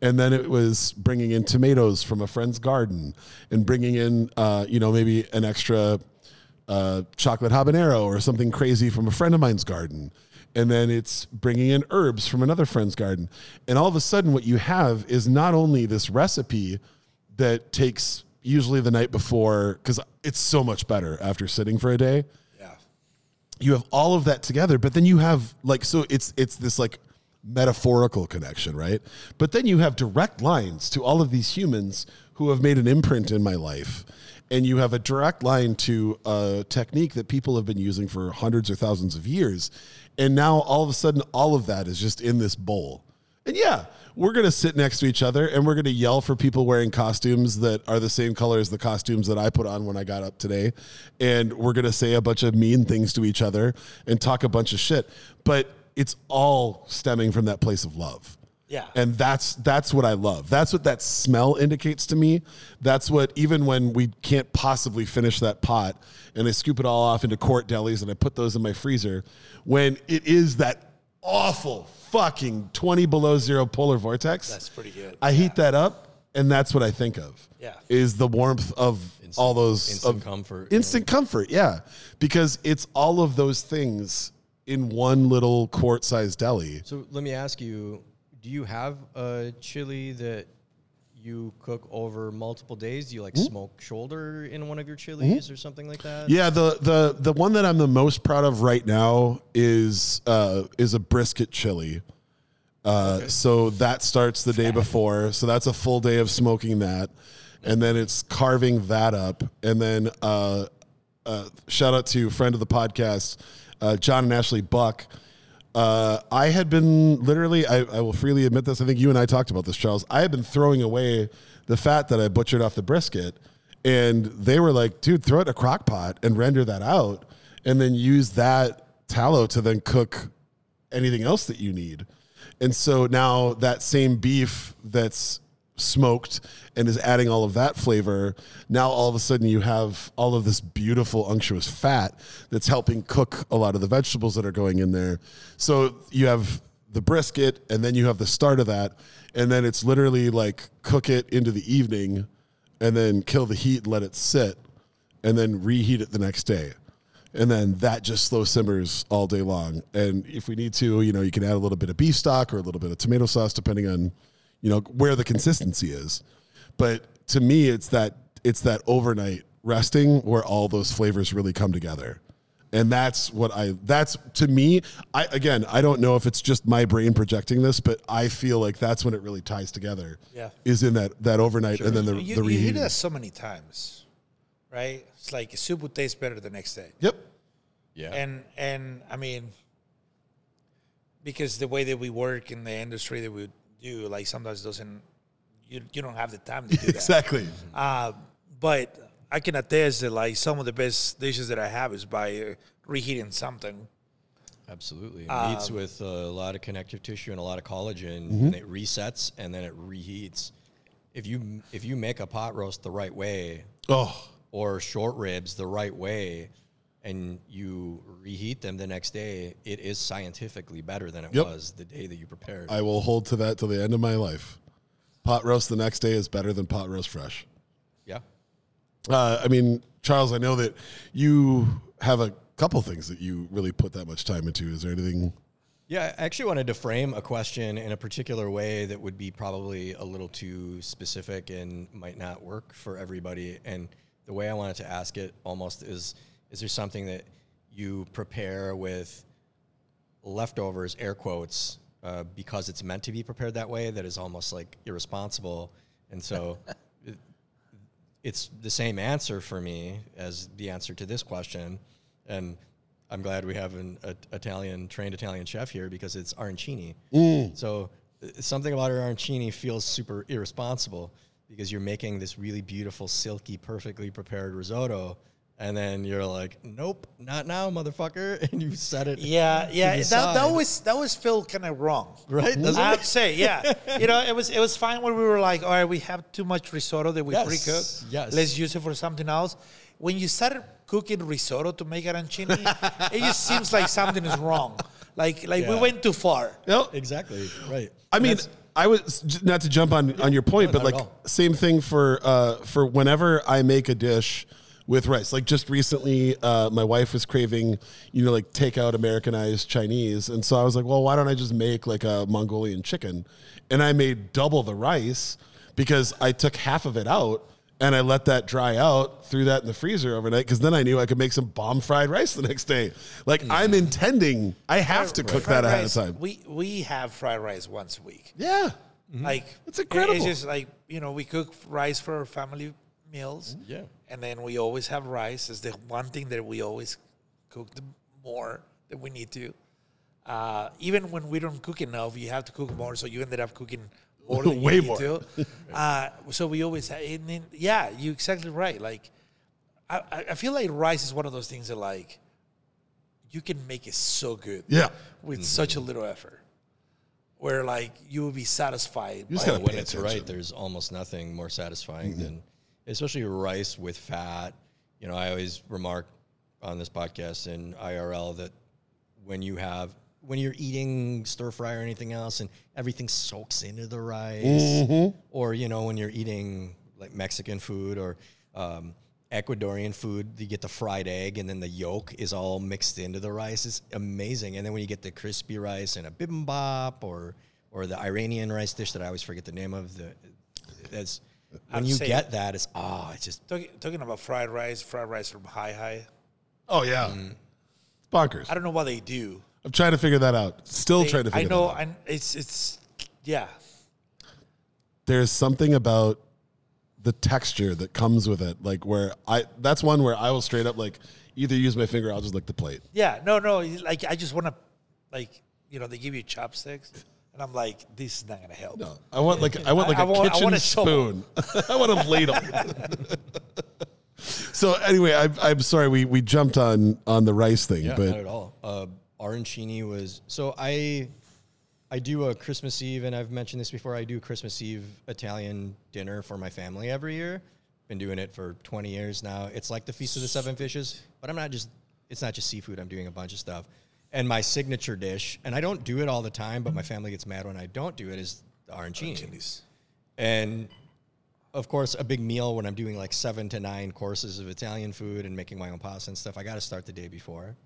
And then it was bringing in tomatoes from a friend's garden and bringing in, uh, you know, maybe an extra uh, chocolate habanero or something crazy from a friend of mine's garden. And then it's bringing in herbs from another friend's garden. And all of a sudden, what you have is not only this recipe that takes usually the night before, because it's so much better after sitting for a day Yeah. you have all of that together but then you have like so it's it's this like metaphorical connection right but then you have direct lines to all of these humans who have made an imprint in my life and you have a direct line to a technique that people have been using for hundreds or thousands of years and now all of a sudden all of that is just in this bowl and yeah, we're going to sit next to each other and we're going to yell for people wearing costumes that are the same color as the costumes that I put on when I got up today. And we're going to say a bunch of mean things to each other and talk a bunch of shit. But it's all stemming from that place of love. Yeah. And that's that's what I love. That's what that smell indicates to me. That's what even when we can't possibly finish that pot and I scoop it all off into quart delis and I put those in my freezer, when it is that awful fucking 20 below zero polar vortex. That's pretty good. I heat that up and that's what I think of. Yeah. Is the warmth of all those instant of- comfort, Instant comfort, yeah. Because it's all of those things in one little quart sized deli. So let me ask you: Do you have a chili that you cook over multiple days? Do you like smoke shoulder in one of your chilies or something like that? Yeah, the the the one that I'm the most proud of right now is uh, is a brisket chili. Uh, So that starts the day before. So that's a full day of smoking that, and then it's carving that up, and then uh, uh, shout out to friend of the podcast, uh, John and Ashley Buck. Uh, I had been literally, I, I will freely admit this. I think you and I talked about this, Charles. I had been throwing away the fat that I butchered off the brisket, and they were like, "Dude, throw it in a crock pot and render that out, and then use that tallow to then cook anything else that you need." And so now that same beef that's smoked and is adding all of that flavor, now all of a sudden you have all of this beautiful unctuous fat that's helping cook a lot of the vegetables that are going in there. So you have the brisket and then you have the start of that and then it's literally like cook it into the evening and then kill the heat let it sit and then reheat it the next day. And then that just slow simmers all day long. And if we need to, you know, you can add a little bit of beef stock or a little bit of tomato sauce, depending on, you know, where the consistency is. But to me, it's that it's that overnight resting where all those flavors really come together. And that's what I that's to me, I again, I don't know if it's just my brain projecting this, but I feel like that's when it really ties together. Yeah. Is in that that overnight and then the, you, the you hear that so many times, right? It's like soup would taste better the next day. Yep. Yeah. and and I mean, because the way that we work in the industry that we do, like sometimes doesn't you you don't have the time to do (laughs) that. Exactly. Uh, but I can attest that like some of the best dishes that I have is by uh, reheating something. Absolutely. Um, Meats with a lot of connective tissue and a lot of collagen, Mm-hmm. and it resets and then it reheats. If you if you make a pot roast the right way Oh, or short ribs the right way, and you reheat them the next day, it is scientifically better than it Yep. was the day that you prepared. I will hold to that till the end of my life. Pot roast the next day is better than pot roast fresh. yeah. Uh, I mean, Charles, I know that you have a couple things that you really put that much time into. Is there anything? Yeah, I actually wanted to frame a question in a particular way that would be probably a little too specific and might not work for everybody. And the way I wanted to ask it almost is is there something that you prepare with leftovers, air quotes, uh, because it's meant to be prepared that way that is almost like irresponsible? And so (laughs) it- it's the same answer for me as the answer to this question. And I'm glad we have an a, Italian trained Italian chef here because it's arancini. So uh, something about arancini feels super irresponsible because you're making this really beautiful, silky, perfectly prepared risotto, and then you're like, "Nope, not now, motherfucker!" (laughs) And you set it. Yeah, (laughs) yeah. the That, that was that was feel kind of wrong. Right? Doesn't I'd it? say, yeah. (laughs) you know, it was it was fine when we were like, all right, we have too much risotto that we Yes, pre-cooked. yes. Let's use it for something else. When you started cooking risotto to make arancini, it just seems like something is wrong. Like like we went too far. No, Exactly. Right. I mean, I was not to jump on on your point, No, but like same thing for uh, for whenever I make a dish with rice. Like just recently, uh, my wife was craving, you know, like takeout Americanized Chinese, and so I was like, well, why don't I just make like a Mongolian chicken? And I made double the rice because I took half of it out. And I let that dry out, threw that in the freezer overnight, because then I knew I could make some bomb fried rice the next day. Like I'm intending, I have to cook that ahead rice, of time. We we have fried rice once a week. Yeah, Like It's it- incredible. It's just like you know, we cook rice for our family meals. Yeah. And then we always have rice. It's the one thing that we always cook more that we need to. Uh, even when we don't cook enough, you have to cook more. So you ended up cooking (laughs) more than Way you need more. to. (laughs) Uh, so we always, ha- and then, yeah, you're exactly right. Like, I, I I feel like rice is one of those things that like you can make it so good yeah. with such a little effort, where like you will be satisfied. You just by- gotta when pay it's attention. right, there's almost nothing more satisfying Mm-hmm. than, especially rice with fat. You know, I always remark on this podcast and IRL that when you have when you're eating stir fry or anything else and everything soaks into the rice, Mm-hmm. or you know when you're eating like Mexican food or um, Ecuadorian food, you get the fried egg and then the yolk is all mixed into the rice. It's amazing. And then when you get the crispy rice and a bibimbap or or the Iranian rice dish that I always forget the name of, the that's (laughs) when you say- get that, it's ah, it's just Talking, talking about fried rice, fried rice from Hai Hai. Oh yeah, bonkers. I don't know what they do. I'm trying to figure that out. Still They- trying to I figure know, that out. and it's it's yeah. There's something about the texture that comes with it, like where I. That's one where I will straight up like either use my finger, I'll just lick the plate. Yeah, no, no. Like I just want to, like you know, they give you chopsticks, and I'm like, this is not gonna help. No, I want like I want (laughs) like I- a I want- I kitchen want a spoon. (laughs) I want a ladle. (laughs) so anyway, I, I'm sorry we we jumped on on the rice thing, Yeah, but not at all. Uh, arancini was so I I do a Christmas Eve, and I've mentioned this before. I do Christmas Eve Italian dinner for my family every year. Been doing it for 20 years now. It's like the Feast of the Seven Fishes, but I'm not just. It's not just seafood. I'm doing a bunch of stuff. And my signature dish, and I don't do it all the time, but my family gets mad when I don't do it, is the arancini. And of course, a big meal when I'm doing like seven to nine courses of Italian food and making my own pasta and stuff, I got to start the day before.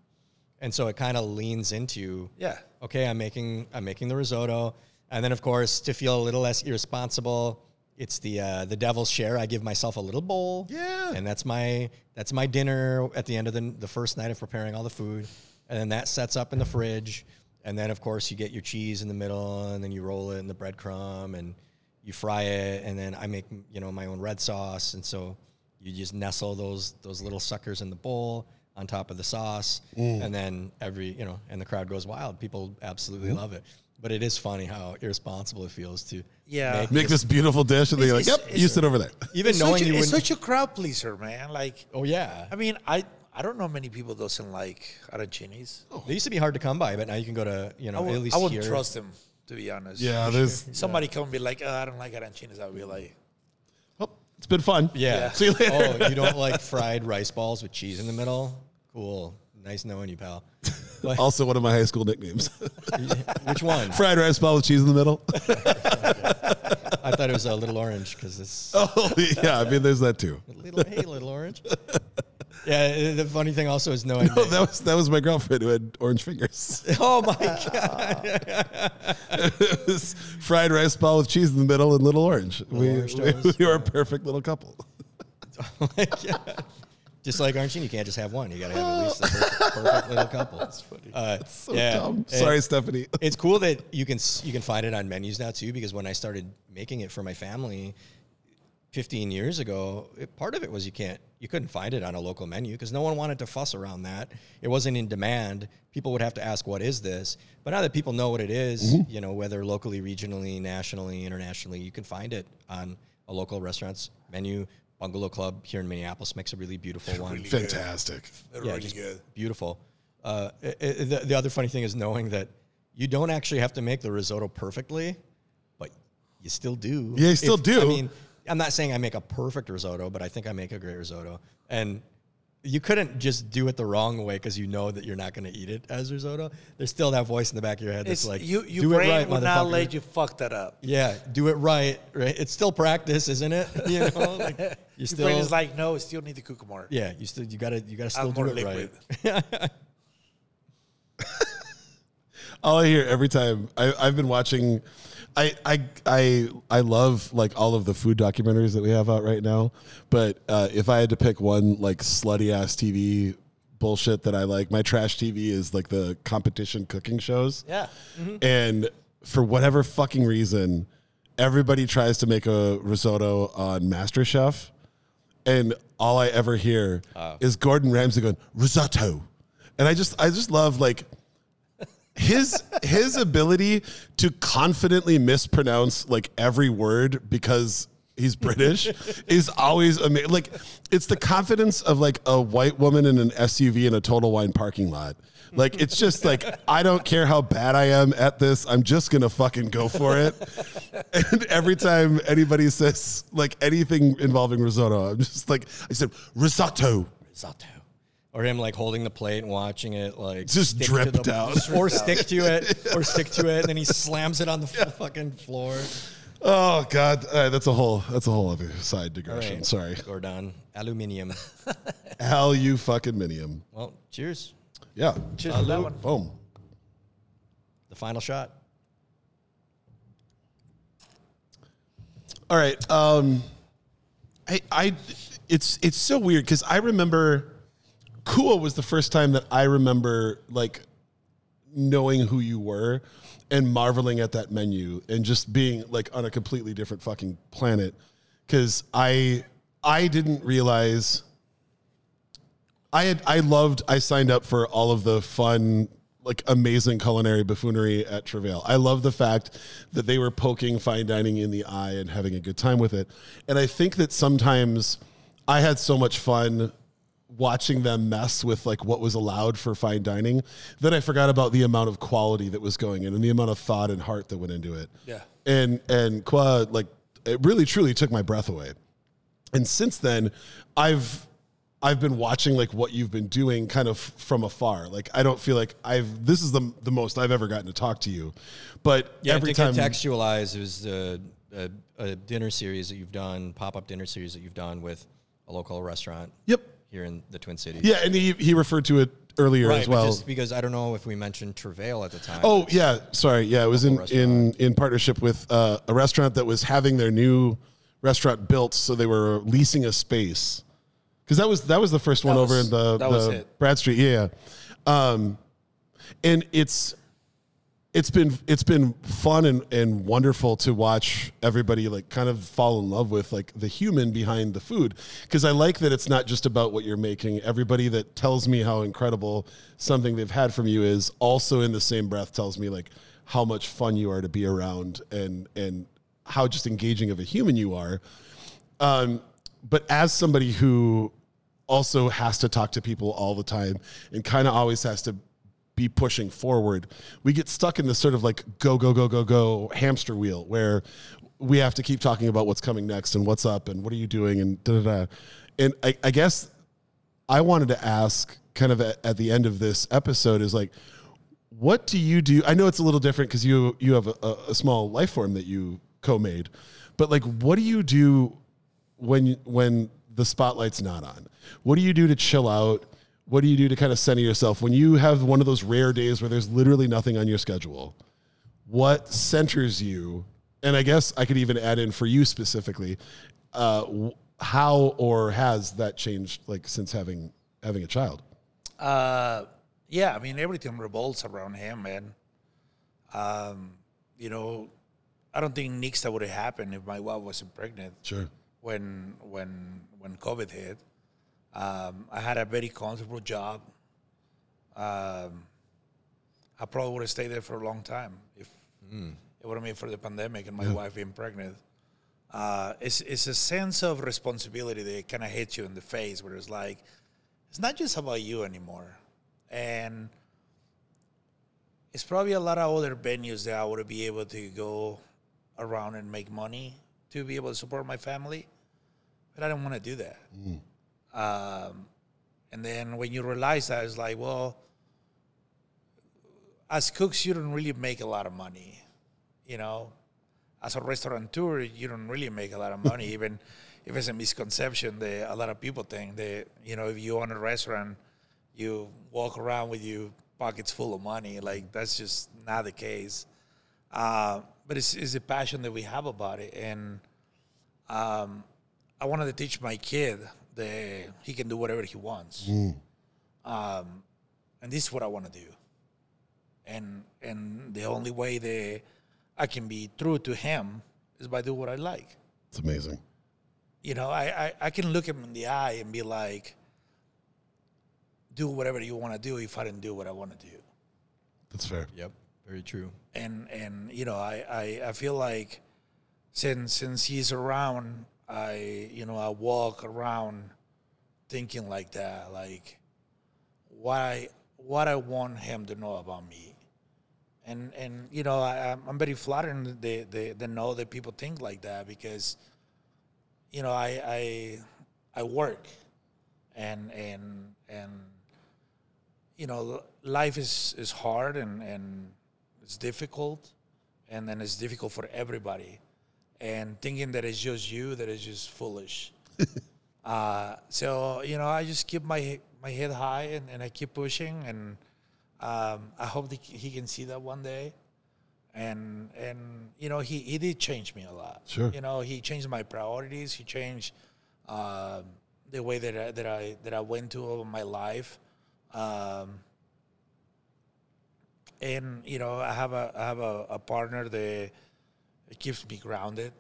And so it kind of leans into, Yeah. okay, I'm making I'm making the risotto, and then of course to feel a little less irresponsible, it's the uh, the devil's share. I give myself a little bowl. Yeah. and that's my that's my dinner at the end of the the first night of preparing all the food, and then that sets up in the fridge, and then of course you get your cheese in the middle, and then you roll it in the breadcrumb, and you fry it, and then I make you know my own red sauce, and so you just nestle those those little suckers in the bowl on top of the sauce, Mm. and then every you know, and the crowd goes wild. People absolutely Mm-hmm. love it. But it is funny how irresponsible it feels to Yeah. make Make this beautiful dish, and they're like, "Yep, it's- you sit over there." even It's knowing such a, you it's such a crowd pleaser, man. Like, oh yeah, I mean, I I don't know many people doesn't like arancinis. Oh. they used to be hard to come by, but now you can go to you know I, would, at least I wouldn't here. trust them to be honest. Yeah, there's. Somebody come and be like, oh, I don't like arancinis. I'll be like, Well, it's been fun. Yeah. Yeah. (laughs) See you later. oh, you don't like fried rice balls with cheese in the middle? Cool. Nice knowing you, pal. (laughs) But Also, one of my high school nicknames: (laughs) which one? fried rice ball with cheese in the middle. I thought it was a little orange because it's oh, yeah. I mean, there's that too. little hey, little orange. Yeah. The funny thing also is knowing. (laughs) Oh, that, was that was my girlfriend who had orange fingers. (laughs) oh my god. (laughs) It was fried rice ball with cheese in the middle and little orange. We, orange we, we were a perfect little couple. Just like Archie, you can't just have one. You got to have at least the perfect, perfect little couple. That's funny. Uh, So yeah. dumb. And- Sorry, Stephanie. it's cool that you can you can find it on menus now too. Because when I started making it for my family, 15 years ago, it, part of it was you can't you couldn't find it on a local menu because no one wanted to fuss around that. It wasn't in demand. People would have to ask, "What is this?" But now that people know what it is, you know whether locally, regionally, nationally, internationally, you can find it on a local restaurant's menu. Bungalow Club here in Minneapolis makes a really beautiful one Fantastic. they're yeah, really good. beautiful. Uh, i i the, the other funny thing is knowing that you don't actually have to make the risotto perfectly, but you still do. Yeah, you still do. I mean, I'm not saying I make a perfect risotto, but I think I make a great risotto. And you couldn't just do it the wrong way because you know that you're not going to eat it as risotto. There's still that voice in the back of your head that's It's like, you. you do brain it right, will not motherfucker. let you fuck that up. Yeah, do it right. Right. It's still practice, isn't it? (laughs) You know, like (laughs) you Your still. brain is like, no, still need to cook more. yeah, you still you gotta you gotta still Add do more it liquid. (laughs) right. all I hear every time I, I've been watching. I, I I I love like all of the food documentaries that we have out right now. But uh, if I had to pick one like slutty ass TV bullshit that I like, my trash TV is like the competition cooking shows. Yeah. And for whatever fucking reason, everybody tries to make a risotto on MasterChef, and all I ever hear is Gordon Ramsay going risotto, and I just I just love like his his ability to confidently mispronounce like every word because he's British (laughs) is always amazing. Like it's the confidence of like a white woman in an SUV in a Total Wine parking lot. Like it's just like I don't care how bad I am at this. I'm just gonna fucking go for it. (laughs) And every time anybody says like anything involving risotto, I'm just like I said risotto. risotto. Or him like holding the plate and watching it like Just stick to dripped the- out. or stick to it, or stick to it, and then he (laughs) slams it on the f- fucking floor. Oh God, uh, that's a whole that's a whole other side digression. Right. Sorry, Gordon, aluminium. (laughs) Al, you fucking minium. Well, cheers. Yeah. Cheers for that one. Boom. The final shot. All right. Um, I, I, it's it's so weird because I remember, Kua was the first time that I remember like knowing who you were and marveling at that menu and just being like on a completely different fucking planet because I I didn't realize I had I loved I signed up for all of the fun like amazing culinary buffoonery at Travail. I love the fact that they were poking fine dining in the eye and having a good time with it. And I think that sometimes I had so much fun watching them mess with like what was allowed for fine dining that I forgot about the amount of quality that was going in and the amount of thought and heart that went into it. Yeah. And and Qua like it really truly took my breath away. And since then, I've I've been watching like what you've been doing kind of from afar. Like I don't feel like I've this is the the most I've ever gotten to talk to you. But Yeah, every to time contextualize, it was a, a, a dinner series that you've done, pop up dinner series that you've done with a local restaurant Yep. Here in the Twin Cities. Yeah, and he he referred to it earlier right. as well. just because I don't know if we mentioned Travail at the time. Oh yeah, sorry. Yeah, it was in in in partnership with uh, a restaurant that was having their new restaurant built, so they were leasing a space. Because that was that was the first one That over in the, that was the it. Brad Street, yeah. Um, and it's it's been it's been fun and, and wonderful to watch everybody like kind of fall in love with like the human behind the food because I like that it's not just about what you're making. Everybody that tells me how incredible something they've had from you is also in the same breath tells me like how much fun you are to be around and and how just engaging of a human you are. Um, but as somebody who also has to talk to people all the time and kind of always has to be pushing forward, we get stuck in this sort of like go, go, go, go, go hamster wheel where we have to keep talking about what's coming next and what's up and what are you doing and da da da. And I, I guess I wanted to ask kind of at, at the end of this episode is like, what do you do? I know it's a little different because you you have a, a, small life form that you co-made, but like, what do you do when when the spotlight's not on? What do you do to chill out? What do you do to kind of center yourself when you have one of those rare days where there's literally nothing on your schedule? What centers you? And I guess I could even add in for you specifically, uh, how or has that changed like since having having a child? Uh, yeah, I mean everything revolves around him, man. Um, you know, I don't think Nixta would have happened if my wife wasn't pregnant Sure. when when when COVID hit. Um, I had a very comfortable job. Um, I probably would have stayed there for a long time if it would have been for the pandemic and my wife being pregnant. Uh, it's it's a sense of responsibility that kind of hits you in the face, where it's like it's not just about you anymore, and it's probably a lot of other venues that I would be able to go around and make money to be able to support my family, but I didn't want to do that. Um, and then when you realize that, it's like, well, as cooks, you don't really make a lot of money, you know. As a restaurateur, you don't really make a lot of money, (laughs) even if it's a misconception that a lot of people think that you know if you own a restaurant, you walk around with your pockets full of money. Like that's just not the case. Uh, but it's, it's a passion that we have about it, and um, I wanted to teach my kid that he can do whatever he wants. Um, and this is what I want to do. And and the only way that I can be true to him is by doing what I like. It's amazing. You know, I, I, I can look him in the eye and be like, do whatever you want to do if I didn't do what I want to do. That's fair. Yep. Very true. and and you know I, I I feel like since since he's around I you know I walk around thinking like that like what I what I want him to know about me. And and you know I I'm- very flattered that they, they, they know that people think like that because you know I I I work and and and you know life is is hard and and it's difficult and then it's difficult for everybody and thinking that it's just you that is just foolish. (laughs) Uh, so you know i just keep my my head high and, and i keep pushing and um, i hope that he can see that one day. And and you know he, he did change me a lot. Sure. you know he changed my priorities. He changed um, the way that I, that I that I went to over my life. Um, and you know I have a I have a, a partner that keeps me grounded.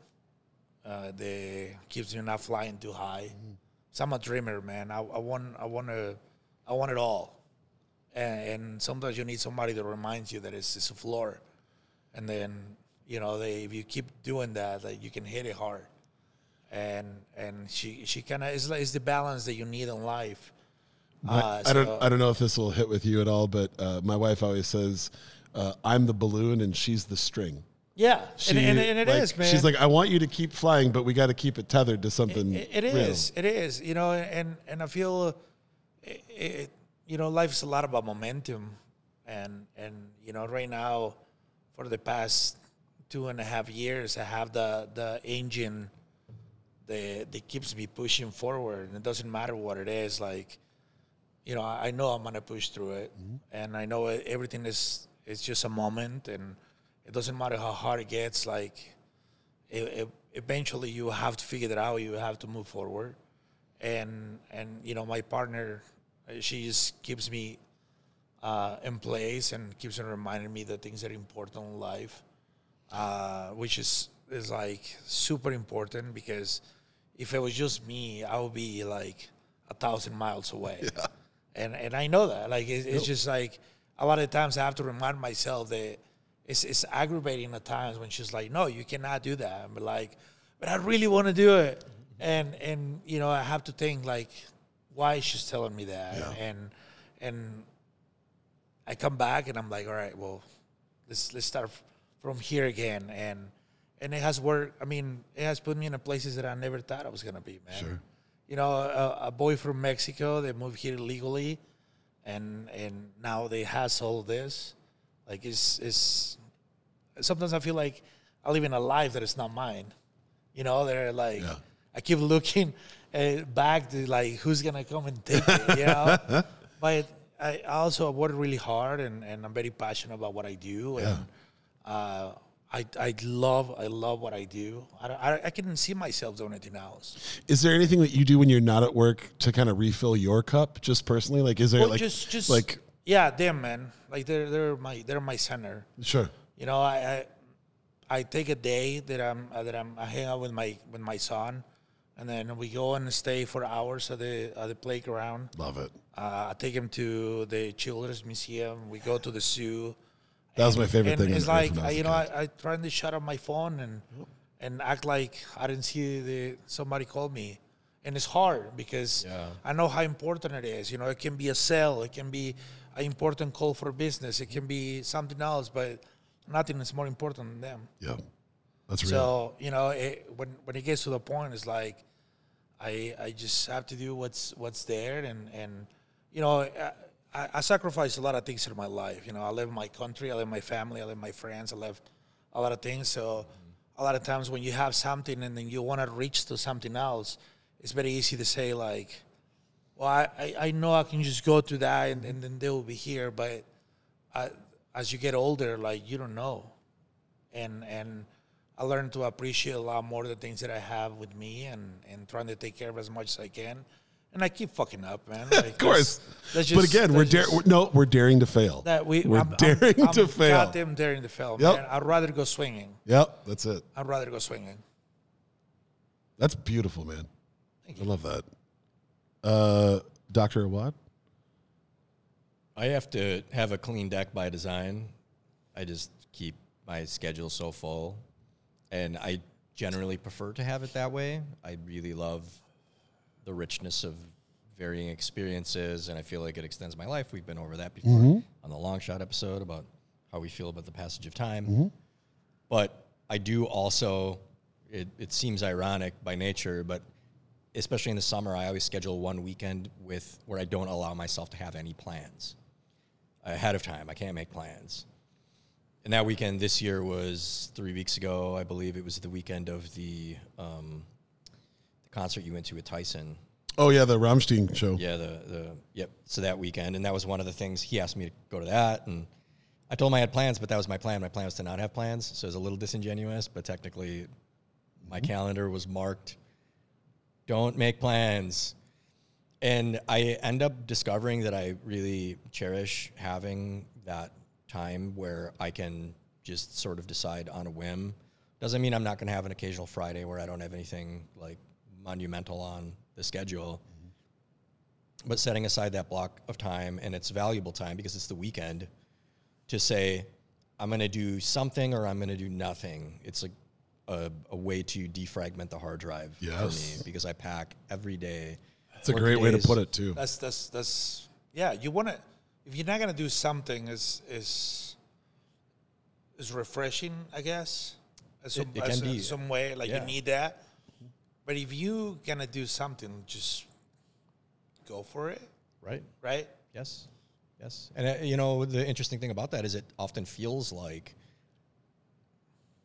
Uh, that keeps me not flying too high. So I'm a dreamer, man. I, I want I want to I want it all, and, and sometimes you need somebody that reminds you that it's, it's a floor, and then you know they, if you keep doing that, like you can hit it hard. And and she she kind of is like it's the balance that you need in life. My- Uh, I don't. I don't know if this will hit with you at all, but uh, my wife always says, uh, "I'm the balloon and she's the string." Yeah, She, and, and, and it like, is, man. She's like, "I want you to keep flying, but we got to keep it tethered to something." It, it real." is. It is. You know, and and I feel, it, it, you know, life's a lot about momentum, and and you know, right now, for the past two and a half years, I have the the engine that that keeps me pushing forward. And it doesn't matter what it is. Like, you know, I know I'm gonna push through it, mm-hmm. and I know everything is it's just a moment, and it doesn't matter how hard it gets. Like, if, if, eventually you have to figure it out. You have to move forward, and and you know my partner, she just keeps me uh, in place and keeps on reminding me the things that are important in life, uh, which is is like super important because if it was just me, I would be like a thousand miles away, (laughs) and and I know that. Like it, it's just like a lot of times I have to remind myself that it's it's aggravating at times when she's like, "No, you cannot do that." But like, but I really want to do it, and and you know I have to think like, why she's telling me that, and and I come back and I'm like, all right, well, let's let's start from here again, and and it has worked. I mean, it has put me in places that I never thought I was gonna be, man. Sure. You know, a, a boy from Mexico that moved here illegally, and and now they has all this. Like it's it's. Sometimes I feel like I live in a life that is not mine. You know, they're like Yeah. I keep looking uh, back to like who's gonna come and take it. You know, (laughs) but I also work really hard and, and I'm very passionate about what I do and uh, I I love I love what I do. I, I I can see myself doing anything else. Is there anything that you do when you're not at work to kind of refill your cup, just personally? Like, is there Well, like just just like yeah, them man. Like they're they're my they're my center. sure, You know, I, I I take a day that I'm uh, that I'm I hang out with my with my son, and then we go and stay for hours at the at the playground. love it. Uh, I take him to the Children's Museum. We go to the zoo. That was my favorite and thing. It's like I I, was a you know. I, I try to shut off my phone and and act like I didn't see the somebody called me, and it's hard because Yeah. I know how important it is. You know, it can be a sale, it can be an important call for business, it can be something else, but nothing is more important than them. yeah, that's real. So you know, it, when when it gets to the point, it's like I I just have to do what's what's there, and and you know, I, I, a lot of things in my life. You know, I left my country, I left my family, I left my friends, I left a lot of things. So a lot of times when you have something and then you want to reach to something else, it's very easy to say like, well, I, I, know I can just go to that and, and then they will be here, but I, as you get older, like you don't know and and I learned to appreciate a lot more the things that I have with me and and trying to take care of as much as I can. And I keep fucking up, man. (laughs) Like, of course, that's- that's but again, we're, just- we're no, we're daring to fail. that we we're I'm, daring I'm, to I'm fail. Goddamn daring to fail, Yep. man. I'd rather go swinging. Yep, that's it. I'd rather go swinging. That's beautiful, man. I love that. Uh, Doctor Awad. I have to have a clean deck by design. I just keep my schedule so full, and I generally prefer to have it that way. I really love the richness of varying experiences, and I feel like it extends my life. We've been over that before on the long shot episode about how we feel about the passage of time. But I do also, it, it seems ironic by nature, but especially in the summer, I always schedule one weekend with where I don't allow myself to have any plans ahead of time. I can't make plans. And that weekend this year was three weeks ago. I believe it was the weekend of the um, the concert you went to with Tyson. Oh yeah, the Rammstein show. Yeah, the the yep. So that weekend, and that was one of the things he asked me to go to that, and I told him I had plans, but that was my plan. My plan was to not have plans, so it was a little disingenuous, but technically, my calendar was marked. Don't make plans, and I end up discovering that I really cherish having that time where I can just sort of decide on a whim. Doesn't mean I'm not going to have an occasional Friday where I don't have anything like monumental on the schedule. But setting aside that block of time and it's valuable time because it's the weekend to say i'm going to do something or i'm going to do nothing. It's like a, a way to defragment the hard drive for me because i pack every day It's a work great way to put it too. That's that's that's yeah. You want to if you're not gonna do something is is is refreshing, I guess. As some, it as can a- be. some way like Yeah. you need that. But if you gonna do something, just go for it, right right? yes yes and uh, you know the interesting thing about that is it often feels like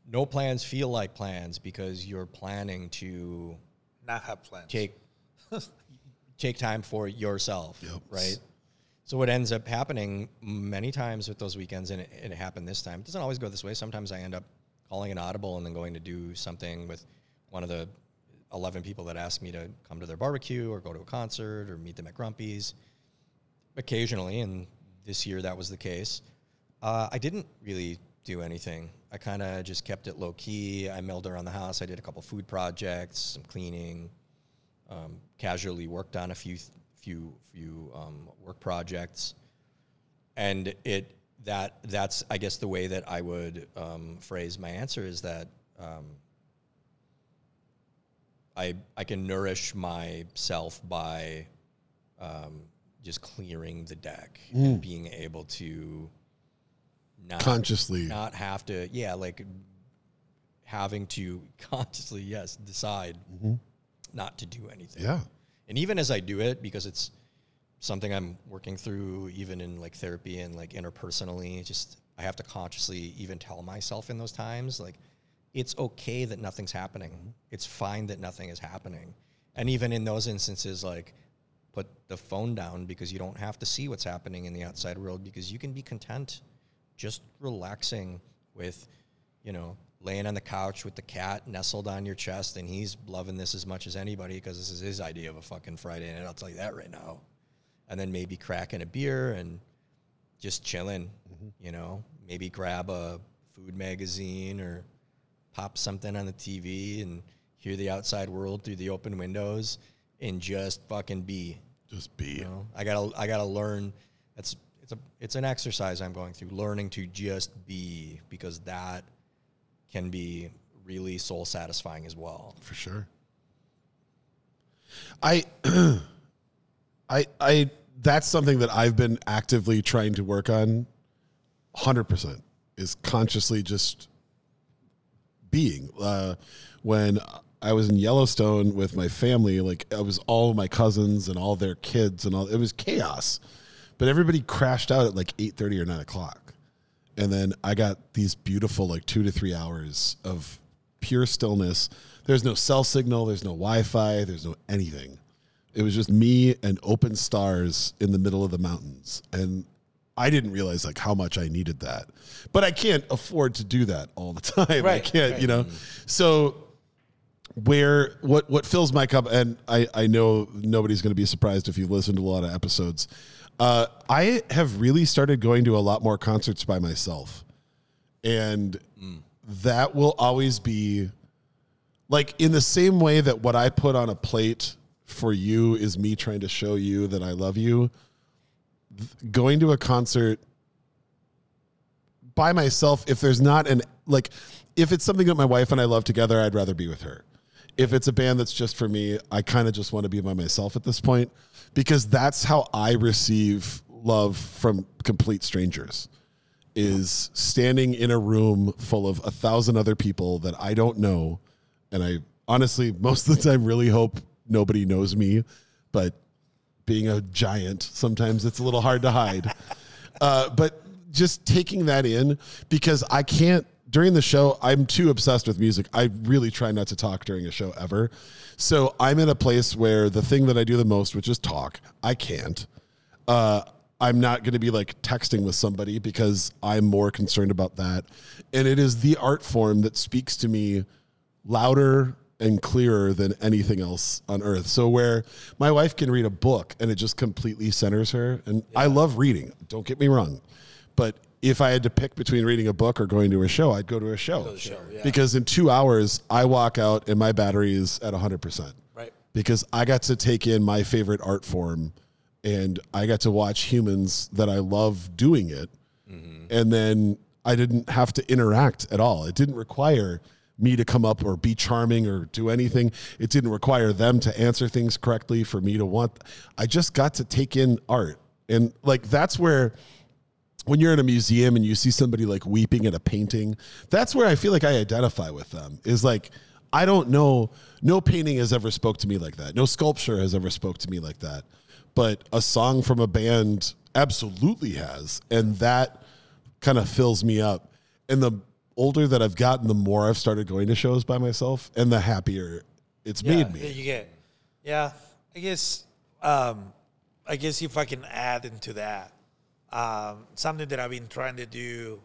no plans feel like plans because you're planning to Not have plans. take (laughs) take time for yourself, Yep. right? So what ends up happening many times with those weekends, and it, it happened this time. It doesn't always go this way. Sometimes I end up calling an audible and then going to do something with one of the 11 people that asked me to come to their barbecue or go to a concert or meet them at Grumpy's occasionally, and this year that was the case. Uh, I didn't really do anything. I kind of just kept it low key. I milled around the house. I did a couple food projects, some cleaning, um, casually worked on a few few few um, work projects, and it that that's I guess the way that I would um, phrase my answer is that um, I I can nourish myself by um, just clearing the deck and being able to not Consciously. not have to yeah like having to (laughs) consciously yes decide mm-hmm. not to do anything Yeah. and even as I do it, because it's something I'm working through, even in like therapy and like interpersonally, just I have to consciously even tell myself in those times, like, it's okay that nothing's happening. Mm-hmm. It's fine that nothing is happening. And even in those instances, like, put the phone down because you don't have to see what's happening in the outside world because you can be content just relaxing with, you know, laying on the couch with the cat nestled on your chest and he's loving this as much as anybody because this is his idea of a fucking Friday and I'll tell you that right now. And then maybe cracking a beer and just chilling, mm-hmm. you know, maybe grab a food magazine or pop something on the TV and hear the outside world through the open windows and just fucking be. Just be. You know, I gotta I gotta learn. That's it's a it's an exercise I'm going through, learning to just be because that can be really soul satisfying as well. for sure. I, (clears throat) I, I. That's something that I've been actively trying to work on. Hundred percent is consciously just being. Uh, when I was in Yellowstone with my family, like I was all my cousins and all their kids and all. It was chaos, but everybody crashed out at like eight thirty or nine o'clock and then I got these beautiful like two to three hours of pure stillness. There's no cell signal, there's no Wi-Fi, there's no anything. It was just me and open stars in the middle of the mountains, and I didn't realize like how much I needed that. But I can't afford to do that all the (laughs) time. I can't, right. you know. So where what what fills my cup and I I know nobody's going to be surprised if you've listened to a lot of episodes. Uh, I have really started going to a lot more concerts by myself, and that will always be like in the same way that what I put on a plate for you is me trying to show you that I love you. th- Going to a concert by myself if there's not an like if it's something that my wife and I love together, I'd rather be with her. If it's a band that's just for me, I kind of just want to be by myself at this point because that's how I receive love from complete strangers. Is standing in a room full of a thousand other people that I don't know, and I honestly most of the time really hope nobody knows me, but being a giant, sometimes it's a little hard to hide. (laughs) uh, but just taking that in because I can't during the show. I'm too obsessed with music. I really try not to talk during a show ever. So I'm in a place where the thing that I do the most, which is talk, I can't. Uh, I'm not going to be like texting with somebody because I'm more concerned about that. And it is the art form that speaks to me louder and clearer than anything else on earth. So where my wife can read a book and it just completely centers her and I love reading, don't get me wrong. But if I had to pick between reading a book or going to a show, I'd go to a show. To show, yeah. Because in 2 hours I walk out and my battery is at 100% Right. because I got to take in my favorite art form and I got to watch humans that I love doing it. Mm-hmm. And then I didn't have to interact at all. It didn't require me to come up or be charming or do anything. It didn't require them to answer things correctly for me to want. I just got to take in art. And like that's where when you're in a museum and you see somebody like weeping at a painting, that's where I feel like I identify with them. Is like I don't know, no painting has ever spoke to me like that. No sculpture has ever spoke to me like that. But a song from a band absolutely has, and that kind of fills me up. And the older that I've gotten, the more I've started going to shows by myself, and the happier it's Yeah, made me. you get. Yeah, I guess. Um, I guess if I can add into that, um, something that I've been trying to do,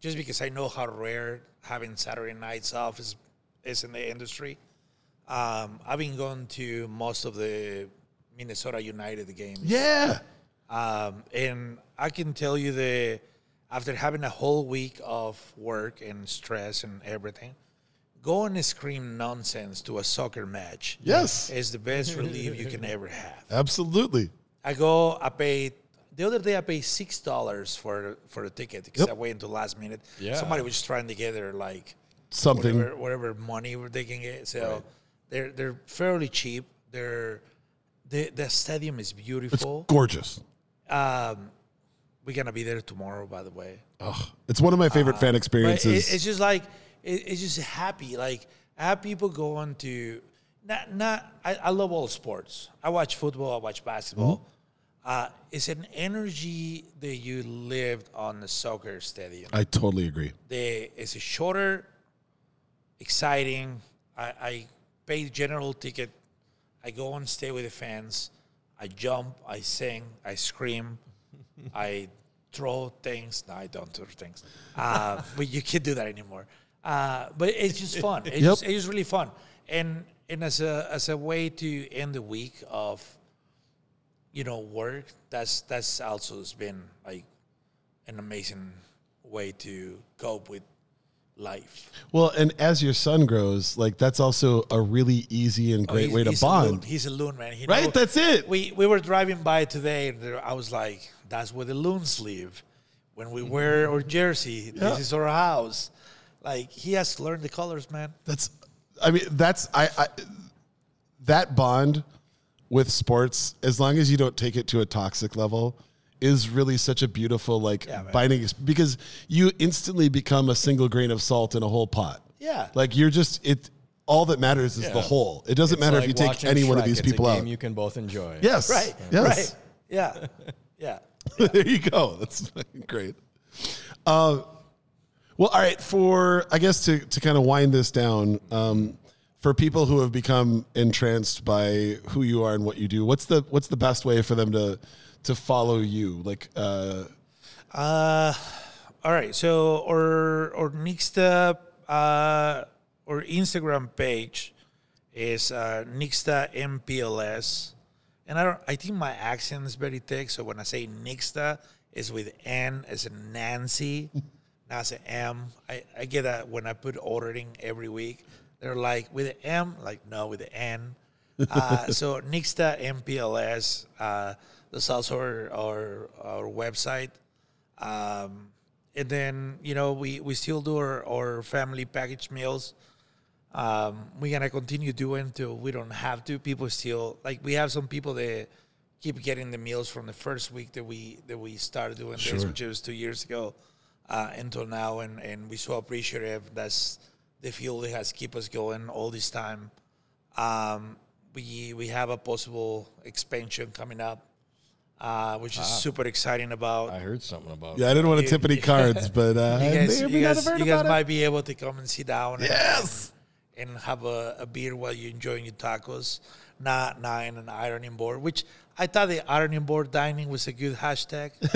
just because I know how rare having Saturday nights off is is in the industry. Um, I've been going to most of the Minnesota United games. Yeah. Um, and I can tell you that after having a whole week of work and stress and everything, go and scream nonsense to a soccer match Yes. is the best relief you can ever have. (laughs) Absolutely. I go, I paid the other day I paid six dollars for for the ticket because Yep. I waited until last minute. Yeah. Somebody was trying to gather like Something. whatever, whatever money they can get. So they're they're fairly cheap. They're the the stadium is beautiful. Gorgeous. Um, we're gonna be there tomorrow, by the way. Oh, it's one of my favorite fan experiences. it, it's just like it, it's just happy. Like I have people going to not not. I, I love all sports. I watch football. I watch basketball. Mm-hmm. Uh, it's an energy that you lived on the soccer stadium. I totally agree. The it's a shorter, exciting. I, I pay the general ticket. I go and stay with the fans. I jump. I sing. I scream. (laughs) I throw things. No, I don't throw things. Uh, (laughs) but you can't do that anymore. Uh, but it's just fun. It's, Yep. just, it's just really fun. And and as a as a way to end the week of, you know, work. That's that's also has been like an amazing way to cope with life. Well, and as your son grows, like that's also a really easy and oh, great Oh, way to he's A loon. bond. He's a loon, man. He Right? know- That's it. We we were driving by today, and I was like, "That's where the loons live." When we mm-hmm. wear our jersey, Yeah. this is our house. Like he has to learn the colors, man. That's, I mean, that's I, I that bond with sports, as long as you don't take it to a toxic level, is really such a beautiful like Yeah, binding because you instantly become a single grain of salt in a whole pot. Yeah. like you're just it. All that matters is the whole. It doesn't It's matter like if you take any one of these people out. You can both enjoy. yes, Right. Yes. Right. Yeah. Yeah. (laughs) there you go. That's (laughs) great. Uh, well, all right. For I guess to to kind of wind this down, um, for people who have become entranced by who you are and what you do, what's the what's the best way for them to to follow you? Like, uh, Uh, all right. So our our Nixta uh our Instagram page is uh Nixta MPLS, and I don't. I think my accent is very thick. So when I say Nixta, is with N as in Nancy, (laughs) not as an M. I I get that when I put ordering every week. They're like with the M, like no with the N. (laughs) Uh, so Nixta MPLS. Uh, that's also our, our our website. Um, and then you know we, we still do our, our family package meals. Um, we're gonna continue doing till we don't have to. People still like we have some people that keep getting the meals from the first week that we that we started doing this, which was two years ago, uh, until now, and and we so appreciative. That's the fuel that has keep us going all this time. Um, we we have a possible expansion coming up, uh, which is super exciting about. I heard something about. yeah, I didn't want to tip any (laughs) cards, but uh, you guys, you guys, you guys might it. be able to come and sit down and, Yes. and, and have a, a beer while you're enjoying your tacos, not not in an ironing board. Which I thought the ironing board dining was a good hashtag, (laughs)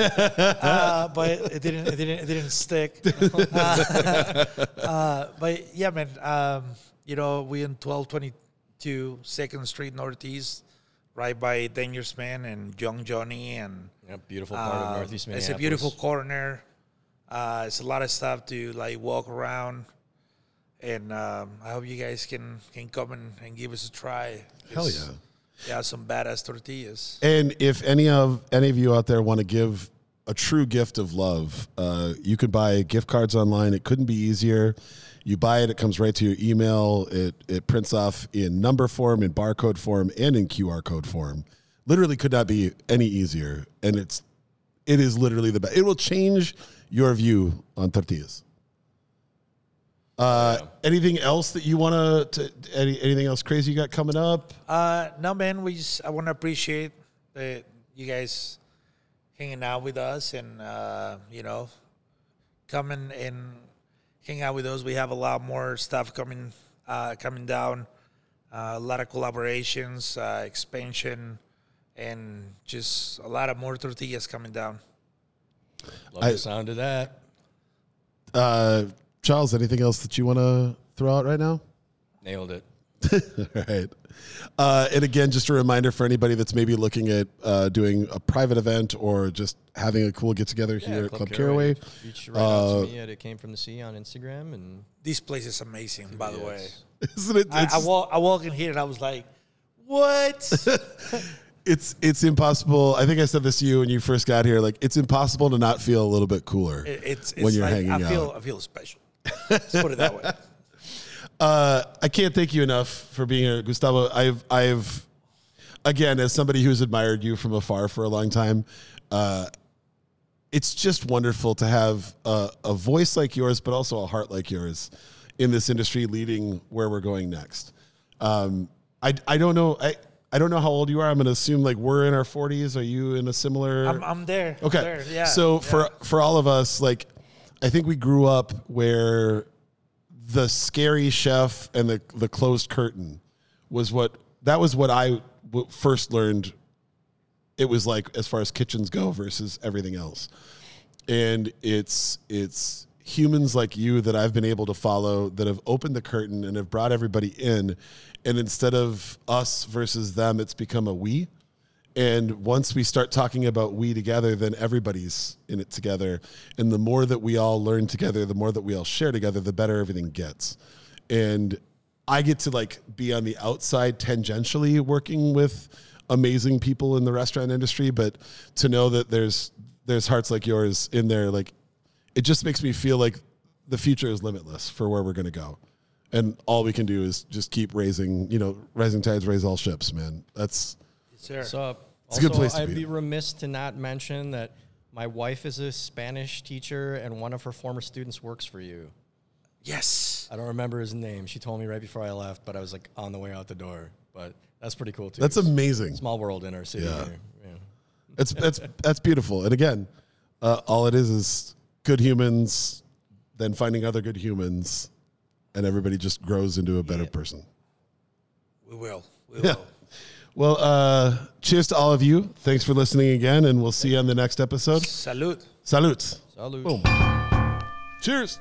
uh, but it didn't it didn't it didn't stick. (laughs) Uh, uh, but yeah, man, um, you know we in twelve twenty two Second Street Northeast, right by Dangerous Man and Young Joni and. Yeah, beautiful part of Um, Northeast It's a beautiful corner. Uh, it's a lot of stuff to like walk around, and um, I hope you guys can can come and, and give us a try. Hell yeah. Yeah, some badass tortillas. And if any of any of you out there want to give a true gift of love, uh, you could buy gift cards online. It couldn't be easier. You buy it, it comes right to your email. It it prints off in number form, in barcode form, and in QR code form. Literally could not be any easier. And it's it is literally the best. It will change your view on tortillas. Uh, anything else that you want to? Any anything else crazy you got coming up? Uh, no, man, we just I want to appreciate that you guys hanging out with us and uh, you know coming and hang out with us. We have a lot more stuff coming uh, coming down. Uh, a lot of collaborations, uh, expansion, and just a lot of more tortillas coming down. Love I- the sound of that. Uh, Charles, anything else that you want to throw out right now? Nailed it. (laughs) right. Uh, and again, just a reminder for anybody that's maybe looking at uh, doing a private event or just having a cool get together here at Club Caraway. Reach right out to me at It Came From the Sea on Instagram. and This place is amazing, by the way. (laughs) Isn't it? I, I, walk, I walk in here and I was like, what? (laughs) it's it's impossible. I think I said this to you when you first got here. Like it's impossible to not feel a little bit cooler It- it's, it's when you're like, hanging I feel, out. I feel special. Let's put it that way. (laughs) Uh, I can't thank you enough for being here, Gustavo. I've I've again as somebody who's admired you from afar for a long time. Uh, it's just wonderful to have a, a voice like yours, but also a heart like yours in this industry, leading where we're going next. Um, I I don't know I. I don't know how old you are. I'm going to assume like we're in our 40s. Are you in a similar? I'm, I'm there. I'm Okay. there, Yeah. So yeah. for for all of us, like I think we grew up where the scary chef and the the closed curtain was what that was what I w- first learned. It was like as far as kitchens go versus everything else, and it's it's humans like you that I've been able to follow that have opened the curtain and have brought everybody in, and instead of us versus them, it's become a we. And once we start talking about we together, then everybody's in it together. And the more that we all learn together, the more that we all share together, the better everything gets. And I get to like be on the outside tangentially working with amazing people in the restaurant industry, but to know that there's there's hearts like yours in there, like it just makes me feel like the future is limitless for where we're gonna go. And all we can do is just keep raising, you know, rising tides raise all ships, man. That's Sir. So It's a good also, place to I'd be. be remiss to not mention that my wife is a Spanish teacher and one of her former students works for you. yes. I don't remember his name. She told me right before I left, but I was like on the way out the door. But that's pretty cool too. that's amazing. small world in our city. Yeah. Here. Yeah. It's that's that's beautiful. And again, uh, all it is is good humans, then finding other good humans, and everybody just grows into a better person. We will. We Yeah. will. Well, uh, cheers to all of you. Thanks for listening again, and we'll see you on the next episode. Salute. Salute. Salud. Boom. Cheers.